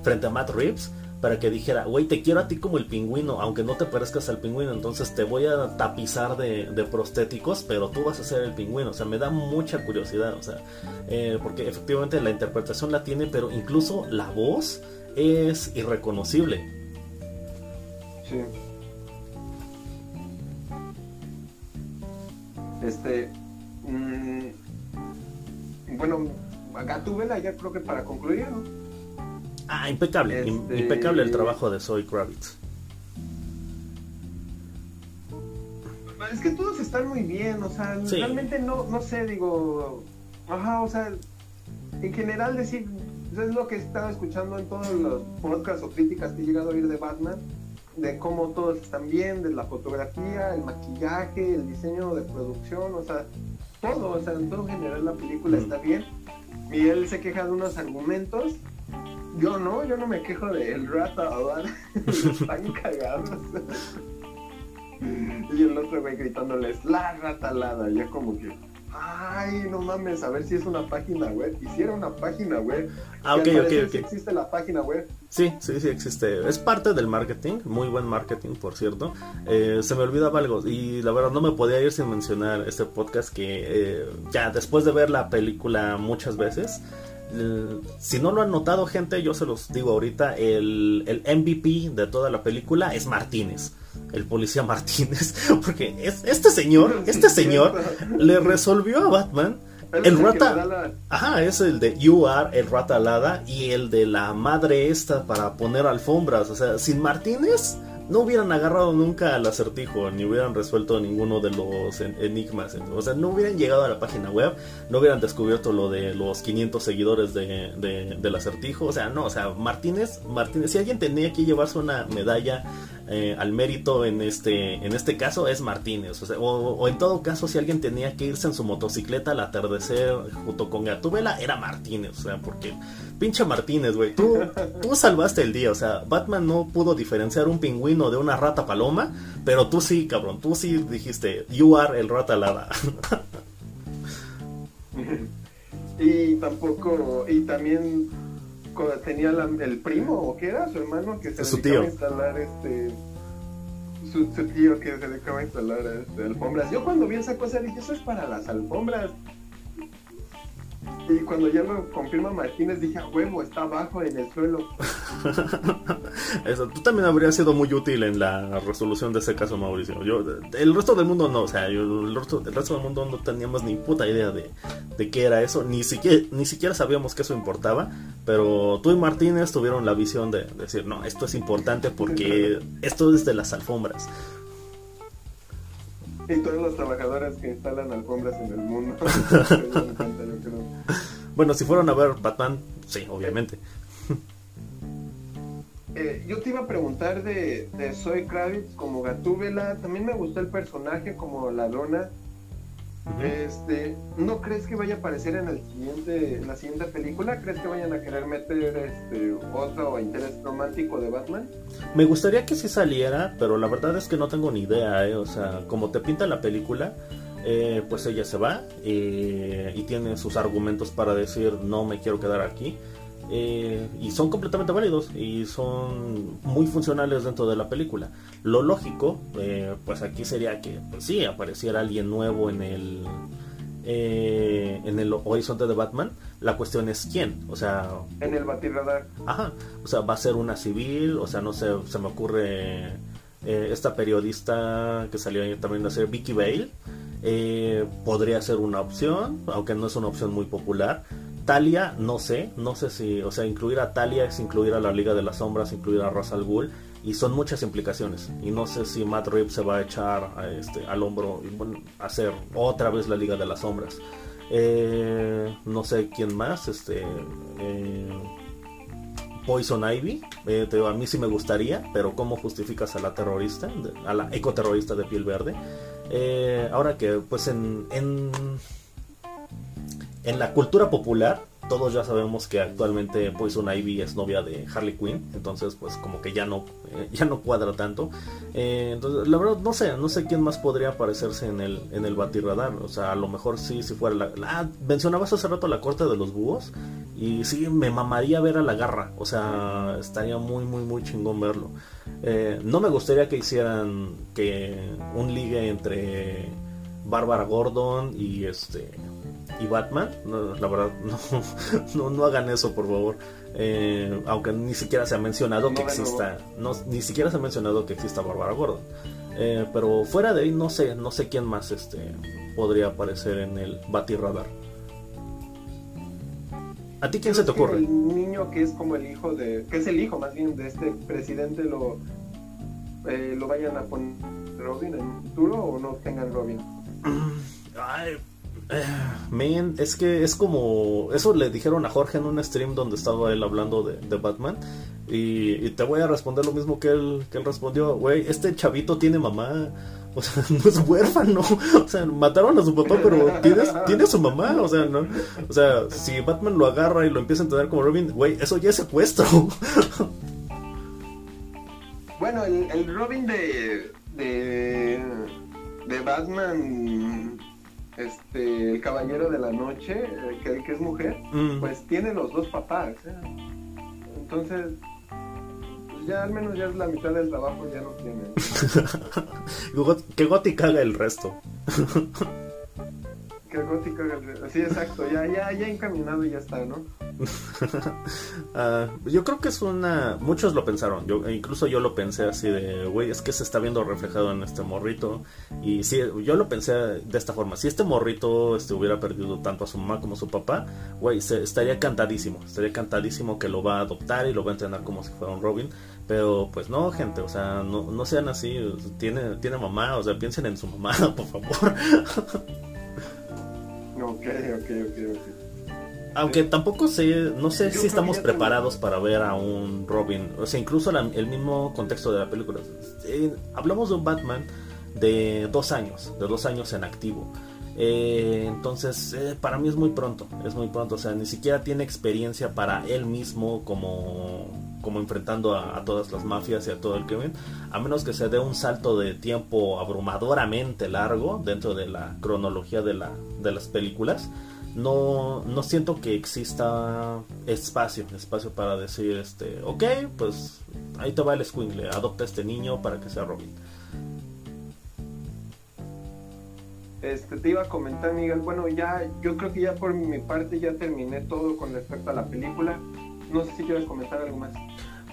[SPEAKER 1] frente a Matt Reeves? Para que dijera, güey, te quiero a ti como el pingüino, aunque no te parezcas al pingüino, entonces te voy a tapizar de, prostéticos, pero tú vas a ser el pingüino. O sea, me da mucha curiosidad, o sea, eh, porque efectivamente la interpretación la tiene, pero incluso la voz es irreconocible.
[SPEAKER 2] Sí. Este. Bueno, Gatúbela ya creo que para concluir, ¿no?
[SPEAKER 1] Ah, impecable, este, impecable el trabajo de Zoe Kravitz.
[SPEAKER 2] Es que todos están muy bien, o sea, realmente no, no sé, digo, ajá, o sea, en general decir, es lo que he estado escuchando en todos los podcasts o críticas que he llegado a oír de Batman, de cómo todos están bien, de la fotografía, el maquillaje, el diseño de producción, o sea, todo, o sea, en todo general la película está bien. Miguel se queja de unos argumentos. Yo no, yo no me quejo de el rata están cagados. y el otro güey gritándoles la rata alada, ya como que ay, no mames, a ver si es una página web. Hiciera una página web.
[SPEAKER 1] Ah, ok, ok, ok.
[SPEAKER 2] existe la página web.
[SPEAKER 1] Sí, sí, sí existe. Es parte del marketing, muy buen marketing, por cierto. Eh, se me olvidaba algo y la verdad no me podía ir sin mencionar este podcast que eh, ya después de ver la película muchas veces, eh, si no lo han notado gente, yo se los digo ahorita, el, el MVP de toda la película es Martínez el policía Martínez, porque es, este señor, este señor le resolvió a Batman el rata, ajá, es el de You Are, el rata alada y el de la madre esta para poner alfombras, o sea, sin Martínez no hubieran agarrado nunca al acertijo, ni hubieran resuelto ninguno de los enigmas. O sea, no hubieran llegado a la página web, no hubieran descubierto lo de los 500 seguidores de, del acertijo. O sea, no, o sea, Martínez, Martínez, si alguien tenía que llevarse una medalla eh, al mérito en este, en este caso, es Martínez. O, en todo caso, si alguien tenía que irse en su motocicleta al atardecer junto con Gatúbela, era Martínez. O sea, porque pinche Martínez, güey, tú, tú salvaste el día. O sea, Batman no pudo diferenciar un pingüino de una rata paloma, pero tú sí, cabrón, tú sí dijiste, you are el rata alada.
[SPEAKER 2] y tampoco, y también tenía el primo, ¿o qué era? Su hermano que se
[SPEAKER 1] su dedicaba
[SPEAKER 2] a instalar este... Su, tío que se dedicaba a instalar este, alfombras. Yo cuando vi esa cosa dije, eso es para las alfombras. Y cuando ya lo confirma Martínez, dije, a huevo, está abajo en el suelo.
[SPEAKER 1] Eso, tú también habrías sido muy útil en la resolución de ese caso, Mauricio. Yo, el resto del mundo no, o sea, el, resto, el, resto, del mundo no teníamos ni puta idea de, de, qué era eso, ni siquiera, ni siquiera sabíamos que eso importaba, pero tú y Martínez tuvieron la visión de decir, no, esto es importante porque esto es de las alfombras.
[SPEAKER 2] Y todas las trabajadoras que instalan alfombras en el mundo.
[SPEAKER 1] Bueno, si fueron a ver Batman, sí, obviamente.
[SPEAKER 2] Eh, yo te iba a preguntar de, de Zoe Kravitz como Gatúbela. También me gustó el personaje como Este, ¿no crees que vaya a aparecer en el siguiente, en la siguiente película? ¿Crees que vayan a querer meter este otro interés romántico de Batman?
[SPEAKER 1] Me gustaría que sí saliera, pero la verdad es que no tengo ni idea, ¿eh? o sea, como te pinta la película, eh, pues ella se va eh, y tiene sus argumentos para decir no me quiero quedar aquí. Eh, y son completamente válidos y son muy funcionales dentro de la película. Lo lógico, eh, pues aquí sería que, pues sí, apareciera alguien nuevo en el eh, en el horizonte de Batman. La cuestión es quién, o sea,
[SPEAKER 2] en el batirradar.
[SPEAKER 1] Ajá, o sea, va a ser una civil, o sea, no sé, se me ocurre esta periodista que salió también a ser Vicky Bale. podría ser una opción, aunque no es una opción muy popular. Talia, no sé, no sé si, o sea, incluir a Talia es incluir a la Liga de las Sombras, incluir a Ra's al y son muchas implicaciones. Y no sé si Matt Reeves se va a echar este, al hombro y bueno, hacer otra vez la Liga de las Sombras. Eh, no sé quién más, este. Eh, Poison Ivy, eh, a mí sí me gustaría, pero ¿cómo justificas a la terrorista, a la ecoterrorista de piel verde? ahora que, pues en en la cultura popular, todos ya sabemos que actualmente Poison Ivy es novia de Harley Quinn, entonces pues como que ya no eh, ya no cuadra tanto. Eh, entonces la verdad no sé, no sé quién más podría aparecerse en el en el batirradar, o sea, a lo mejor sí si fuera la, ah, mencionabas hace rato la corte de los búhos y sí me mamaría ver a la garra, o sea, estaría muy muy muy chingón verlo. Eh, no me gustaría que hicieran que un ligue entre Bárbara Gordon y este y Batman. la verdad, no, no, hagan eso, por favor. Eh, aunque ni siquiera se ha mencionado que exista, no, ni siquiera se ha mencionado que exista Barbara Gordon. Eh, pero fuera de ahí, no sé, no sé quién más este podría aparecer en el Batirradar. ¿A ti quién se te ocurre?
[SPEAKER 2] El niño que es como el hijo de, que es el hijo más bien de este presidente lo, eh, lo vayan a poner Robin en un futuro o no tengan Robin.
[SPEAKER 1] Ay, Man, es que es como. Eso le dijeron a Jorge en un stream donde estaba él hablando de, Batman. Y, te voy a responder lo mismo que él, que él respondió: Güey, este chavito tiene mamá. O sea, no es huérfano. O sea, mataron a su papá, pero tiene, tiene su mamá. O sea, no. O sea, si Batman lo agarra y lo empieza a entender como Robin, güey, eso ya es secuestro.
[SPEAKER 2] Bueno, el, el Robin de, de. de Batman este, el caballero de la noche, que, el que es mujer, mm. pues tiene los dos papás. ¿eh? Entonces, pues ya al menos ya es la mitad del trabajo ya no tiene.
[SPEAKER 1] que gótica el resto.
[SPEAKER 2] que el. Sí, exacto, ya, ya, ya encaminado y ya está, ¿no?
[SPEAKER 1] Ah, yo creo que es una. Muchos lo pensaron. Yo, incluso yo lo pensé así de, güey, es que se está viendo reflejado en este morrito. Y sí, yo lo pensé de esta forma. Si este morrito este, hubiera perdido tanto a su mamá como a su papá, güey, estaría cantadísimo. Estaría cantadísimo que lo va a adoptar y lo va a entrenar como si fuera un Robin. Pero pues no, gente, o sea, no, no sean así. Tiene, tiene mamá, o sea, piensen en su mamá, por favor.
[SPEAKER 2] ok, ok, ok, ok.
[SPEAKER 1] Aunque tampoco sé, no sé si estamos preparados para ver a un Robin, o sea, incluso el mismo contexto de la película. Eh, hablamos de un Batman de dos años, de dos años en activo. Eh, entonces, eh, para mí es muy pronto, es muy pronto, o sea, ni siquiera tiene experiencia para él mismo como, como enfrentando a, todas las mafias y a todo el crimen, a menos que se dé un salto de tiempo abrumadoramente largo dentro de la cronología de, la, de las películas no, no siento que exista espacio, espacio para decir, este, ok, pues ahí te va el squingle, adopta este niño para que sea Robin.
[SPEAKER 2] Este, te iba a comentar, Miguel, bueno, ya, yo creo que ya por mi parte ya terminé todo con respecto a la película. No sé si quieres comentar algo más.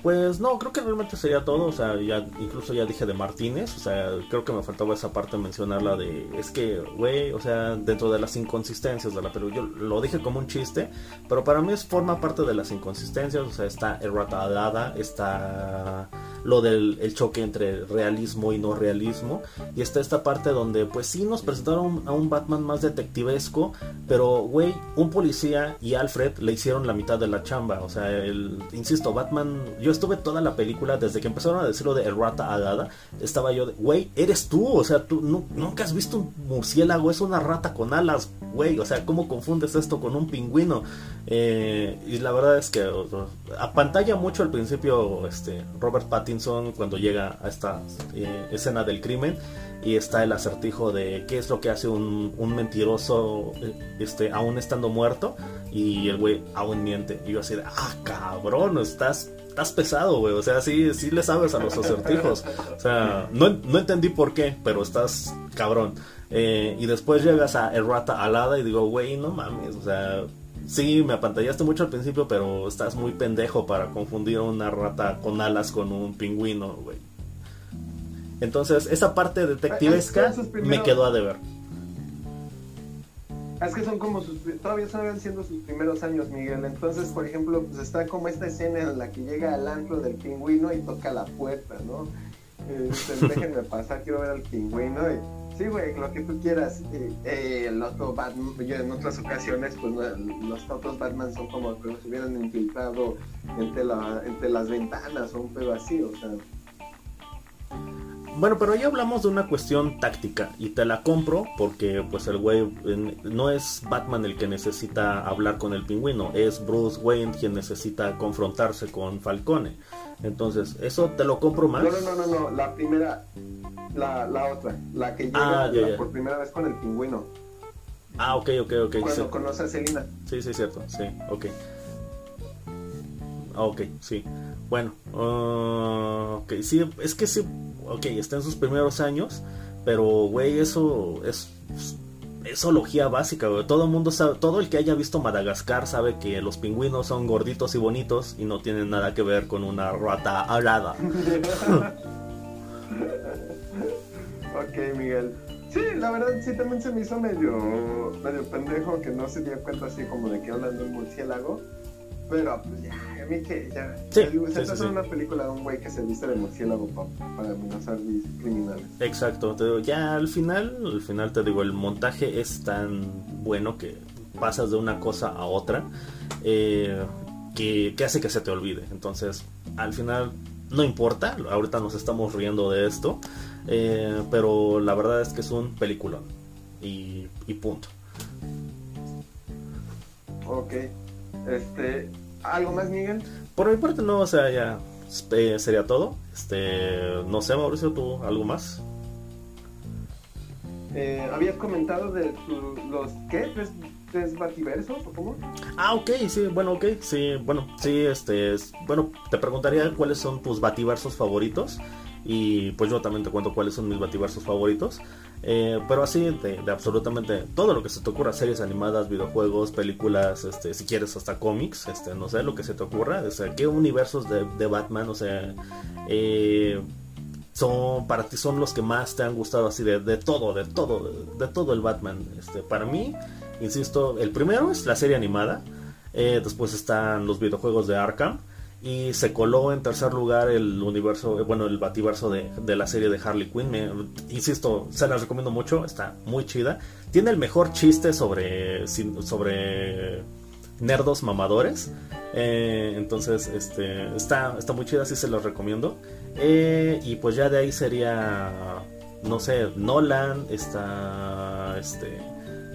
[SPEAKER 1] Pues no, creo que realmente sería todo, o sea, ya incluso ya dije de Martínez, o sea, creo que me faltaba esa parte mencionarla de, es que, güey, o sea, dentro de las inconsistencias de la pero yo lo dije como un chiste, pero para mí es forma parte de las inconsistencias, o sea, está erratada, está lo del el choque entre realismo y no realismo. Y está esta parte donde pues sí nos presentaron a un Batman más detectivesco, pero güey, un policía y Alfred le hicieron la mitad de la chamba. O sea, el, insisto, Batman, yo estuve toda la película desde que empezaron a decirlo de el rata alada, estaba yo de, güey, eres tú, o sea, tú nunca has visto un murciélago, es una rata con alas, güey, o sea, ¿cómo confundes esto con un pingüino? Eh, y la verdad es que a pantalla mucho al principio este Robert Pattinson cuando llega a esta eh, escena del crimen y está el acertijo de qué es lo que hace un, mentiroso eh, este aún estando muerto y el güey aún miente. Y yo así de ah cabrón estás estás pesado güey o sea sí sí le sabes a los acertijos. O sea no, no entendí por qué pero estás cabrón. Eh, y después llegas a Errata Alada y digo güey no mames o sea sí, me apantallaste mucho al principio, pero estás muy pendejo para confundir una rata con alas con un pingüino, güey. Entonces, esa parte detectivesca me quedó a deber.
[SPEAKER 2] Es que son como sus, todavía están siendo sus primeros años, Miguel. Entonces, por ejemplo, pues está como esta escena en la que llega al antro del pingüino y toca la puerta, ¿no? Eh, déjenme pasar, quiero ver al pingüino y Sí, güey, lo que tú quieras. Eh, el otro Batman, yo en otras ocasiones, pues los otros Batman son como que se hubieran infiltrado entre, la, entre las ventanas o un pedo así, o sea.
[SPEAKER 1] Bueno, pero ya hablamos de una cuestión táctica y te la compro porque pues el güey no es Batman el que necesita hablar con el pingüino, es Bruce Wayne quien necesita confrontarse con Falcone. Entonces, eso te lo compro más.
[SPEAKER 2] No, no, no, no, la primera, la, la otra, la que llega ah, por primera vez con el pingüino.
[SPEAKER 1] Ah, ok, ok, ok.
[SPEAKER 2] Cuando conoce a Selina.
[SPEAKER 1] Sí, sí, cierto, sí, ok. Ah, ok, sí. Bueno, uh, ok, sí, es que sí, ok, está en sus primeros años, pero, güey, eso es es zoología básica, güey. Todo el mundo sabe, todo el que haya visto Madagascar sabe que los pingüinos son gorditos y bonitos y no tienen nada que ver con una rata alada.
[SPEAKER 2] ok, Miguel. Sí, la verdad sí también se me hizo medio, medio pendejo que no se dio cuenta así como de que hablan de un murciélago. Pero pues ya, a mí que ya. Sí, se trata de una película de un güey que se viste de murciélago para, amenazar criminales.
[SPEAKER 1] Exacto, te digo, ya al final, al final te digo, el montaje es tan bueno que pasas de una cosa a otra eh, que, que hace que se te olvide. Entonces, al final no importa, ahorita nos estamos riendo de esto, eh, pero la verdad es que es un peliculón y, y punto.
[SPEAKER 2] Ok, este, ¿Algo más, Miguel?
[SPEAKER 1] Por mi parte no, o sea, ya eh, sería todo. Este, no sé, Mauricio, ¿tú algo más?
[SPEAKER 2] Eh, habías comentado de los, ¿qué? ¿Tres, ¿Tres, bativersos o cómo?
[SPEAKER 1] Ah, ok, sí, bueno, ok, sí, bueno, sí, este, bueno, te preguntaría cuáles son tus bativersos favoritos y pues yo también te cuento cuáles son mis bativersos favoritos. Eh, pero así de, absolutamente todo lo que se te ocurra, series animadas, videojuegos, películas, este, si quieres hasta cómics, este, no sé, lo que se te ocurra, o sea, qué universos de, Batman, o sea, eh, son para ti son los que más te han gustado así de, todo, de todo, de, todo el Batman. Este, para mí, insisto, el primero es la serie animada, eh, después están los videojuegos de Arkham y se coló en tercer lugar el universo, bueno, el bativerso de, de la serie de Harley Quinn. Me, insisto, se la recomiendo mucho, está muy chida. Tiene el mejor chiste sobre, sobre nerdos mamadores. Eh, entonces, este, está, está muy chida, sí se los recomiendo. Eh, y pues ya de ahí sería, no sé, Nolan, está este,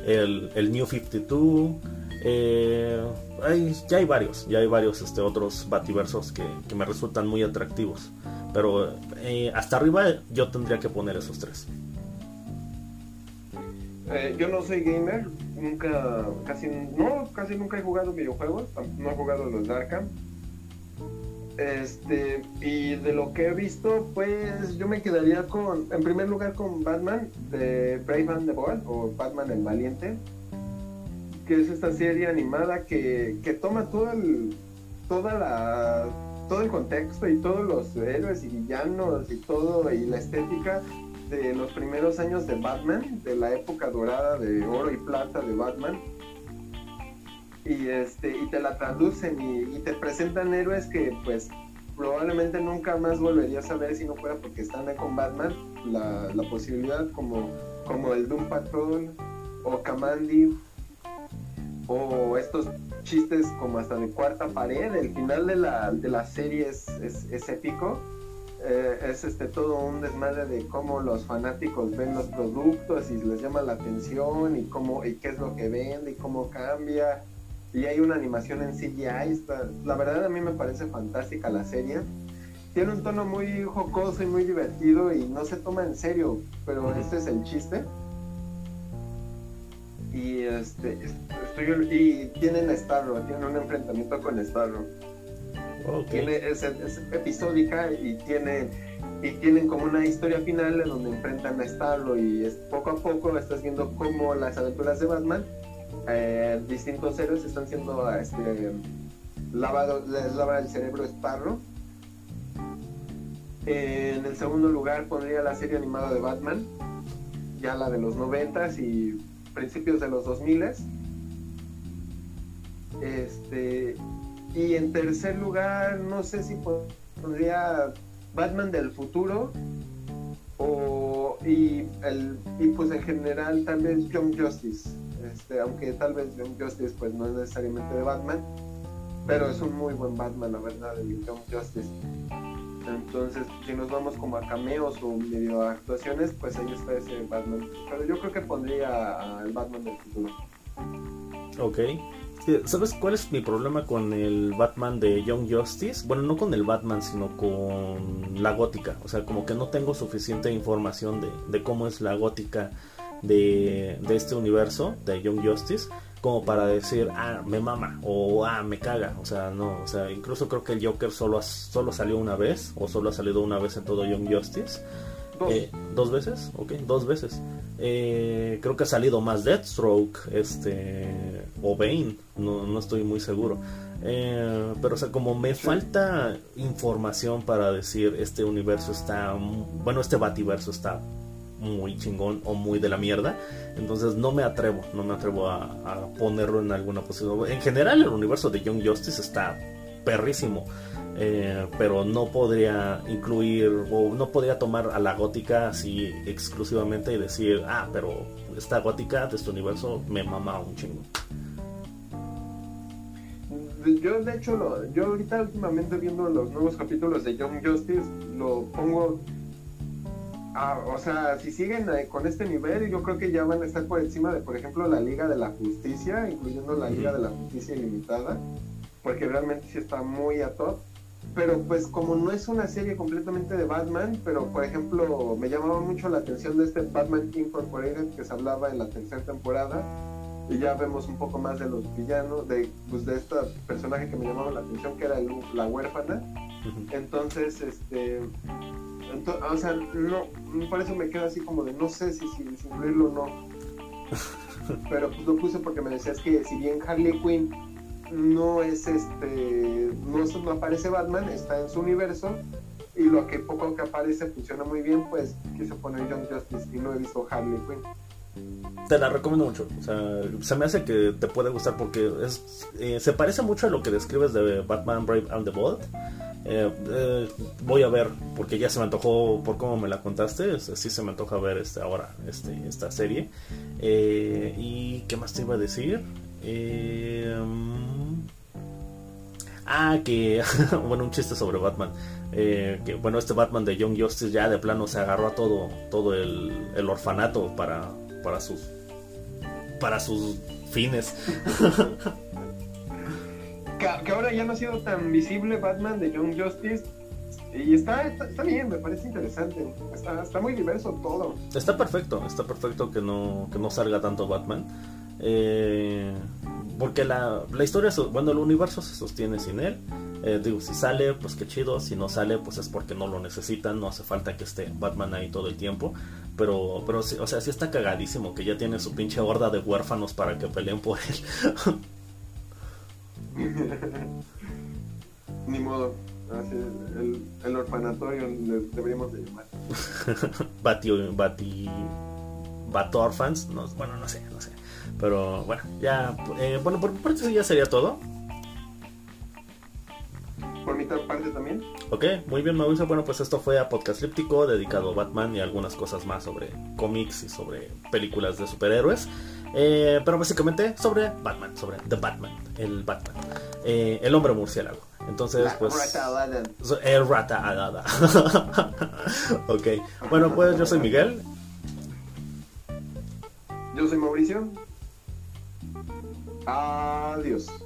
[SPEAKER 1] el, el New 52. Eh, ya hay varios, ya hay varios este, otros bativersos que, me resultan muy atractivos. Pero eh, hasta arriba yo tendría que poner esos tres.
[SPEAKER 2] Eh, yo no soy gamer, nunca, casi, no, casi nunca he jugado videojuegos, no he jugado los Arkham. Este, y de lo que he visto, pues yo me quedaría con, en primer lugar con Batman de Brave and the Bold o Batman el Valiente que es esta serie animada que, toma todo el, toda la, todo el contexto y todos los héroes y villanos y todo y la estética de los primeros años de Batman, de la época dorada de oro y plata de Batman. Y este, y te la traducen y, te presentan héroes que pues probablemente nunca más volverías a ver si no fuera porque están con Batman, la, la posibilidad como, como el Doom Patrol o Kamandi o estos chistes como hasta de cuarta pared, el final de la, de la serie es, es, épico. Eh, es este todo un desmadre de cómo los fanáticos ven los productos y les llama la atención y cómo y qué es lo que vende y cómo cambia. Y hay una animación en CGI está, la verdad a mí me parece fantástica la serie. Tiene un tono muy jocoso y muy divertido y no se toma en serio pero este es el chiste y este estoy, y tienen a Starro, tienen un enfrentamiento con Starro. Tiene, es, episódica y tiene y tienen como una historia final en donde enfrentan a Starro y es, poco a poco estás viendo cómo las aventuras de Batman eh, distintos héroes están siendo este, lavado, les lava el cerebro Starro en el segundo lugar pondría la serie animada de Batman ya la de los noventas y principios de los 2000 este y en tercer lugar no sé si podría Batman del futuro o y el y pues en general tal vez Young Justice. Este aunque tal vez Young Justice pues no es necesariamente de Batman pero es un muy buen Batman la verdad el Young Justice entonces, si nos vamos como a cameos o medio actuaciones, pues ahí está ese Batman. Pero yo creo que pondría al Batman del futuro.
[SPEAKER 1] Ok. ¿Sabes cuál es mi problema con el Batman de Young Justice? Bueno, no con el Batman, sino con la gótica. O sea, como que no tengo suficiente información de, de cómo es la gótica de, de este universo de Young Justice como para decir, ah, me mama o ah, me caga. O sea, no, o sea, incluso creo que el Joker solo, solo salió una vez o solo ha salido una vez en todo Young Justice. Dos, eh, ¿dos veces, ok, dos veces. Eh, creo que ha salido más Deathstroke, este, o Bane, no, no estoy muy seguro. Eh, pero, o sea, como me falta información para decir este universo está, bueno, este Bativerso está muy chingón o muy de la mierda. Entonces no me atrevo, no me atrevo a, ponerlo en alguna posición. En general el universo de Young Justice está perrísimo. Eh, pero no podría incluir o no podría tomar a la gótica así exclusivamente y decir, ah, pero esta gótica de este universo me mama un chingo.
[SPEAKER 2] Yo de hecho, lo, yo ahorita últimamente viendo los nuevos capítulos de Young Justice, lo pongo Ah, o sea, si siguen eh, con este nivel, yo creo que ya van a estar por encima de, por ejemplo, la Liga de la Justicia, incluyendo la Liga de la Justicia Ilimitada, porque realmente sí está muy a top. Pero pues como no es una serie completamente de Batman, pero por ejemplo me llamaba mucho la atención de este Batman Incorporated que se hablaba en la tercera temporada, y ya vemos un poco más de los villanos, de, pues, de este personaje que me llamaba la atención, que era la huérfana. Entonces, este, o sea, no, por eso me quedo así como de no sé si, si, incluirlo o no. Pero pues lo puse porque me decías que si bien Harley Quinn no es este, no, no aparece Batman, está en su universo y lo que poco que aparece funciona muy bien, pues quise poner Young Justice y no he visto Harley Quinn.
[SPEAKER 1] Te la recomiendo mucho. O sea, se me hace que te puede gustar porque eh, se parece mucho a lo que describes de Batman Brave and the Bold. Eh, eh, voy a ver, porque ya se me antojó por cómo me la contaste. Sí se me antoja ver este, ahora este, esta serie. ¿Y qué más te iba a decir? ah, que. bueno, un chiste sobre Batman. bueno, este Batman de Young Justice ya de plano se agarró a todo, todo el, el orfanato para para sus para sus fines.
[SPEAKER 2] que, ahora ya no ha sido tan visible Batman de Young Justice. Y está, está, bien, me parece interesante. Está, está, muy diverso todo.
[SPEAKER 1] Está perfecto, está perfecto que no, que no salga tanto Batman. Eh, porque la, la historia, bueno, el universo se sostiene sin él. Eh, digo, si sale, pues qué chido. Si no sale, pues es porque no lo necesitan. No hace falta que esté Batman ahí todo el tiempo. Pero, pero o sea, sí está cagadísimo que ya tiene su pinche horda de huérfanos para que peleen por él.
[SPEAKER 2] Ni modo. Así, el, el, orfanatorio deberíamos de llamar.
[SPEAKER 1] Bati, Bati, Batorfans, no, bueno, no sé, no sé. Pero bueno, ya, eh, bueno, por, por eso ya sería todo.
[SPEAKER 2] Por mi parte también.
[SPEAKER 1] Ok, muy bien Mauricio. Bueno, pues esto fue a Podcast Líptico dedicado a Batman y algunas cosas más sobre cómics y sobre películas de superhéroes. Eh, pero básicamente sobre Batman, sobre The Batman, el Batman, eh, el hombre murciélago. Entonces, pues. El rata alada. ok. Bueno, pues yo soy Miguel.
[SPEAKER 2] Yo soy Mauricio. Adiós.